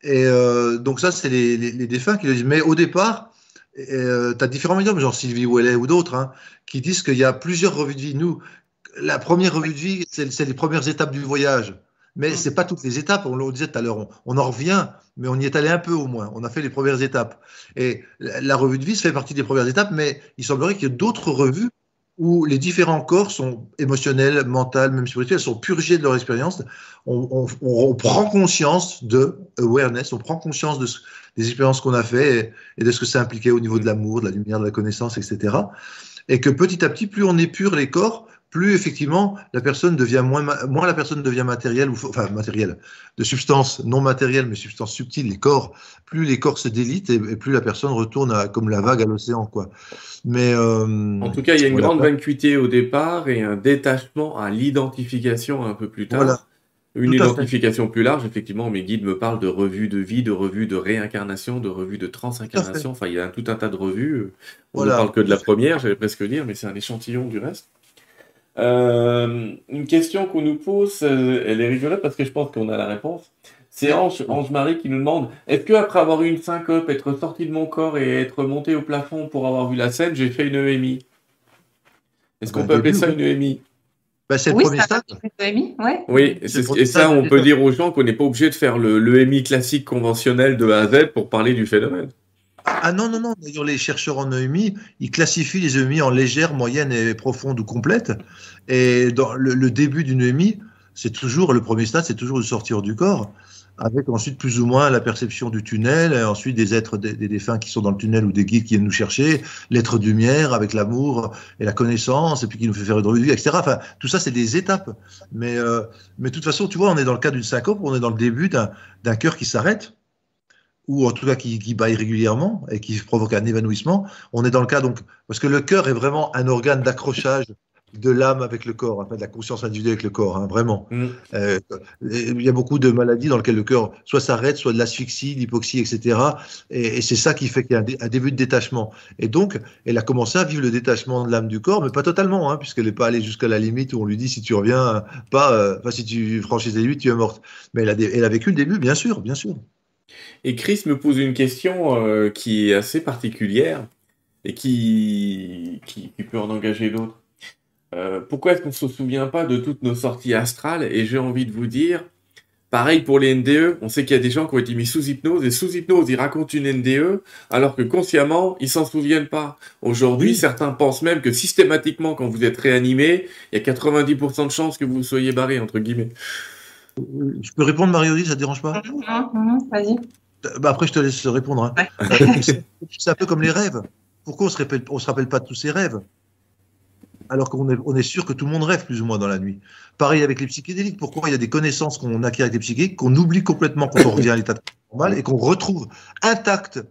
Et euh, donc ça, c'est les, défunts qui le disent. Mais au départ, euh, tu as différents médiums, genre Sylvie Ouellet ou d'autres, hein, qui disent qu'il y a plusieurs revues de vie. Nous, la première revue de vie, c'est les premières étapes du voyage. Mais mm. ce n'est pas toutes les étapes, on le disait tout à l'heure, on, en revient, mais on y est allé un peu au moins, on a fait les premières étapes. Et la, revue de vie, ça fait partie des premières étapes, mais il semblerait qu'il y ait d'autres revues où les différents corps sont émotionnels, mentaux, même spirituels, sont purgés de leur expérience. On, prend conscience de awareness, on prend conscience de des expériences qu'on a fait et, de ce que ça impliquait au niveau de l'amour, de la lumière, de la connaissance, etc. Et que petit à petit, plus on épure les corps, plus effectivement la personne devient moins, moins la personne devient matérielle, ou, enfin matérielle, de substance non matérielle mais substance subtile, les corps, plus les corps se délitent et, plus la personne retourne à, comme la vague à l'océan, quoi. Mais euh, en tout cas, il y a une grande vacuité au départ et un détachement à l'identification un peu plus tard. Voilà. Une identification plus large, effectivement, mes guides me parlent de revues de vie, de revues de réincarnation, de revues de transincarnation. Enfin, il y a tout un tas de revues. On ne parle que de la première, j'allais presque dire, mais c'est un échantillon du reste. Euh, une question qu'on nous pose, euh, elle est rigolote parce que je pense qu'on a la réponse. C'est Ange, Ange-Marie qui nous demande Est-ce que après avoir eu une syncope, être sorti de mon corps et être monté au plafond pour avoir vu la scène, j'ai fait une EMI Est-ce qu'on bah, peut appeler ça une EMI bah, c'est le oui, premier stade. EMI, ouais. Oui, et, ça, on peut dire aux gens qu'on n'est pas obligé de faire le, l'EMI classique conventionnel de A à Z pour parler du phénomène. Ah non, non, non. D'ailleurs, les chercheurs en EMI, ils classifient les EMI en légères, moyennes et profondes ou complètes. Et dans le, début d'une EMI, c'est toujours, le premier stade, c'est toujours de sortir du corps avec ensuite plus ou moins la perception du tunnel, et ensuite des êtres, des, défunts qui sont dans le tunnel ou des guides qui viennent nous chercher, l'être lumière avec l'amour et la connaissance, et puis qui nous fait faire une revue, etc. Enfin, tout ça, c'est des étapes. Mais, euh, mais de toute façon, tu vois, on est dans le cas d'une syncope, on est dans le début d'un cœur qui s'arrête, ou en tout cas qui, qui bat irrégulièrement et qui provoque un évanouissement. On est dans le cas donc, parce que le cœur est vraiment un organe d'accrochage de l'âme avec le corps, enfin de la conscience individuelle avec le corps, hein, vraiment. Mm. Euh, il y a beaucoup de maladies dans lesquelles le cœur soit s'arrête, soit de l'asphyxie, l'hypoxie, etc. Et, c'est ça qui fait qu'il y a un, début de détachement. Et donc, elle a commencé à vivre le détachement de l'âme du corps, mais pas totalement, hein, puisqu'elle n'est pas allée jusqu'à la limite où on lui dit si tu reviens, pas, euh, enfin si tu franchis les limites, tu es morte. Mais elle a, elle a vécu le début, bien sûr, bien sûr. Et Chris me pose une question euh, qui est assez particulière et qui, qui peut en engager d'autres. Euh, pourquoi est-ce qu'on ne se souvient pas de toutes nos sorties astrales? Et j'ai envie de vous dire, pareil pour les NDE, on sait qu'il y a des gens qui ont été mis sous hypnose, et sous hypnose, ils racontent une NDE, alors que consciemment, ils s'en souviennent pas. Aujourd'hui, certains pensent même que systématiquement, quand vous êtes réanimé, il y a 90% de chances que vous soyez barré, entre guillemets. Je peux répondre, Mario, ça ne dérange pas? Mmh, mmh, Vas-y. Bah, après, je te laisse répondre. Hein. c'est un peu comme les rêves. Pourquoi on ne se rappelle pas de tous ces rêves? Alors qu'on est, on est sûr que tout le monde rêve plus ou moins dans la nuit. Pareil avec les psychédéliques, pourquoi il y a des connaissances qu'on acquiert avec les psychédéliques qu'on oublie complètement quand on revient à l'état normal et qu'on retrouve intact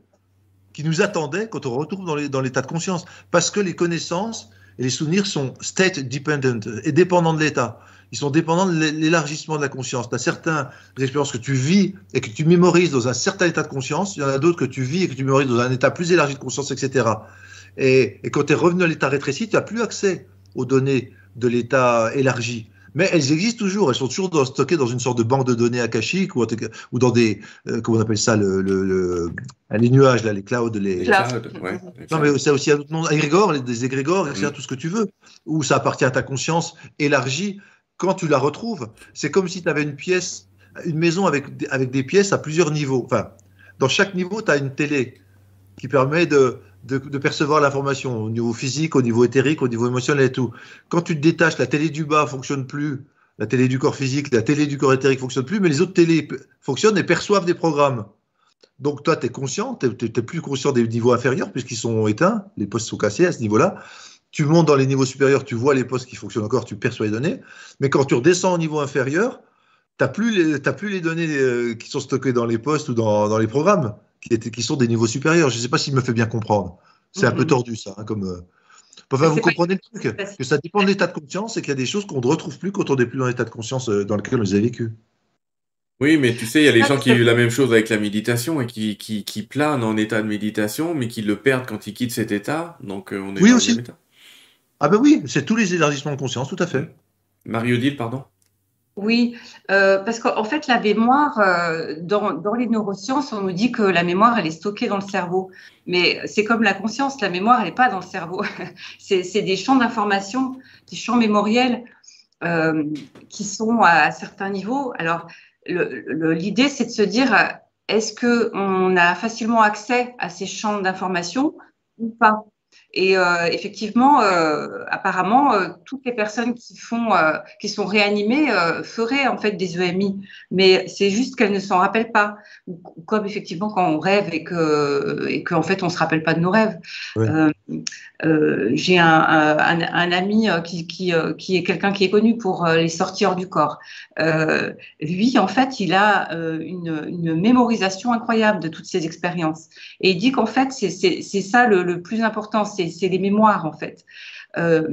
qui nous attendait quand on retrouve dans l'état de conscience? Parce que les connaissances et les souvenirs sont state dependent et dépendants de l'état. Ils sont dépendants de l'élargissement de la conscience. Tu as certaines expériences que tu vis et que tu mémorises dans un certain état de conscience. Il y en a d'autres que tu vis et que tu mémorises dans un état plus élargi de conscience, etc. Et, quand tu es revenu à l'état rétréci, tu n'as plus accès aux données de l'état élargi. Mais elles existent toujours, elles sont toujours stockées dans une sorte de banque de données akashiques ou, ou dans des, euh, comment on appelle ça, le, le, les nuages, là, les clouds. Les, clouds, ouais, non, mais c'est aussi un autre nom, des égrégores, etc., mm. tout ce que tu veux, où ça appartient à ta conscience élargie. Quand tu la retrouves, c'est comme si tu avais une pièce, une maison avec, avec des pièces à plusieurs niveaux. Enfin, dans chaque niveau, tu as une télé qui permet de, de, percevoir l'information au niveau physique, au niveau éthérique, au niveau émotionnel et tout. Quand tu te détaches, la télé du bas fonctionne plus, la télé du corps physique, la télé du corps éthérique fonctionne plus, mais les autres télés fonctionnent et perçoivent des programmes. Donc toi, tu es conscient, tu n'es plus conscient des niveaux inférieurs puisqu'ils sont éteints, les postes sont cassés à ce niveau-là. Tu montes dans les niveaux supérieurs, tu vois les postes qui fonctionnent encore, tu perçois les données. Mais quand tu redescends au niveau inférieur, tu n'as plus, les, plus les données euh, qui sont stockées dans les postes ou dans les programmes qui, sont des niveaux supérieurs. Je ne sais pas s'il me fait bien comprendre. C'est un peu tordu, ça, hein, comme. Euh, enfin, vous comprenez le truc Que ça dépend de l'état de conscience et qu'il y a des choses qu'on ne retrouve plus quand on n'est plus dans l'état de conscience euh, dans lequel on les a vécues. Oui, mais tu sais, il y a les gens qui ont eu la même chose avec la méditation et qui, qui, qui, planent en état de méditation, mais qui le perdent quand ils quittent cet état. Donc, on est oui, aussi. Ah ben oui, c'est tous les élargissements de conscience, tout à fait. Mario Dil, pardon oui, euh, parce qu'en fait, la mémoire, euh, dans, dans, les neurosciences, on nous dit que la mémoire, elle est stockée dans le cerveau. Mais c'est comme la conscience, la mémoire, elle n'est pas dans le cerveau. c'est des champs d'information, des champs mémoriels euh, qui sont à, certains niveaux. Alors, l'idée, c'est de se dire, est-ce qu'on a facilement accès à ces champs d'information ou pas? Et euh, effectivement, euh, apparemment, euh, toutes les personnes qui font, euh, qui sont réanimées euh, feraient en fait des EMI, mais c'est juste qu'elles ne s'en rappellent pas. Comme effectivement quand on rêve et que et qu'en fait on se rappelle pas de nos rêves. J'ai un, ami qui, qui, qui est quelqu'un qui est connu pour les sorties hors du corps. lui, en fait, il a une, mémorisation incroyable de toutes ces expériences, et il dit qu'en fait c'est ça le, plus important c'est des mémoires en fait. Euh,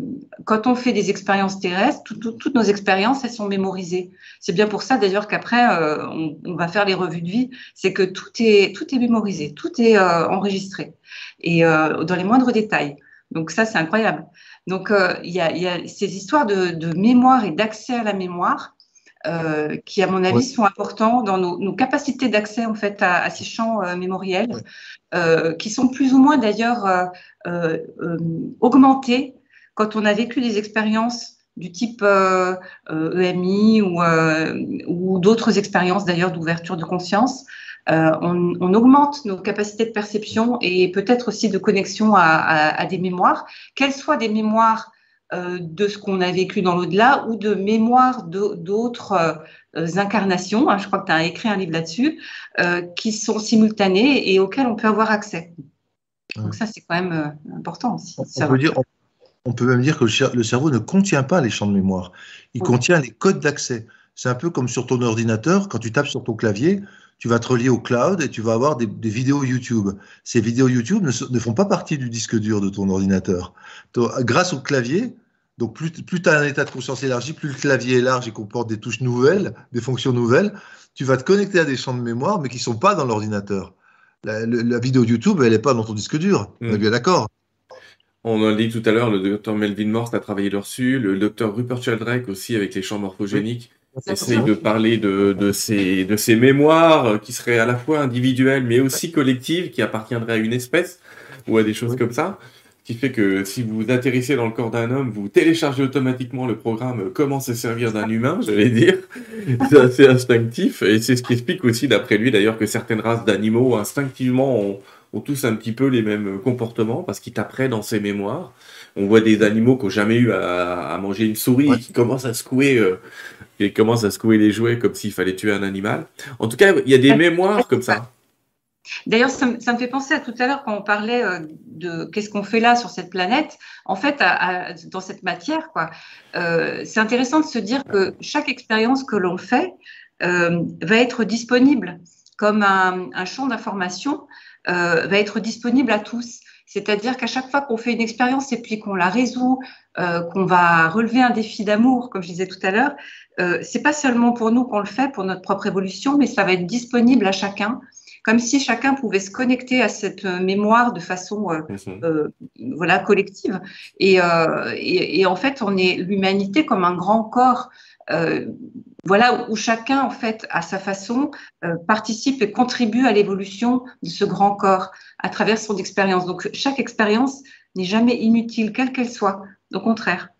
quand on fait des expériences terrestres, toutes nos expériences, elles sont mémorisées. C'est bien pour ça d'ailleurs qu'après, euh, on, va faire les revues de vie, c'est que tout est, tout est mémorisé, tout est euh, enregistré, et dans les moindres détails. Donc ça, c'est incroyable. Donc il y, a, ces histoires de, mémoire et d'accès à la mémoire. qui, à mon avis, sont importants dans nos, capacités d'accès en fait à, ces champs mémoriels, qui sont plus ou moins d'ailleurs augmenter quand on a vécu des expériences du type EMI euh, ou, ou d'autres expériences d'ailleurs d'ouverture de conscience. on, augmente nos capacités de perception et peut-être aussi de connexion à, des mémoires, qu'elles soient des mémoires de ce qu'on a vécu dans l'au-delà ou de mémoires d'autres incarnations, hein, je crois que tu as écrit un livre là-dessus, qui sont simultanées et auxquelles on peut avoir accès. Donc ça, c'est quand même important aussi. On peut dire, on peut même dire que le cerveau ne contient pas les champs de mémoire. Il contient les codes d'accès. C'est un peu comme sur ton ordinateur, quand tu tapes sur ton clavier, tu vas te relier au cloud et tu vas avoir des, vidéos YouTube. Ces vidéos YouTube ne, font pas partie du disque dur de ton ordinateur. grâce au clavier, donc plus, plus tu as un état de conscience élargi, plus le clavier est large et comporte des touches nouvelles, des fonctions nouvelles, tu vas te connecter à des champs de mémoire, mais qui ne sont pas dans l'ordinateur. La, vidéo YouTube, elle n'est pas dans ton disque dur. On est mm. bien d'accord. On a dit tout à l'heure, le docteur Melvin Morse a travaillé dessus, le docteur Rupert Sheldrake aussi avec les champs morphogéniques. essaye de parler de, de, ces, de ces mémoires qui seraient à la fois individuelles mais aussi collectives, qui appartiendraient à une espèce ou à des choses comme ça. Qui fait que si vous atterrissez dans le corps d'un homme, vous téléchargez automatiquement le programme Comment se servir d'un humain, j'allais dire. C'est assez instinctif et c'est ce qui explique aussi, d'après lui d'ailleurs, que certaines races d'animaux instinctivement ont ont tous un petit peu les mêmes comportements parce qu'ils t'apprennent dans ses mémoires. On voit des animaux qui n'ont jamais eu à, manger une souris et qui commencent à secouer, euh, commencent à secouer les jouets comme s'il fallait tuer un animal. En tout cas, il y a des mémoires comme ça. D'ailleurs, ça, me fait penser à tout à l'heure quand on parlait euh, de qu'est-ce qu'on fait là sur cette planète. En fait, dans cette matière, quoi, euh, c'est intéressant de se dire que chaque expérience que l'on fait va être disponible comme un, un champ d'information euh, va être disponible à tous. C'est-à-dire qu'à chaque fois qu'on fait une expérience et puis qu'on la résout, euh, qu'on va relever un défi d'amour, comme je disais tout à l'heure, euh, c'est pas seulement pour nous qu'on le fait, pour notre propre évolution, mais ça va être disponible à chacun, comme si chacun pouvait se connecter à cette mémoire de façon euh, euh voilà collective. Et, et, et, en fait, on est l'humanité comme un grand corps euh, voilà où chacun, en fait, à sa façon, euh, participe et contribue à l'évolution de ce grand corps à travers son expérience. Donc, chaque expérience n'est jamais inutile, quelle qu'elle soit. Au contraire,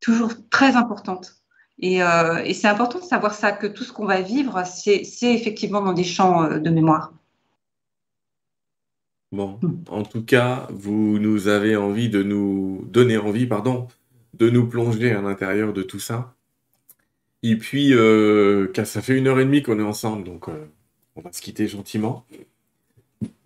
toujours très importante. Et, euh, et c'est important de savoir ça, que tout ce qu'on va vivre, c'est effectivement dans des champs de mémoire. Bon, en tout cas, vous nous avez envie de nous donner envie, pardon, de nous plonger à l'intérieur de tout ça. Et puis, euh, ça fait une heure et demie qu'on est ensemble, donc euh, on va se quitter gentiment.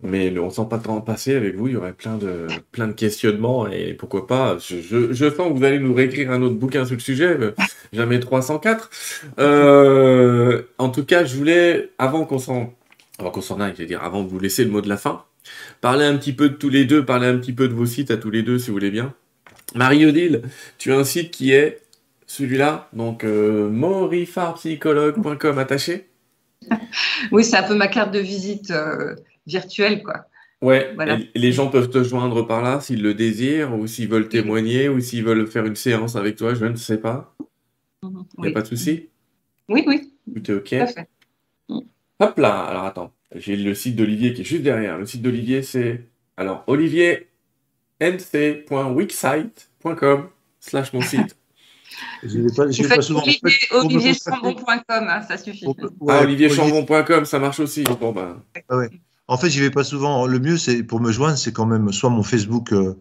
Mais on sent pas le temps passer avec vous, il y aurait plein de, plein de questionnements, et pourquoi pas, je, je, sens que vous allez nous réécrire un autre bouquin sur le sujet, euh, jamais 304. en tout cas, je voulais, avant qu'on s'en, avant qu'on s'en aille, je veux dire, avant de vous laisser le mot de la fin, parler un petit peu de tous les deux, parler un petit peu de vos sites à tous les deux, si vous voulez bien. Marie-Odile, tu as un site qui est celui-là, donc euh, morifarpsychologue.com attaché? oui, c'est un peu ma carte de visite euh, virtuelle, quoi. Ouais, les gens peuvent te joindre par là s'ils le désirent, ou s'ils veulent témoigner, ou s'ils veulent faire une séance avec toi, je ne sais pas. Il mhm, n'y a pas de souci? Oui, oui. Tout est OK fait. Mm. Hop là, alors attends, j'ai le site d'Olivier qui est juste derrière. Le site d'Olivier, c'est alors Olivier nc.wixsite.com slash mon site. Je ne pas, pas souvent. Olivierchambon.com, hein, ça suffit. ah, olivierchambon.com, ça marche aussi. Bon, ben. ah ouais. En fait, j'y vais pas souvent. Le mieux, c'est pour me joindre, c'est quand même soit mon Facebook euh,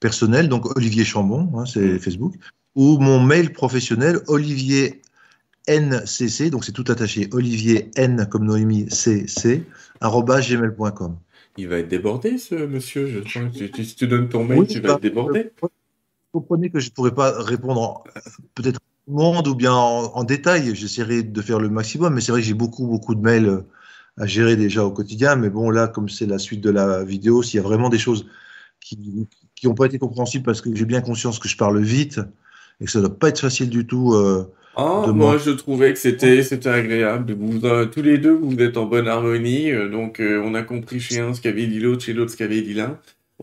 personnel, donc Olivier Chambon, hein, c'est mm. Facebook, ou mon mail professionnel, Olivier NCC, donc c'est tout attaché, Olivier N comme Noémie CC, gmail.com. Il va être débordé, ce monsieur. Je sens que si tu donnes ton mail, tu vas bah, être débordé. Vous comprenez que je ne pourrais pas répondre peut-être au monde ou bien en, détail. J'essaierai de faire le maximum, mais c'est vrai que j'ai beaucoup, beaucoup de mails euh, à gérer déjà au quotidien. Mais bon, là, comme c'est la suite de la vidéo, s'il y a vraiment des choses qui n'ont pas été compréhensibles parce que j'ai bien conscience que je parle vite et que ça ne doit pas être facile du tout. Euh, ah, moi, je trouvais que c'était c'était agréable. Vous, euh, tous les deux, vous êtes en bonne harmonie. Euh, donc, euh, on a compris chez un ce qu'avait dit l'autre, chez l'autre ce qu'avait dit l'un.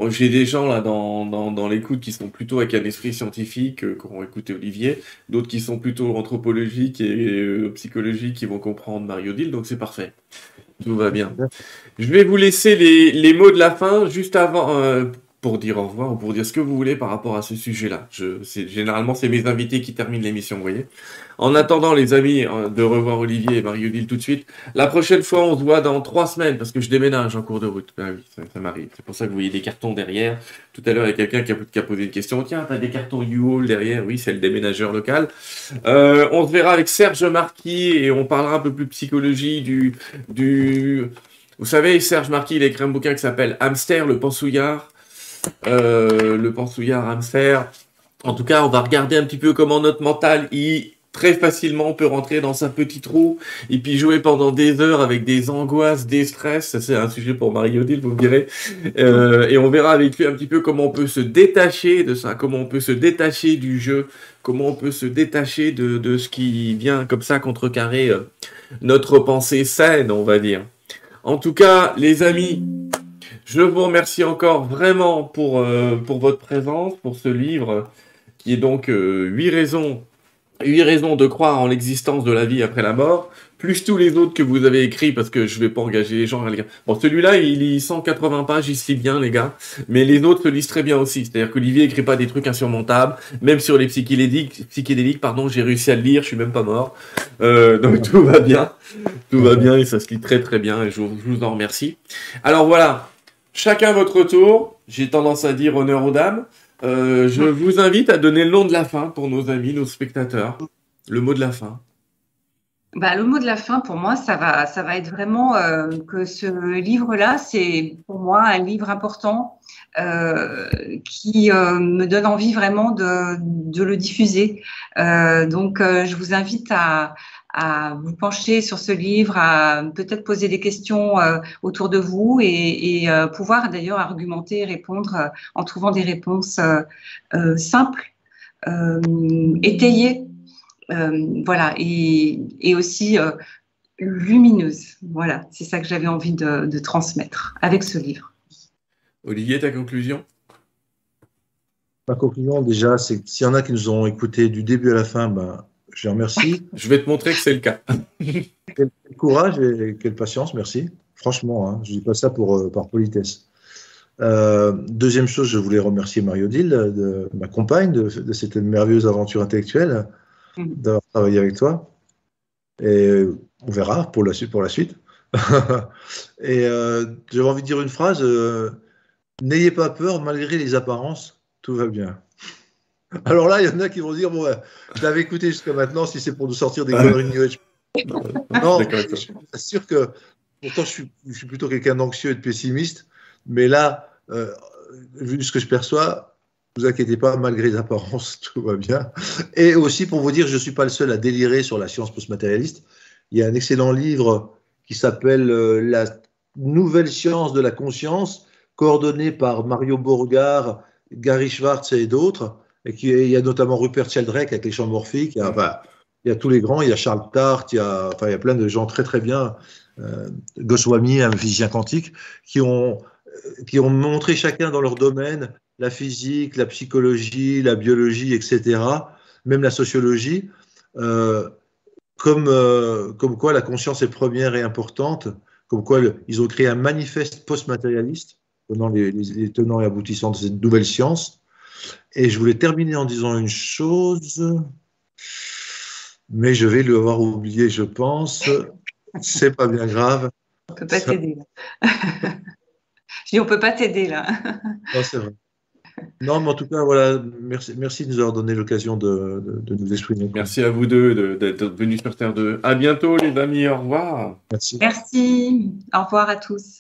J'ai des gens là dans, dans, dans l'écoute qui sont plutôt avec un esprit scientifique, qui ont écouté Olivier, d'autres qui sont plutôt anthropologiques et psychologiques, qui vont comprendre Mario Dill, donc c'est parfait. Tout va bien. Je vais vous laisser les, les mots de la fin juste avant, pour dire au revoir ou pour dire ce que vous voulez par rapport à ce sujet-là. Je, généralement, c'est mes invités qui terminent l'émission, vous voyez. En attendant, les amis, euh, de revoir Olivier et Marie-Odile tout de suite. La prochaine fois, on se voit dans trois semaines parce que je déménage en cours de route. Ah oui, ça, m'arrive. C'est pour ça que vous voyez des cartons derrière. Tout à l'heure, il y a quelqu'un qui, a posé une question. Tiens, t'as des cartons U-Haul derrière. Oui, c'est le déménageur local. Euh, on se verra avec Serge Marquis et on parlera un peu plus psychologie du, du, vous savez, Serge Marquis, il a écrit un bouquin qui s'appelle Hamster, le pensouillard. Euh, le pensouillard hamster. En tout cas, on va regarder un petit peu comment notre mental, il très facilement peut rentrer dans sa petite roue et puis jouer pendant des heures avec des angoisses, des stress. C'est un sujet pour Marie-Odile, vous me direz. Euh, et on verra avec lui un petit peu comment on peut se détacher de ça, comment on peut se détacher du jeu, comment on peut se détacher de, de ce qui vient comme ça contrecarrer euh, notre pensée saine, on va dire. En tout cas, les amis, je vous remercie encore vraiment pour, euh, pour votre présence, pour ce livre qui est donc euh, huit raisons, huit raisons de croire en l'existence de la vie après la mort, plus tous les autres que vous avez écrits parce que je vais pas engager les gens à lire. Bon, celui-là, il lit 180 pages, il se lit bien, les gars, mais les autres se lisent très bien aussi. C'est-à-dire qu'Olivier écrit pas des trucs insurmontables, même sur les psychédéliques, psychédéliques, pardon, j'ai réussi à le lire, je suis même pas mort. Euh, donc tout va bien, tout va bien et ça se lit très très bien et je vous en remercie. Alors voilà, Chacun votre tour. J'ai tendance à dire honneur aux dames. Euh, je vous invite à donner le nom de la fin pour nos amis, nos spectateurs. Le mot de la fin. Bah, le mot de la fin, pour moi, ça va, ça va être vraiment euh, que ce livre-là, c'est pour moi un livre important euh, qui me donne envie vraiment de, de le diffuser. donc, je vous invite à, à vous pencher sur ce livre, à peut-être poser des questions euh, autour de vous et, et euh, pouvoir d'ailleurs argumenter et répondre euh, en trouvant des réponses simples, étayées, voilà, et, et aussi lumineuses. Voilà, c'est ça que j'avais envie de, de, transmettre avec ce livre. Olivier, ta conclusion? Ma conclusion, déjà, c'est que s'il y en a qui nous ont écoutés du début à la fin, ben, je remercie. je vais te montrer que c'est le cas. quel courage et quelle patience, merci. Franchement, hein, je ne dis pas ça pour, euh, par politesse. Euh, deuxième chose, je voulais remercier Mario Dill, de, ma compagne, de, cette merveilleuse aventure intellectuelle, mm. d'avoir travaillé avec toi. Et on verra pour la, pour la suite. et euh, j'avais envie de dire une phrase N'ayez pas peur, malgré les apparences, tout va bien. Alors là, il y en a qui vont dire, bon, je l'avais écouté jusqu'à maintenant, si c'est pour nous sortir des conneries New Age. Non, je suis sûr que, pourtant, je suis, plutôt quelqu'un d'anxieux et de pessimiste, mais là, euh, vu ce que je perçois, ne vous inquiétez pas, malgré les apparences, tout va bien. Et aussi pour vous dire, je ne suis pas le seul à délirer sur la science postmatérialiste. Il y a un excellent livre qui s'appelle euh, La nouvelle science de la conscience, coordonné par Mario Beauregard, Gary Schwartz et d'autres et qui, il y a notamment Rupert Sheldrake avec les champs morphiques, il y, a, enfin, il y a tous les grands, il y a Charles Tart, il y a, enfin, il y a plein de gens très très bien, euh, Goswami, un physicien quantique, qui ont, qui ont montré chacun dans leur domaine la physique, la psychologie, la biologie, etc., même la sociologie, euh, comme, euh, comme quoi la conscience est première et importante, comme quoi ils ont créé un manifeste post-matérialiste, les, les, tenants et aboutissants de cette nouvelle science, et je voulais terminer en disant une chose, mais je vais l'avoir oublié, je pense. C'est pas bien grave. On peut pas t'aider là. je dis on peut pas t'aider là. non, c'est vrai. Non, mais en tout cas, voilà, merci, merci de nous avoir donné l'occasion de, de, nous exprimer. Merci à vous deux d'être venus sur Terre 2. À bientôt, les amis. Au revoir. Merci. Merci. Au revoir à tous.